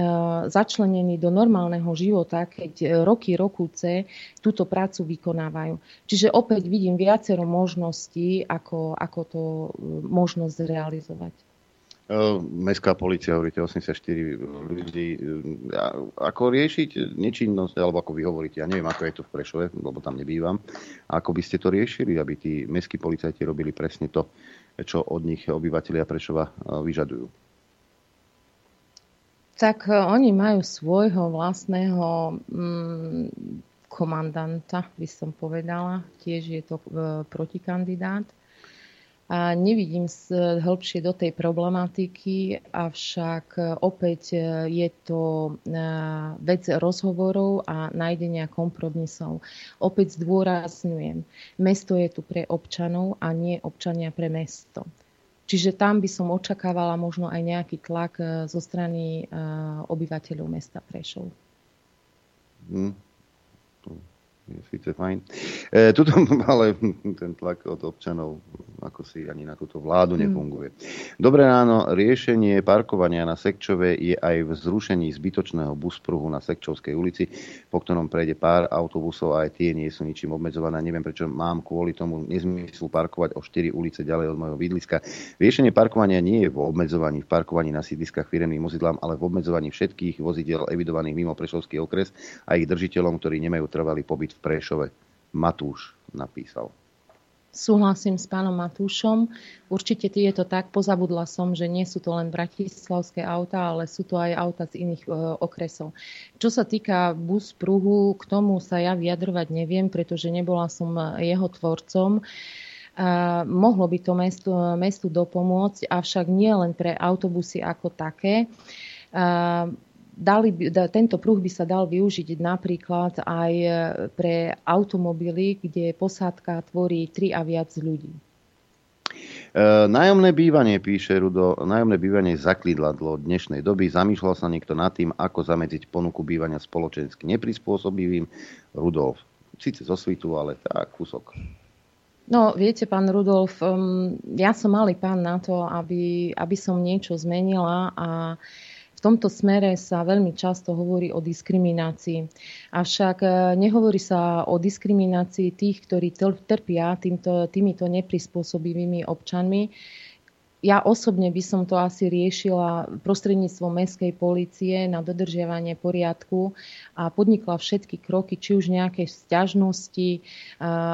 S15: začlenení do normálneho života, keď e, roky, rokúce túto prácu vykonávajú. Čiže opäť vidím viacero možností, ako, ako to e, možno zrealizovať.
S2: Mestská policia, hovoríte 84 ľudí. Ako riešiť nečinnosť, alebo ako vy hovoríte, ja neviem, ako je to v Prešove, lebo tam nebývam. Ako by ste to riešili, aby tí mestskí policajti robili presne to, čo od nich obyvateľia Prešova e, vyžadujú?
S15: Tak e, oni majú svojho vlastného mm, komandanta, by som povedala. Tiež je to e, protikandidát. A nevidím hĺbšie do tej problematiky, avšak opäť je to vec rozhovorov a nájdenia kompromisov. Opäť zdôrazňujem, mesto je tu pre občanov a nie občania pre mesto. Čiže tam by som očakávala možno aj nejaký tlak zo strany obyvateľov mesta Prešov.
S2: Hmm je síce fajn. E, tuto <laughs> ale ten tlak od občanov ako si ani na túto vládu hmm. nefunguje. Dobré ráno, riešenie parkovania na Sekčove je aj v zrušení zbytočného buspruhu na Sekčovskej ulici, po ktorom prejde pár autobusov a aj tie nie sú ničím obmedzované. Neviem, prečo mám kvôli tomu nezmyslu parkovať o 4 ulice ďalej od môjho bydliska. Riešenie parkovania nie je v obmedzovaní v parkovaní na sídliskách firemným vozidlám, ale v obmedzovaní všetkých vozidel evidovaných mimo Prešovský okres a ich držiteľom, ktorí nemajú trvalý pobyt v Prešove. Matúš napísal.
S15: Súhlasím s pánom Matúšom. Určite je to tak. Pozabudla som, že nie sú to len bratislavské auta, ale sú to aj auta z iných e, okresov. Čo sa týka bus pruhu, k tomu sa ja vyjadrovať neviem, pretože nebola som jeho tvorcom. E, mohlo by to mestu, mestu dopomôcť, avšak nie len pre autobusy ako také. E, dali, tento pruh by sa dal využiť napríklad aj e, pre automobily, kde posádka tvorí 3 a viac ľudí. E,
S2: nájomné bývanie, píše Rudo, nájomné bývanie zaklidladlo dnešnej doby. Zamýšľal sa niekto nad tým, ako zamedziť ponuku bývania spoločensky neprispôsobivým. Rudolf, síce zo svitu, ale tak, kúsok.
S15: No, viete, pán Rudolf, um, ja som malý pán na to, aby, aby som niečo zmenila a uh, v tomto smere sa veľmi často hovorí o diskriminácii. Avšak e, nehovorí sa o diskriminácii tých, ktorí trpia týmto, týmito neprispôsobivými občanmi, ja osobne by som to asi riešila prostredníctvom mestskej policie na dodržiavanie poriadku a podnikla všetky kroky, či už nejaké sťažnosti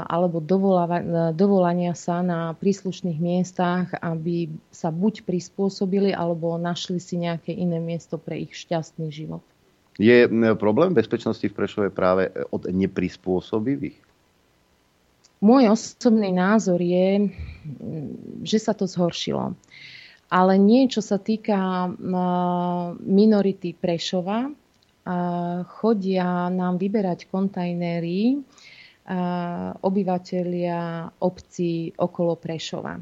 S15: alebo dovolania sa na príslušných miestach, aby sa buď prispôsobili alebo našli si nejaké iné miesto pre ich šťastný život.
S2: Je problém bezpečnosti v Prešove práve od neprispôsobivých?
S15: Môj osobný názor je, že sa to zhoršilo. Ale nie, čo sa týka minority Prešova. Chodia nám vyberať kontajnery obyvateľia obcí okolo Prešova.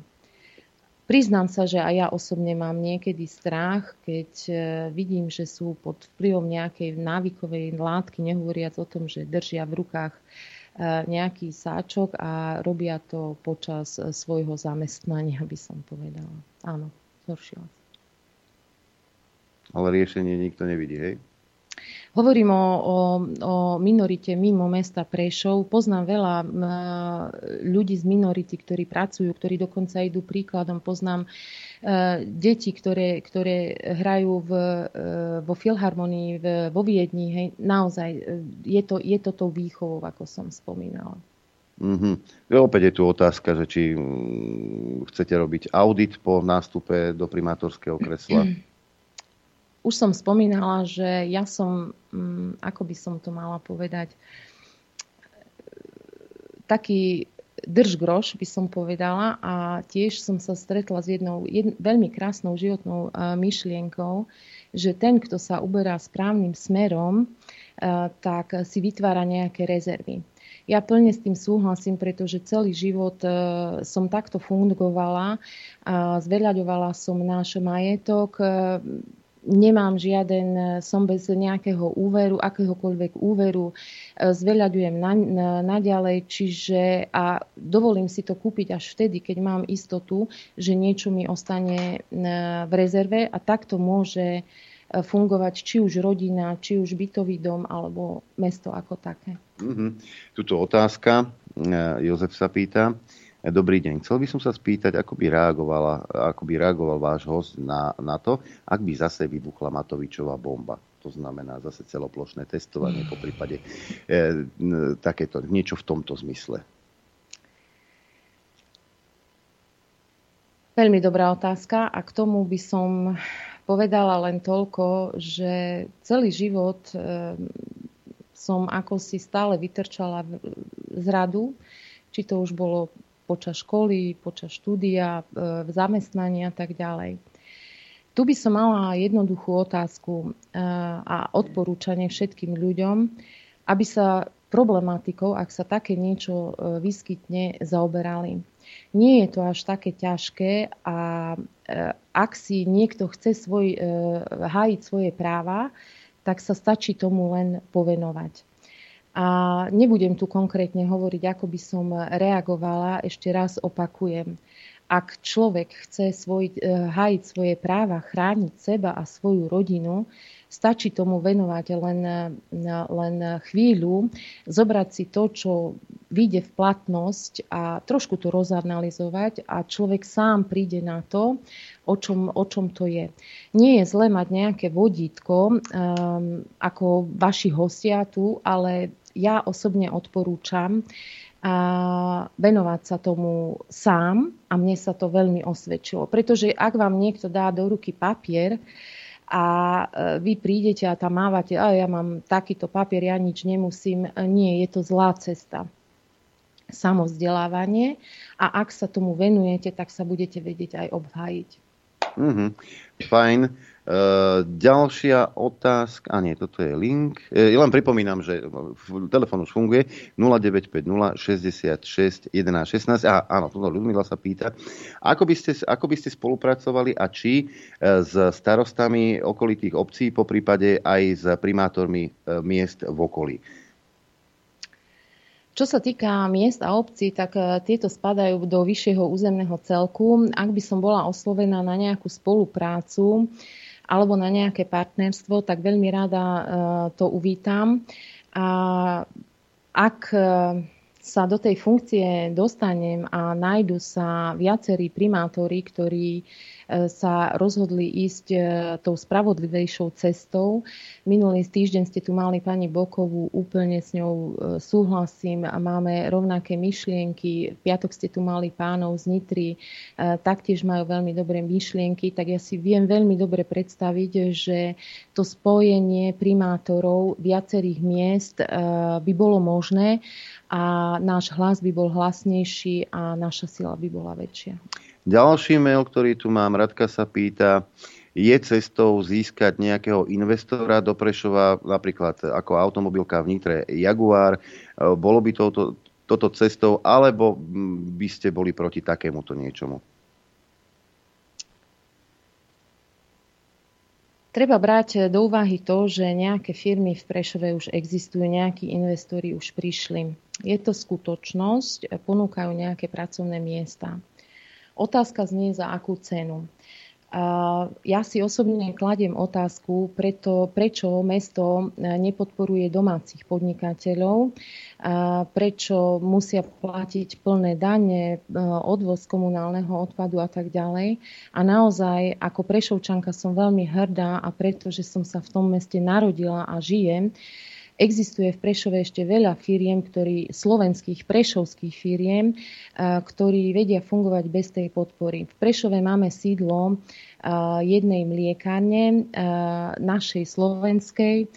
S15: Priznám sa, že aj ja osobne mám niekedy strach, keď e, vidím, že sú pod vplyvom nejakej návykovej látky, nehovoriac o tom, že držia v rukách E, nejaký sáčok a robia to počas e, svojho zamestnania, by som povedala. Áno, zhoršila sa.
S2: Ale riešenie nikto nevidí, hej?
S15: Hovorím o, o, o minorite mimo mesta Prešov. Poznám veľa ľudí z minority, ktorí pracujú, ktorí dokonca idú príkladom. Poznám uh, deti, ktoré, ktoré hrajú v, uh, vo Filharmonii v, vo Viedni. Hej. Naozaj je to, je to tou výchovou, ako som spomínala.
S2: Mm-hmm. Opäť je tu otázka, že či mm, chcete robiť audit po nástupe do primátorského kresla. <clears throat>
S15: Už som spomínala, že ja som, mm, ako by som to mala povedať, taký držgroš, by som povedala. A tiež som sa stretla s jednou jed, veľmi krásnou životnou uh, myšlienkou, že ten, kto sa uberá správnym smerom, uh, tak si vytvára nejaké rezervy. Ja plne s tým súhlasím, pretože celý život uh, som takto fungovala, uh, zveľaďovala som náš majetok, nemám žiaden, som bez nejakého úveru, akéhokoľvek úveru, e, zveľaďujem na, na, naďalej, čiže a dovolím si to kúpiť až vtedy, keď mám istotu, že niečo mi ostane e, v rezerve a takto môže e, fungovať či už rodina, či už bytový dom alebo mesto ako také.
S2: Mm-hmm. Tuto otázka, Jozef sa pýta, Dobrý deň. Chcel by som sa spýtať, ako by, reagovala, ako by reagoval váš host na, na to, ak by zase vybuchla Matovičová bomba. To znamená zase celoplošné testovanie, po prípade e, takéto, niečo v tomto zmysle.
S15: Veľmi dobrá otázka a k tomu by som povedala len toľko, že celý život e, som ako si stále vytrčala z radu, či to už bolo počas školy, počas štúdia, e, v zamestnaní a tak ďalej. Tu by som mala jednoduchú otázku e, a odporúčanie všetkým ľuďom, aby sa problematikou, ak sa také niečo e, vyskytne, zaoberali. Nie je to až také ťažké a ak si niekto chce svoj, hájiť svoje práva, tak sa stačí tomu len povenovať. A nebudem tu konkrétne hovoriť, ako by som reagovala. Ešte raz opakujem. Ak človek chce svoj, eh, hájiť svoje práva, chrániť seba a svoju rodinu, stačí tomu venovať len, len chvíľu, zobrať si to, čo vyjde v platnosť a trošku to rozanalizovať a človek sám príde na to, o čom, o čom to je. Nie je zle mať nejaké vodítko um, ako vaši hostia tu, ale ja osobne odporúčam a venovať sa tomu sám a mne sa to veľmi osvedčilo. Pretože ak vám niekto dá do ruky papier a e, vy prídete a tam mávate, a ja mám takýto papier, ja nič nemusím, nie, je to zlá cesta samovzdelávanie a ak sa tomu venujete, tak sa budete vedieť aj obhájiť.
S2: Mm-hmm. Fajn. Uh, ďalšia otázka, a nie, toto je link. Ja len pripomínam, že telefón už funguje 0950 66 11 16. A áno, toto Ľudmila sa pýta, ako by, ste, ako by ste spolupracovali a či uh, s starostami okolitých obcí, po prípade aj s primátormi miest v okolí.
S15: Čo sa týka miest a obcí, tak e, tieto spadajú do vyššieho územného celku. Ak by som bola oslovená na nejakú spoluprácu alebo na nejaké partnerstvo, tak veľmi rada e, to uvítam. A ak e, sa do tej funkcie dostanem a nájdu sa viacerí primátori, ktorí sa rozhodli ísť e, tou spravodlivejšou cestou. Minulý týždeň ste tu mali pani Bokovú, úplne s ňou e, súhlasím a máme rovnaké myšlienky. V piatok ste tu mali pánov z Nitry, taktiež majú veľmi dobré myšlienky, tak ja si viem veľmi dobre predstaviť, že to spojenie primátorov viacerých miest by bolo možné a náš hlas by bol hlasnejší a naša sila by bola väčšia.
S2: Ďalší mail, ktorý tu mám, Radka sa pýta, je cestou získať nejakého investora do Prešova, napríklad ako automobilka v Nitre Jaguar. Bolo by toto, toto cestou, alebo by ste boli proti takémuto niečomu?
S15: Treba brať do úvahy to, že nejaké firmy v Prešove už existujú, nejakí investori už prišli. Je to skutočnosť, ponúkajú nejaké pracovné miesta. Otázka znie za akú cenu. Ja si osobne kladiem otázku, preto, prečo mesto e, nepodporuje domácich podnikateľov, prečo musia platiť plné dane, e, odvoz komunálneho odpadu a tak ďalej. A naozaj, ako prešovčanka som veľmi hrdá a pretože som sa v tom meste narodila a žijem, Existuje v Prešove ešte veľa firiem, ktorí, slovenských prešovských firiem, ktorí vedia fungovať bez tej podpory. V Prešove máme sídlo jednej mliekárne našej slovenskej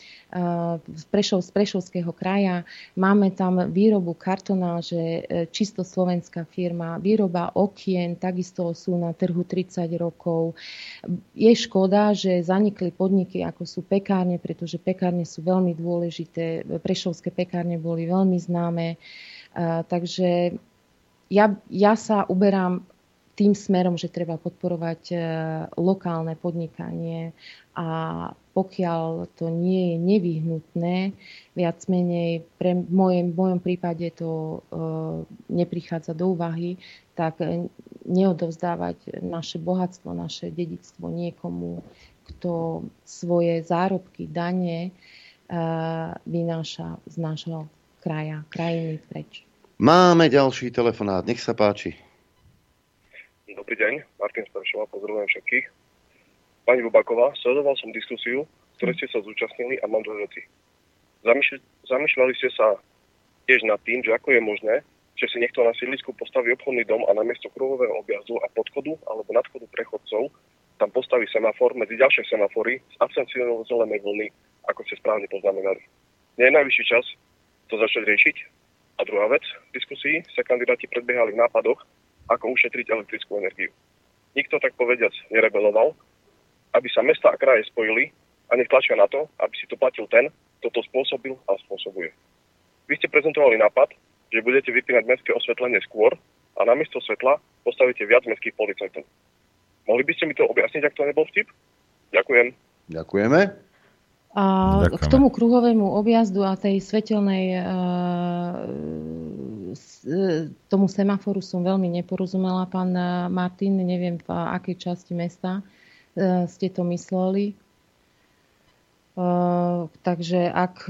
S15: z, Prešov, z Prešovského kraja. Máme tam výrobu kartonáže, čisto slovenská firma, výroba okien, takisto sú na trhu 30 rokov. Je škoda, že zanikli podniky, ako sú pekárne, pretože pekárne sú veľmi dôležité. Prešovské pekárne boli veľmi známe. Takže ja, ja sa uberám tým smerom, že treba podporovať e, lokálne podnikanie a pokiaľ to nie je nevyhnutné, viac menej pre v mojom, v mojom prípade to e, neprichádza do úvahy, tak neodovzdávať naše bohatstvo, naše dedictvo niekomu, kto svoje zárobky, dane e, vynáša z nášho kraja, krajiny preč.
S2: Máme ďalší telefonát, nech sa páči.
S17: Dobrý deň, Martin Staršová, pozdravujem všetkých. Pani Bubaková, sledoval som diskusiu, ktoré ste sa zúčastnili a mám dve veci. Zamýšľali ste sa tiež nad tým, že ako je možné, že si niekto na sídlisku postaví obchodný dom a namiesto kruhového objazdu a podchodu alebo nadchodu prechodcov tam postaví semafor medzi ďalšie semafory s absenciou zelenej vlny, ako ste správne poznamenali. Nie je najvyšší čas to začať riešiť? A druhá vec, v diskusii sa kandidáti predbiehali v nápadoch, ako ušetriť elektrickú energiu. Nikto tak povediac nerebeloval, aby sa mesta a kraje spojili a nech tlačia na to, aby si to platil ten, kto to spôsobil a spôsobuje. Vy ste prezentovali nápad, že budete vypínať mestské osvetlenie skôr a namiesto svetla postavíte viac mestských policajtov. Mohli by ste mi to objasniť, ak to nebol vtip? Ďakujem.
S2: Ďakujeme.
S15: A k tomu kruhovému objazdu a tej svetelnej tomu semaforu som veľmi neporozumela, pán Martin, neviem v akej časti mesta e, ste to mysleli. E, takže ak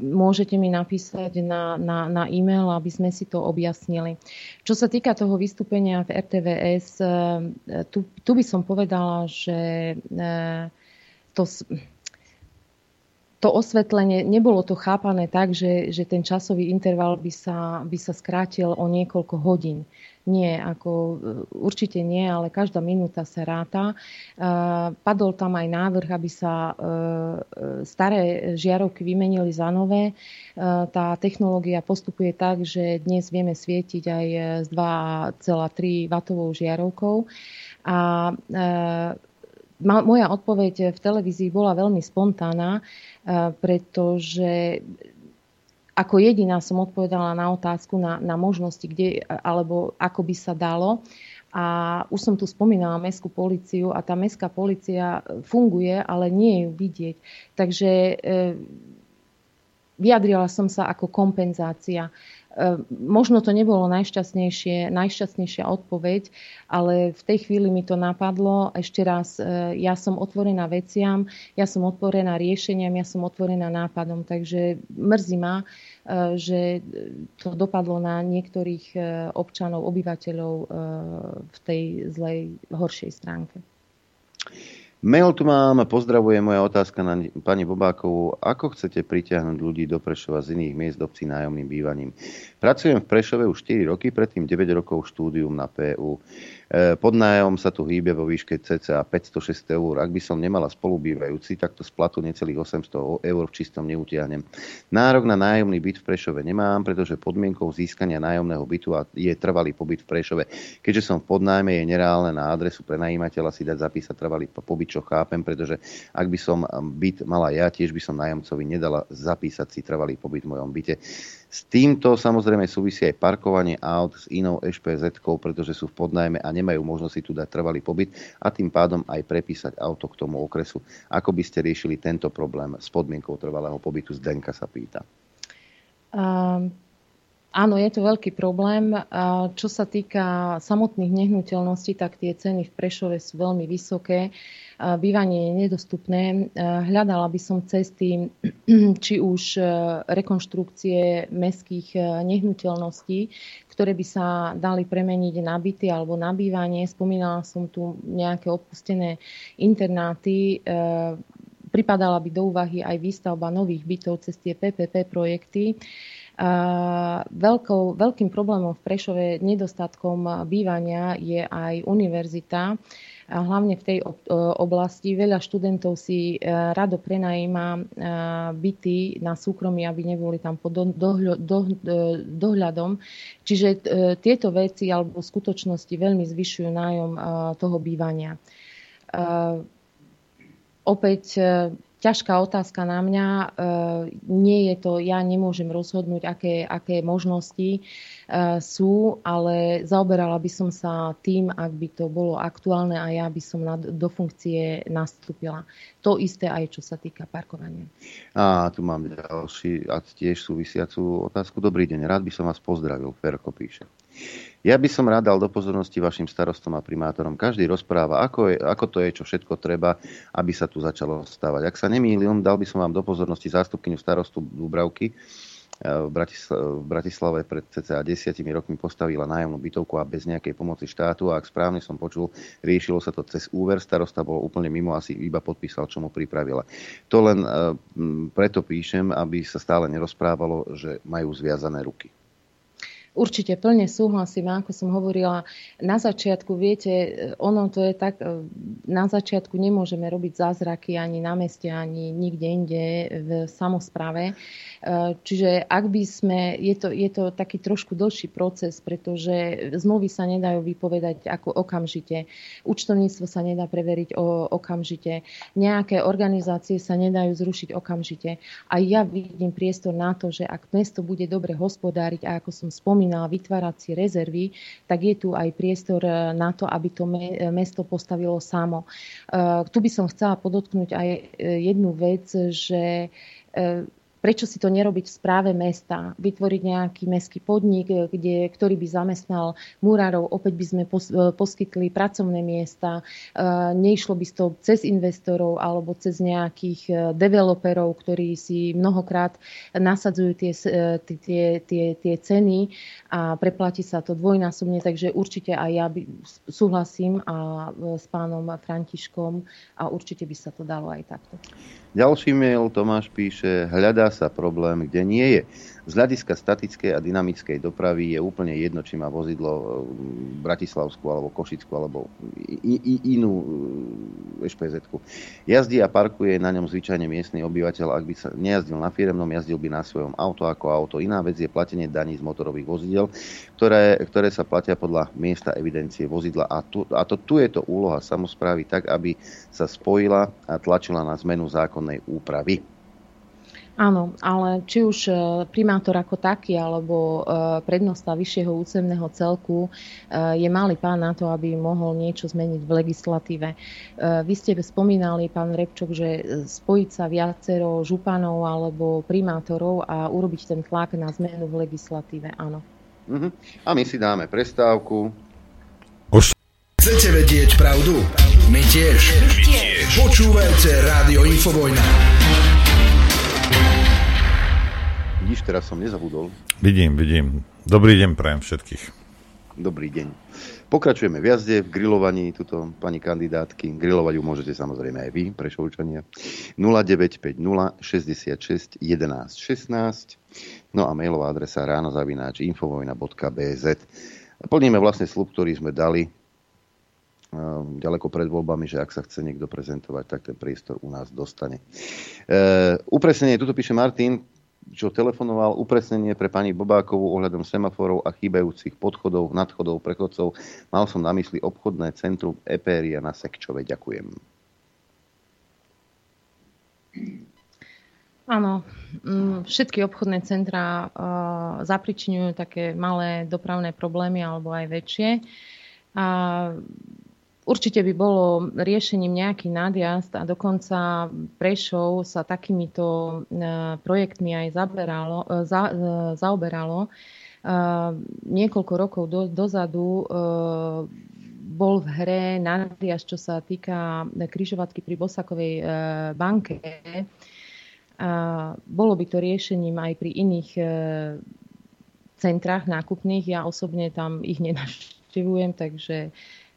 S15: môžete mi napísať na, na, na e-mail, aby sme si to objasnili. Čo sa týka toho vystúpenia v RTVS, e, tu, tu by som povedala, že to to osvetlenie, nebolo to chápané tak, že, že ten časový interval by sa, by sa skrátil o niekoľko hodín. Nie, ako e, určite nie, ale každá minúta sa ráta. E, padol tam aj návrh, aby sa e, staré žiarovky vymenili za nové. Tá technológia postupuje tak, že dnes vieme svietiť aj s 2,3 W žiarovkou. A moja odpoveď v televízii bola veľmi spontánna, e, pretože ako jediná som odpovedala na otázku, na, na možnosti, kde, alebo ako by sa dalo. A už som tu spomínala mestskú policiu a tá mestská policia funguje, ale nie je ju vidieť. Takže e, vyjadrila som sa ako kompenzácia. Ehm, možno to nebolo najšťastnejšie, najšťastnejšia odpoveď, ale v tej chvíli mi to napadlo. Ešte raz, e, ja som otvorená veciam, ja som otvorená riešeniam, ja som otvorená nápadom, takže mrzí ma, e, že to dopadlo na niektorých e, občanov, obyvateľov v tej zlej, horšej stránke.
S2: Mail tu mám, pozdravuje moja otázka na pani Bobákovú. Ako chcete pritiahnuť ľudí do Prešova z iných miest obcí nájomným bývaním? Pracujem v Prešove už 4 roky, predtým 9 rokov štúdium na PU. E, podnájom sa tu hýbe vo výške cca 506 eur. Ak by som nemala spolubývajúci, tak to z platu necelých 800 eur v čistom neutiahnem. Nárok na nájomný byt v Prešove nemám, pretože podmienkou získania nájomného bytu je trvalý pobyt v Prešove. Keďže som v podnájme, je nereálne na adresu pre najímateľa si dať zapísať trvalý pobyt, čo chápem, pretože ak by som byt mala ja, tiež by som nájomcovi nedala zapísať si trvalý pobyt v mojom byte. S týmto samozrejme súvisí aj parkovanie aut s inou ešpz pretože sú v podnajme a nemajú možnosť si tu dať trvalý pobyt a tým pádom aj prepísať auto k tomu okresu. Ako by ste riešili tento problém s podmienkou trvalého pobytu? Zdenka sa pýta.
S15: Um, Áno, je to veľký problém. Čo sa týka samotných nehnuteľností, tak tie ceny v Prešove sú veľmi vysoké. Bývanie je nedostupné. Hľadala by som cesty, <clears throat> či už e, rekonštrukcie mestských e, nehnuteľností, ktoré by sa dali premeniť na byty alebo na bývanie. Spomínala som tu nejaké opustené internáty. E, pripadala by do úvahy aj výstavba nových bytov cez tie PPP projekty. Veľkou, veľkým problémom v Prešove nedostatkom bývania je aj univerzita. a hlavne v tej oblasti. Veľa študentov si rado prenajíma byty na súkromí, aby neboli tam pod dohľadom. Čiže tieto veci alebo skutočnosti veľmi zvyšujú nájom toho bývania. Opäť ťažká otázka na mňa. E, nie je to, ja nemôžem rozhodnúť, aké, aké možnosti e, sú, ale zaoberala by som sa tým, ak by to bolo aktuálne a ja by som do funkcie nastúpila. To isté aj čo sa týka parkovania.
S2: A tu mám ďalší a tiež súvisiacú otázku. Dobrý deň, rád by som vás pozdravil, Ferko píše. Ja by som rád dal do pozornosti vašim starostom a primátorom. Každý rozpráva, ako, je, ako to je, čo všetko treba, aby sa tu začalo stávať. Ak sa nemýlim, dal by som vám do pozornosti zástupkyňu starostu Dúbravky, v, v Bratislave pred cca desiatimi rokmi postavila nájomnú bytovku a bez nejakej pomoci štátu a ak správne som počul, riešilo sa to cez úver, starosta bol úplne mimo, asi iba podpísal, čo mu pripravila. To len preto píšem, aby sa stále nerozprávalo, že majú zviazané ruky.
S15: Určite plne súhlasím, ako som hovorila. Na začiatku, viete, ono to je tak, na začiatku nemôžeme robiť zázraky ani na meste, ani nikde inde v samozprave. Čiže ak by sme, je to, je to taký trošku dlhší proces, pretože zmluvy sa nedajú vypovedať ako okamžite. Účtovníctvo sa nedá preveriť o, okamžite. Nejaké organizácie sa nedajú zrušiť okamžite. A ja vidím priestor na to, že ak mesto bude dobre hospodáriť, a ako som spomínala, vytvárať si rezervy, tak je tu aj priestor na to, aby to mesto postavilo samo. Tu by som chcela podotknúť aj jednu vec, že Prečo si to nerobiť v správe mesta? Vytvoriť nejaký mestský podnik, eh, kde, ktorý by zamestnal murárov, opäť by sme eh, poskytli pracovné miesta, eh, neišlo by to cez investorov alebo cez nejakých developerov, ktorí si mnohokrát nasadzujú tie, tie, tie, tie ceny a preplatí sa to dvojnásobne, takže určite aj ja by, súhlasím a s pánom Františkom a určite by sa to dalo aj takto.
S2: Ďalší mail Tomáš píše, hľadá sa problém, kde nie je. Z hľadiska statickej a dynamickej dopravy je úplne jedno, či má vozidlo e, Bratislavskú alebo Košickú alebo inú špz e, Jazdí a parkuje na ňom zvyčajne miestny obyvateľ. Ak by sa nejazdil na firemnom, jazdil by na svojom auto ako auto. Iná vec je platenie daní z motorových vozidel, ktoré, ktoré sa platia podľa miesta evidencie vozidla. A, tu, a to, tu je to úloha samozprávy tak, aby sa spojila a tlačila na zmenu zákonnej úpravy.
S15: Áno, ale či už e, primátor ako taký, alebo e, prednosta vyššieho úcemného celku e, je malý pán na to, aby mohol niečo zmeniť v legislatíve. Vy ste spomínali, pán Repčok, že spojiť sa viacero županov alebo primátorov a urobiť ten tlak na zmenu v legislatíve, áno.
S2: Uh-huh. A my si dáme prestávku.
S9: Chcete vedieť pravdu? My tiež. My tiež. Počúvajte Rádio Infovojna.
S2: Vidíš, teraz som nezabudol.
S5: Vidím, vidím. Dobrý deň prajem všetkých.
S2: Dobrý deň. Pokračujeme v jazde, v grillovaní tuto pani kandidátky. Grillovať ju môžete samozrejme aj vy, prešovčania. 0950 66 11 16 no a mailová adresa ráno zavináč infovojna.bz Plníme vlastne slub, ktorý sme dali ďaleko pred voľbami, že ak sa chce niekto prezentovať, tak ten priestor u nás dostane. E, upresnenie, tuto píše Martin, čo telefonoval, upresnenie pre pani Bobákovú ohľadom semaforov a chýbajúcich podchodov, nadchodov, prechodcov. Mal som na mysli obchodné centrum Eperia na Sekčove. Ďakujem.
S15: Áno, mm, všetky obchodné centra zapričiňujú také malé dopravné problémy alebo aj väčšie. A Určite by bolo riešením nejaký nadjazd a dokonca Prešov sa takýmito e, projektmi aj zaberalo, e, za, e, zaoberalo. Niekoľko rokov do, dozadu bol v hre nadjazd, čo sa týka križovatky pri Bosakovej banke. Bolo by to riešením aj pri iných centrách nákupných. Ja osobne tam ich nenavštevujem, takže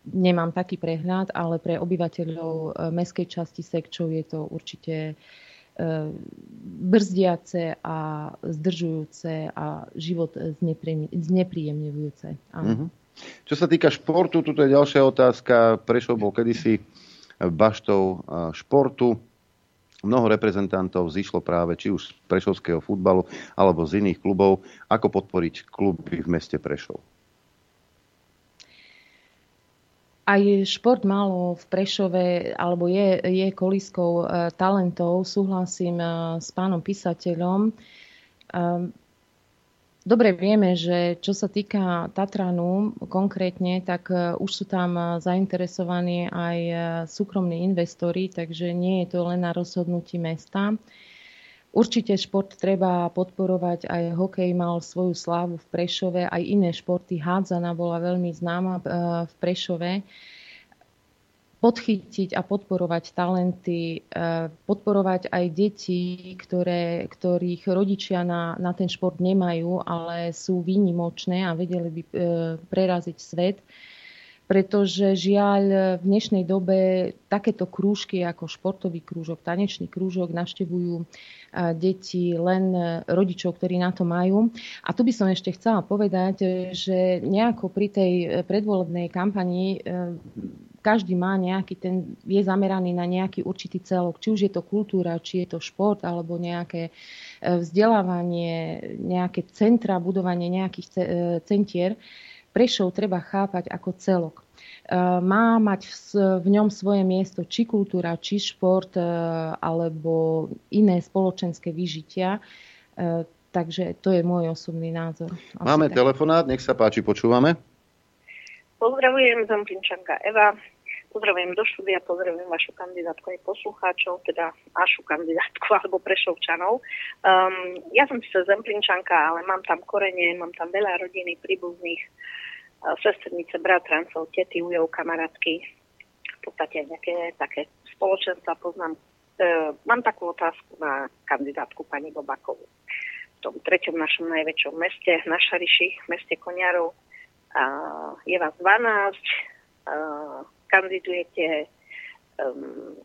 S15: nemám taký prehľad, ale pre obyvateľov e, mestskej časti Sekčov je to určite e, brzdiace a zdržujúce a život znepríjemňujúce.
S2: Mm-hmm. Čo sa týka športu, tu je ďalšia otázka. Prešov bol kedysi baštou športu. Mnoho reprezentantov zišlo práve či už z prešovského futbalu alebo z iných klubov. Ako podporiť kluby v meste Prešov?
S15: Aj šport malo v Prešove, alebo je, je koliskou e, talentov, súhlasím e, s pánom písateľom. Ehm, dobre vieme, že čo sa týka Tatranu konkrétne, tak e, už sú tam zainteresovaní aj súkromní investori, takže nie je to len na rozhodnutí mesta. Určite šport treba podporovať, aj hokej mal svoju slávu v Prešove, aj iné športy, hádzana bola veľmi známa v Prešove. Podchytiť a podporovať talenty, eh, podporovať aj deti, ktoré, ktorých rodičia na, na ten šport nemajú, ale sú výnimočné a vedeli by eh, preraziť svet. Pretože žiaľ v dnešnej dobe takéto krúžky ako športový krúžok, tanečný krúžok navštevujú eh, deti len rodičov, ktorí na to majú. A tu by som ešte chcela povedať, že nejako pri tej predvolebnej kampanii každý má nejaký, ten je zameraný na nejaký určitý celok. Či už je to kultúra, či je to šport, alebo nejaké e, vzdelávanie, nejaké centra, budovanie nejakých e, centier. Prešov treba chápať ako celok. E, má mať v ňom svoje miesto či kultúra, či šport, alebo iné spoločenské vyžitia. Takže to je môj osobný názor.
S2: Máme telefonát, nech sa páči, počúvame.
S18: Pozdravujem Zemplínčanka Eva. Pozdravujem do štúdia, pozdravujem vašu kandidátku aj poslucháčov, teda našu kandidátku <laughs> alebo prešovčanov. Um, ja som sice Zemplínčanka, ale mám tam korene, mám tam veľa rodiny, príbuzných, uh, sestrnice, bratrancov, tety, ujov, kamarátky. V podstate nejaké také spoločenstva poznám. Uh, mám takú otázku na kandidátku pani Bobakovu. V tom treťom našom najväčšom meste, na Šariši, meste Koniarov, uh, je vás 12, uh, kandidujete um,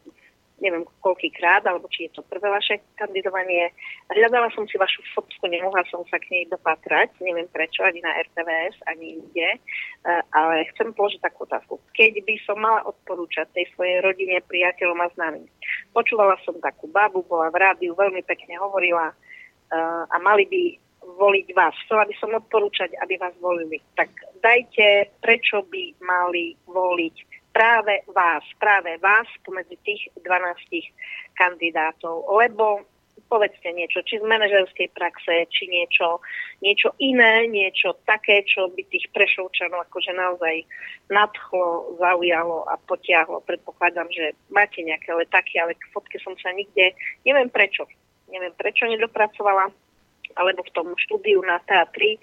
S18: neviem koľkýkrát, alebo či je to prvé vaše kandidovanie. Hľadala som si vašu fotku, nemohla som sa k nej dopatrať, neviem prečo, ani na RTVS, ani inde, uh, ale chcem položiť takú otázku. Keď by som mala odporúčať tej svojej rodine, priateľom a známym, počúvala som takú babu, bola v rádiu, veľmi pekne hovorila uh, a mali by voliť vás. Chcela by som odporúčať, aby vás volili. Tak dajte, prečo by mali voliť práve vás, práve vás pomedzi tých 12 kandidátov, lebo povedzte niečo, či z manažerskej praxe, či niečo, niečo iné, niečo také, čo by tých prešovčanov akože naozaj nadchlo, zaujalo a potiahlo. Predpokladám, že máte nejaké letaky, ale k fotke som sa nikde, neviem prečo, neviem prečo nedopracovala, alebo v tom štúdiu na teatri.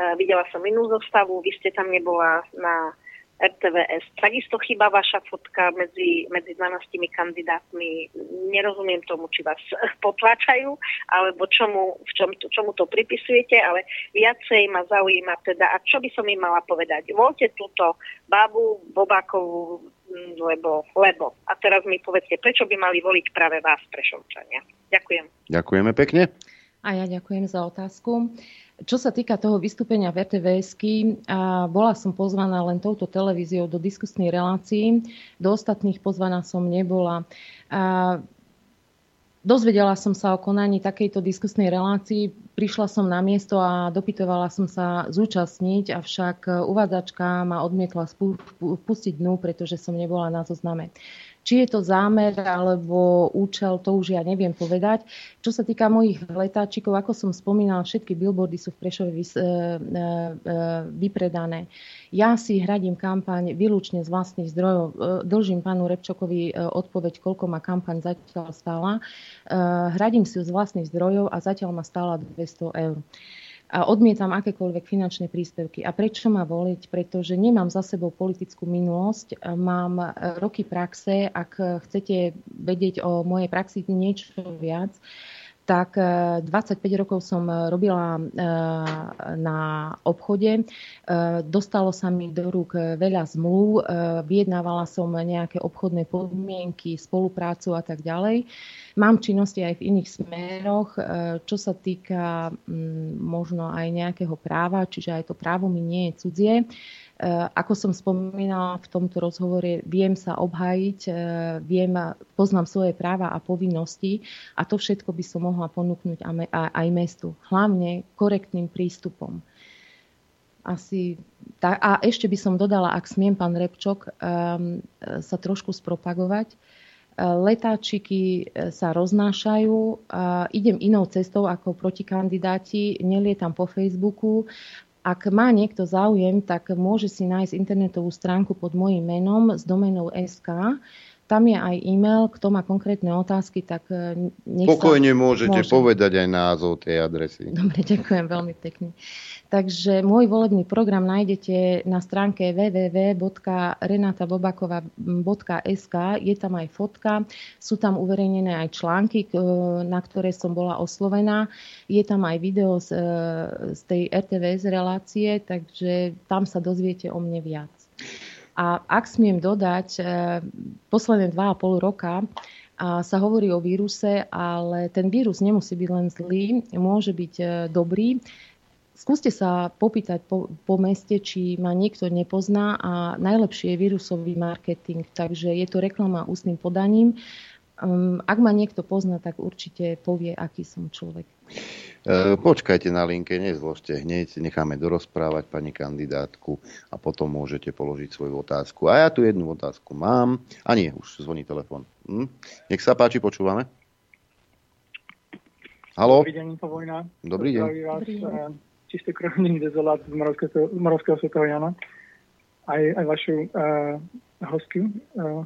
S18: Uh, videla som inú zostavu, vy ste tam nebola na RTVS. Takisto chyba vaša fotka medzi, medzi 12 kandidátmi. Nerozumiem tomu, či vás <laughs> potlačajú, alebo čomu, v čom, čomu to pripisujete, ale viacej ma zaujíma teda, a čo by som im mala povedať. Voľte túto babu Bobákovú, lebo, lebo. A teraz mi povedzte, prečo by mali voliť práve vás, Prešovčania. Ďakujem.
S2: Ďakujeme pekne.
S15: A ja ďakujem za otázku. Čo sa týka toho vystúpenia v rtvs bola som pozvaná len touto televíziou do diskusnej relácií. Do ostatných pozvaná som nebola. A Dozvedela som sa o konaní takejto diskusnej relácii, prišla som na miesto a dopytovala som sa zúčastniť, avšak uvádzačka ma odmietla pustiť dnu, pretože som nebola na zozname. Či je to zámer alebo účel, to už ja neviem povedať. Čo sa týka mojich letáčikov, ako som spomínala, všetky billboardy sú v Prešove e, e, e, vypredané. Ja si hradím kampaň výlučne z vlastných zdrojov. Dlžím pánu Repčokovi odpoveď, koľko ma kampaň zatiaľ stála. Hradím si ju z vlastných zdrojov a zatiaľ ma stála 200 eur a odmietam akékoľvek finančné príspevky. A prečo ma voliť? Pretože nemám za sebou politickú minulosť, mám roky praxe, ak chcete vedieť o mojej praxi niečo viac, tak 25 eh, rokov som robila eh, na obchode. Dostalo sa mi do rúk veľa zmluv, vyjednávala som nejaké obchodné podmienky, spoluprácu a tak ďalej. Mám činnosti aj v iných smeroch, čo sa týka mm, možno aj nejakého práva, čiže aj to právo mi nie je cudzie. Ako som spomínala v tomto rozhovore, viem sa obhájiť, viem, poznám svoje práva a povinnosti a to všetko by som mohla ponúknuť aj mestu. Hlavne korektným prístupom. Asi a ešte by som dodala, ak smiem, pán Repčok, um, sa trošku spropagovať. Letáčiky sa roznášajú. Idem inou cestou ako protikandidáti, nelietam po Facebooku ak má niekto záujem, tak môže si nájsť internetovú stránku pod mojím menom s domenou SK. Tam je aj e-mail, kto má konkrétne otázky, tak e, nech
S2: Pokojne sa... môžete môže. povedať aj názov tej adresy.
S15: Dobre, <laughs> ďakujem veľmi pekne. Takže môj volebný program nájdete na stránke www.renatabobakova.sk. Je tam aj fotka, sú tam uverejnené aj články, na ktoré som bola oslovená. Je tam aj video z, e, z tej RTVS relácie, takže tam sa dozviete o mne viac. A ak smiem dodať, e, posledné dva a pol roka a sa hovorí o víruse, ale ten vírus nemusí byť len zlý, môže byť e, dobrý Skúste sa popýtať po, po meste, či ma niekto nepozná a najlepšie je vírusový marketing, takže je to reklama ústnym podaním. Um, ak ma niekto pozná, tak určite povie, aký som človek.
S2: E, počkajte na linke, nezložte hneď, necháme dorozprávať pani kandidátku a potom môžete položiť svoju otázku. A ja tu jednu otázku mám. A nie, už zvoní telefon. Hm? Nech sa páči, počúvame. Halo?
S19: Dobrý deň.
S2: Dobrý deň. Dobrý
S19: deň čistokrvný dezolát z Moravského, svetého Jana. Aj, aj vašu uh, hostku, uh,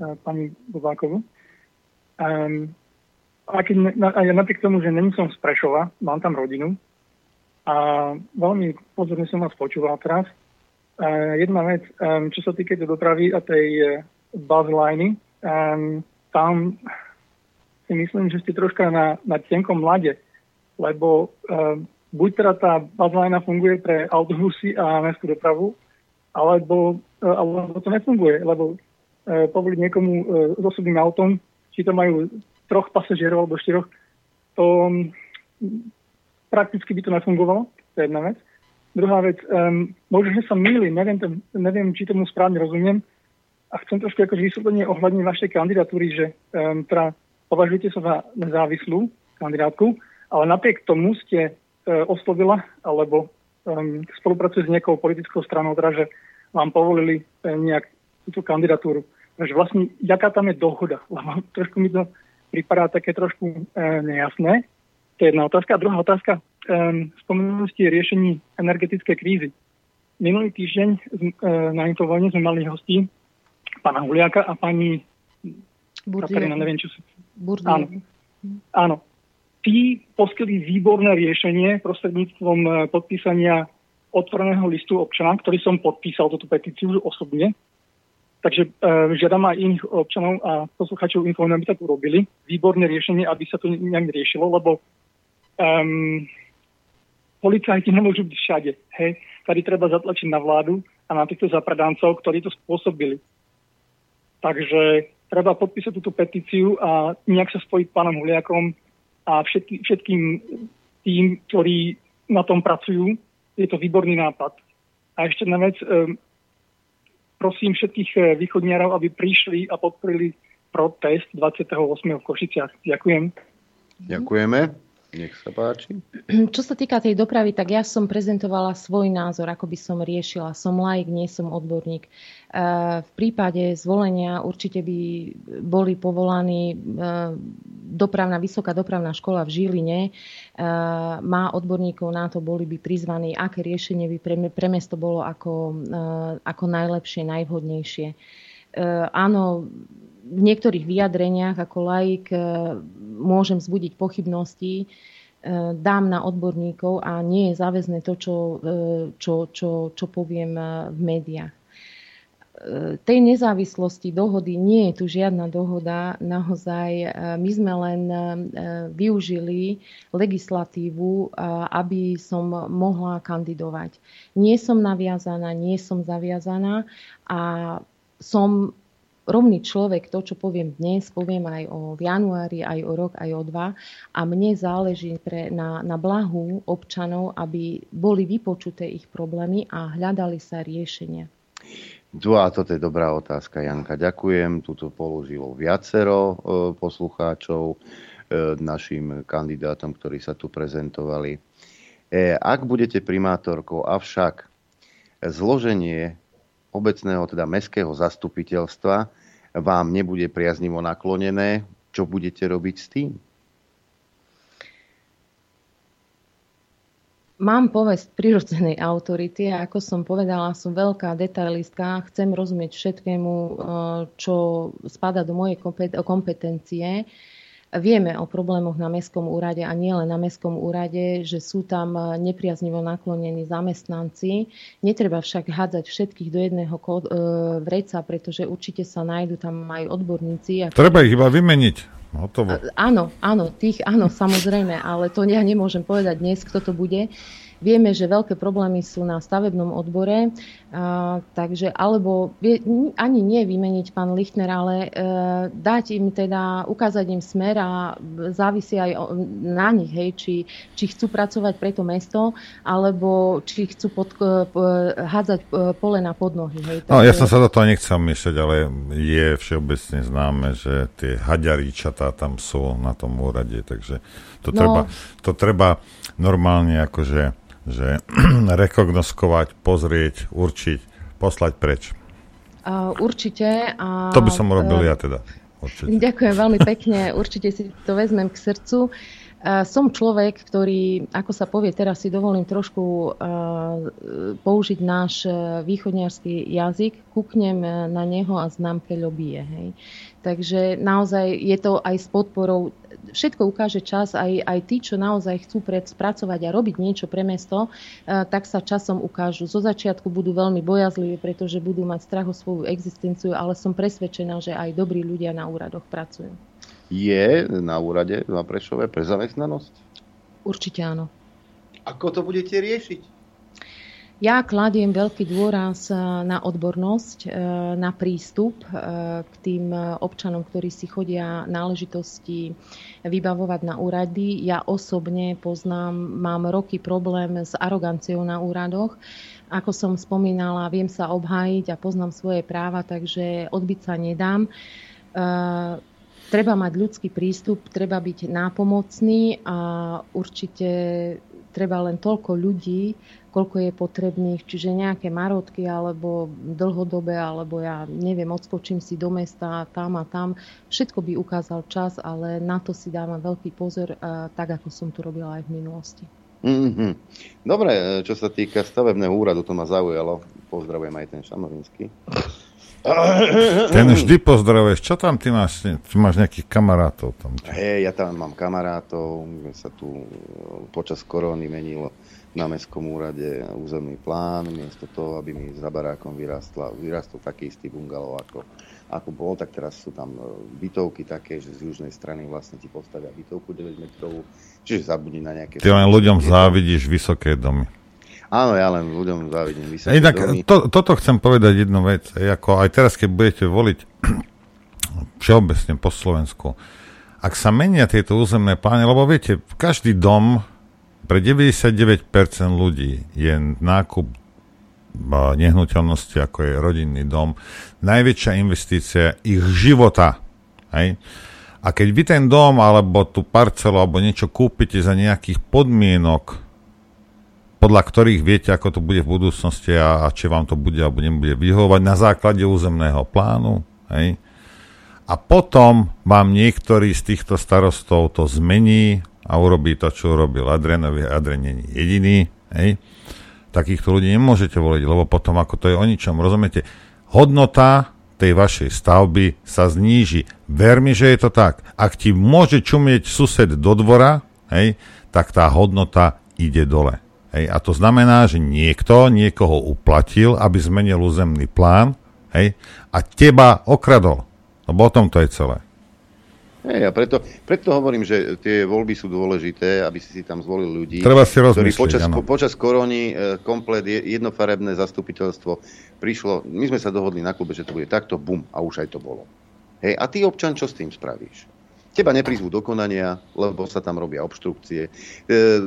S19: uh, pani Bubákovu. Um, a keď, na, aj napriek tomu, že není som z Prešova, mám tam rodinu a veľmi pozorne som vás počúval teraz. Uh, jedna vec, um, čo sa týka dopravy a tej uh, buzzliny, um, tam si myslím, že ste troška na, na tenkom mlade, lebo um, buď teda tá bazlajna funguje pre autobusy a mestskú dopravu, alebo, e, alebo to nefunguje, lebo e, povoliť niekomu e, s osobným autom, či to majú troch pasažierov alebo štyroch, to m, prakticky by to nefungovalo, to je jedna vec. Druhá vec, um, možno, že sa mýlim, neviem, to, neviem, či tomu správne rozumiem, a chcem trošku akože vysvetlenie ohľadne vašej kandidatúry, že um, teda považujete sa za nezávislú kandidátku, ale napriek tomu ste oslovila alebo um, spolupracuje s nejakou politickou stranou, teda, že vám povolili e, nejak túto kandidatúru. Takže vlastne, jaká tam je dohoda? Lebo <laughs> trošku mi to pripadá také trošku e, nejasné. To je jedna otázka. A druhá otázka, um, spomenuli ste riešení energetickej krízy. Minulý týždeň e, na infovojne sme mali hostí pána Huliaka a pani Katarina, neviem, čo sa... Áno. Áno tí poskytli výborné riešenie prostredníctvom e, podpísania otvoreného listu občana, ktorý som podpísal túto petíciu osobne. Takže e, žiadam aj iných občanov a posluchačov informujem, aby tak urobili. Výborné riešenie, aby sa to nejak riešilo, lebo um, policajti <laughs> nemôžu byť všade. Hej? Tady treba zatlačiť na vládu a na týchto zapradancov, ktorí to spôsobili. Takže treba podpísať túto petíciu a nejak sa spojiť s pánom Huliakom, a všetky, všetkým tým, ktorí na tom pracujú. Je to výborný nápad. A ešte na vec, um, prosím všetkých eh, východniarov, aby prišli a podporili protest 28. v Košiciach. Ďakujem.
S2: Ďakujeme. Nech sa páči. <clears throat>
S15: Čo sa týka tej dopravy, tak ja som prezentovala svoj názor, ako by som riešila. Som laik, nie som odborník. E, v prípade zvolenia určite by boli povolaní e, dopravná, vysoká dopravná škola v Žiline. E, má odborníkov na to, boli by prizvaní, aké riešenie by pre, mesto bolo ako, ako najlepšie, najvhodnejšie. Áno, v niektorých vyjadreniach ako laik e, môžem zbudiť pochybnosti, e, dám na odborníkov a nie je záväzné to, čo, e, čo, čo, čo poviem v médiách. Tej nezávislosti dohody nie je tu žiadna dohoda. Naozaj my sme len využili legislatívu, aby som mohla kandidovať. Nie som naviazaná, nie som zaviazaná a som rovný človek, to, čo poviem dnes, poviem aj o januári, aj o rok, aj o dva. A mne záleží pre, na, na blahu občanov, aby boli vypočuté ich problémy a hľadali sa riešenia.
S2: Tu a toto je dobrá otázka, Janka. Ďakujem. Tuto položilo viacero e, poslucháčov e, našim kandidátom, ktorí sa tu prezentovali. E, ak budete primátorkou, avšak zloženie obecného, teda mestského zastupiteľstva vám nebude priaznivo naklonené, čo budete robiť s tým?
S15: Mám povesť prirodzenej autority a ako som povedala, som veľká detailistka, chcem rozumieť všetkému, eh, čo spada do mojej kompetencie. Vieme o problémoch na Mestskom úrade a nielen na Mestskom úrade, že sú tam eh, nepriaznivo naklonení zamestnanci. Netreba však hádzať všetkých do jedného eh, vreca, pretože určite sa nájdu tam aj odborníci.
S5: Treba ich iba vymeniť. Hotovo.
S15: Áno, áno, tých áno, samozrejme, ale to ja nemôžem povedať dnes, kto to bude. Vieme, že veľké problémy sú na stavebnom odbore, takže alebo ani nie vymeniť pán Lichtner, ale e, dať im teda, ukázať im smer a závisí aj na nich, hej, či, či chcú pracovať pre to mesto, alebo či chcú pod, e, hádzať e, pole na podnohy. Hej.
S5: No, ja som sa do toho nechcel myšľať, ale je všeobecne známe, že tie haďaríčatá tam sú na tom úrade, takže to, no, treba, to treba normálne akože že <clears throat> rekognoskovať, pozrieť, určiť, poslať preč.
S15: Uh, určite.
S5: A, to by som robil uh, ja teda. Určite.
S15: Ďakujem veľmi pekne, určite si to vezmem k srdcu. Uh, som človek, ktorý, ako sa povie, teraz si dovolím trošku uh, použiť náš uh, východniarský jazyk, kúknem na neho a znám, keď bije. Hej. Takže naozaj je to aj s podporou všetko ukáže čas, aj, aj tí, čo naozaj chcú spracovať a robiť niečo pre mesto, eh, tak sa časom ukážu. Zo začiatku budú veľmi bojazliví, pretože budú mať strach o svoju existenciu, ale som presvedčená, že aj dobrí ľudia na úradoch pracujú.
S2: Je na úrade na Prešove pre zamestnanosť?
S15: Určite áno.
S2: Ako to budete riešiť?
S15: Ja kladiem veľký dôraz eh, na odbornosť, eh, na prístup eh, k tým občanom, ktorí si chodia náležitosti vybavovať na úrady. Ja osobne poznám, mám roky problém s aroganciou na úradoch. Ako som spomínala, viem sa obhájiť a poznám svoje práva, takže odbiť sa nedám. Treba mať ľudský prístup, treba byť nápomocný a určite treba len toľko ľudí, koľko je potrebných, čiže nejaké marotky alebo dlhodobé, alebo ja neviem, odskočím si do mesta tam a tam. Všetko by ukázal čas, ale na to si dávam veľký pozor, tak ako som to robila aj v minulosti.
S2: Mm-hmm. Dobre, e, čo sa týka stavebného úradu, to ma zaujalo. Pozdravujem aj ten Šamorínsky.
S5: Ten vždy pozdravuješ. Čo tam ty máš? Ty máš nejakých kamarátov tam?
S2: Hej, ja tam mám kamarátov. Sa tu e, počas koróny menilo na Mestskom úrade územný plán, miesto toho, aby mi za barákom vyrastla, vyrastol taký istý bungalov, ako, ako bol, tak teraz sú tam e, bytovky také, že z južnej strany vlastne ti postavia bytovku 9 metrovú, čiže zabudni na nejaké...
S5: Ty len ľuďom závidíš vysoké domy.
S2: Áno, ja len ľuďom závidím vysoké
S5: Inak,
S2: domy.
S5: To, toto chcem povedať jednu vec, ako aj teraz, keď budete voliť <clears throat> všeobecne po Slovensku, ak sa menia tieto územné plány, lebo viete, každý dom pre 99% ľudí je nákup nehnuteľnosti, ako je rodinný dom, najväčšia investícia ich života. Hej? A keď vy ten dom, alebo tú parcelu, alebo niečo kúpite za nejakých podmienok, podľa ktorých viete, ako to bude v budúcnosti a, a či vám to bude alebo nebude vyhovovať na základe územného plánu, hej? A potom vám niektorý z týchto starostov to zmení a urobí to, čo urobil Adrenovi. Adren není jediný. Hej. Takýchto ľudí nemôžete voliť, lebo potom ako to je o ničom. Rozumiete? Hodnota tej vašej stavby sa zníži. Ver mi, že je to tak. Ak ti môže čumieť sused do dvora, hej, tak tá hodnota ide dole. Hej, a to znamená, že niekto niekoho uplatil, aby zmenil územný plán hej, a teba okradol. Lebo o tom to je celé.
S2: Hej, a preto, preto hovorím, že tie voľby sú dôležité, aby si si tam zvolili ľudí,
S5: Treba si
S2: ktorí počas, po, počas korony e, komplet je- jednofarebné zastupiteľstvo prišlo, my sme sa dohodli na klube, že to bude takto, bum, a už aj to bolo. Hej, a ty občan, čo s tým spravíš? Teba neprizvú do konania, lebo sa tam robia obštrukcie. E,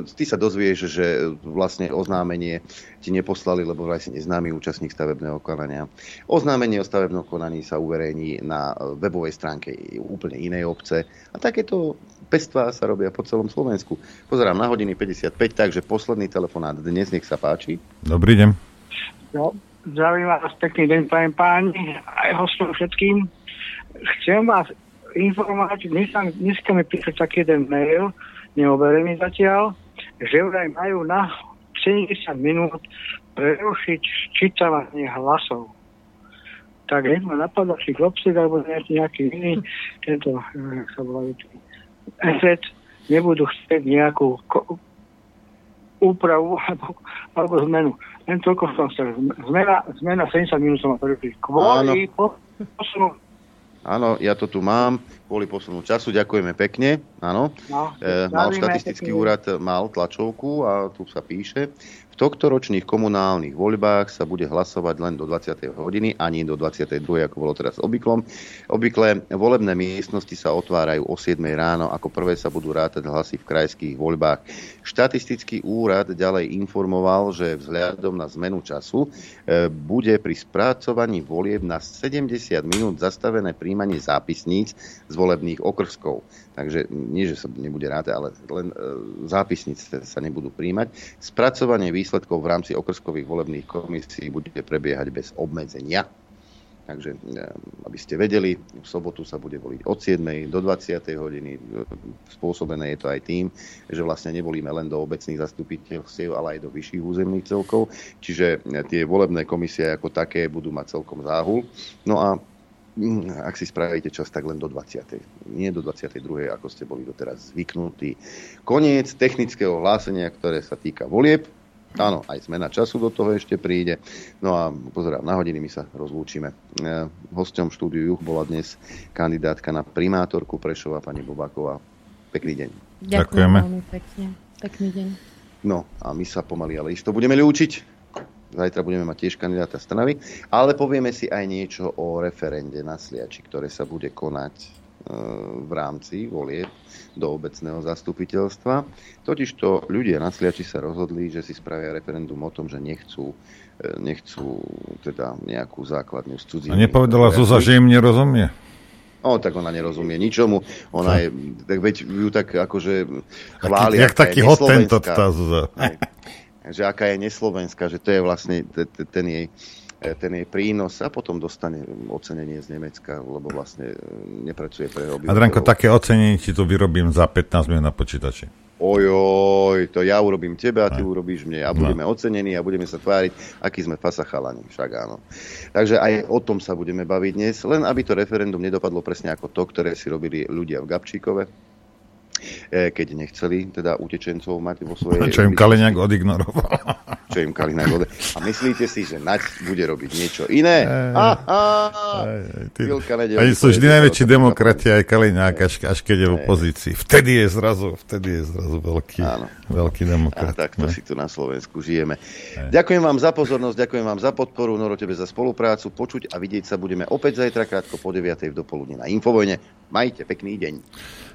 S2: ty sa dozvieš, že vlastne oznámenie ti neposlali, lebo vraj si neznámy účastník stavebného konania. Oznámenie o stavebnom konaní sa uverejní na webovej stránke úplne inej obce. A takéto pestvá sa robia po celom Slovensku. Pozerám na hodiny 55, takže posledný telefonát dnes, nech sa páči.
S5: Dobrý deň.
S20: No, zdravím vás, pekný deň, páni, aj hostom všetkým. Chcem vás informovať, dneska, mi prišiel taký jeden mail, neoverený zatiaľ, že vraj majú na 70 minút prerušiť ščítavanie hlasov. Tak hneď ma napadlo, či Klopsik alebo nejaký, nejaký iný, tento, eh, jak sa volajú, efekt, nebudú chcieť nejakú ko- úpravu <laughs> alebo, alebo zmenu. Len toľko som chcel. Zmena, zmena 70 minút som ma prerušiť. Kvôli posunu
S2: Áno, ja to tu mám, kvôli posunu času, ďakujeme pekne. Áno,
S20: No,
S2: e, mal štatistický úrad, mal tlačovku a tu sa píše, v tohtoročných komunálnych voľbách sa bude hlasovať len do 20. hodiny, ani do 22. ako bolo teraz obvyklom. Obvykle volebné miestnosti sa otvárajú o 7 ráno, ako prvé sa budú rátať hlasy v krajských voľbách. Štatistický úrad ďalej informoval, že vzhľadom na zmenu času e, bude pri spracovaní volieb na 70 minút zastavené príjmanie zápisníc z volebných okrskov. Takže nie, že sa nebude rátať, ale len e, zápisnice sa nebudú príjmať. Spracovanie výsledkov v rámci okrskových volebných komisí bude prebiehať bez obmedzenia. Takže, e, aby ste vedeli, v sobotu sa bude voliť od 7. do 20. hodiny. E, Spôsobené je to aj tým, že vlastne nevolíme len do obecných zastupiteľstiev, ale aj do vyšších územných celkov. Čiže tie volebné komisie ako také budú mať celkom záhul. No a ak si spravíte čas, tak len do 20. Nie do 22. ako ste boli doteraz zvyknutí. Koniec technického hlásenia, ktoré sa týka volieb. Áno, aj zmena času do toho ešte príde. No a pozerám, na hodiny my sa rozlúčime. E, hosťom štúdiu Juch bola dnes kandidátka na primátorku Prešova, pani Bobaková. Pekný deň.
S15: Ďakujem veľmi pekne. Pekný deň.
S2: No a my sa pomaly ale isto budeme ľúčiť. Zajtra budeme mať tiež kandidáta strany, ale povieme si aj niečo o referende na Sliači, ktoré sa bude konať e, v rámci volieb do obecného zastupiteľstva. Totižto ľudia na Sliači sa rozhodli, že si spravia referendum o tom, že nechcú, e, nechcú teda nejakú základňu z
S5: A
S2: cudziny.
S5: nepovedala Zuzá, že im nerozumie?
S2: No, tak ona nerozumie ničomu. Ona je, tak veď ju tak akože chváli.
S5: jak taký hotentot
S2: neslovenská.
S5: tá Zuzá.
S2: Že aká je neslovenská, že to je vlastne te- te- ten jej, e, ten jej prínos a potom dostane ocenenie z Nemecka, lebo vlastne e, nepracuje pre obyvateľov.
S5: Adranko, také ocenenie ti tu vyrobím za 15 minút na počítači.
S2: Ojoj, to ja urobím tebe a ty urobíš mne a
S5: No.
S2: budeme ocenení a budeme sa tváriť, aký sme fasachalani, však áno. Takže aj o tom sa budeme baviť dnes, len aby to referendum nedopadlo presne ako to, ktoré si robili ľudia v Gabčíkove, keď nechceli teda utečencov mať vo svojej...
S5: Čo im Kaliňák odignoroval. <laughs>
S2: Čo im Kaliňák ode... A myslíte si, že Naď bude robiť niečo iné?
S5: Oni sú vždy najväčší demokrati, aj Kaliňák, až, až keď je v opozícii. Vtedy je zrazu, vtedy je zrazu veľký, veľký
S2: A
S5: demokrat.
S2: tak to
S5: ne?
S2: si tu na Slovensku žijeme. Ďakujem vám za pozornosť, ďakujem vám za podporu, Noro tebe za spoluprácu. Počuť a vidieť sa budeme opäť zajtra krátko po 9. v dopoludne na Infovojne. Majte pekný deň.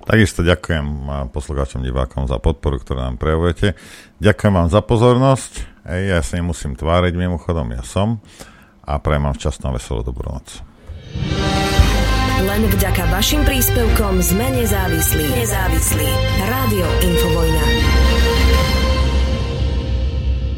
S5: Takisto ďakujem poslucháčom, divákom za podporu, ktorú nám prejavujete. Ďakujem vám za pozornosť. Ej, ja sa nemusím tváriť, mimochodom ja som. A prajem vám šťastnú a veselú dobrú noc.
S1: Len vďaka vašim príspevkom sme nezávislí. Nezávislí. Rádio Infovojna.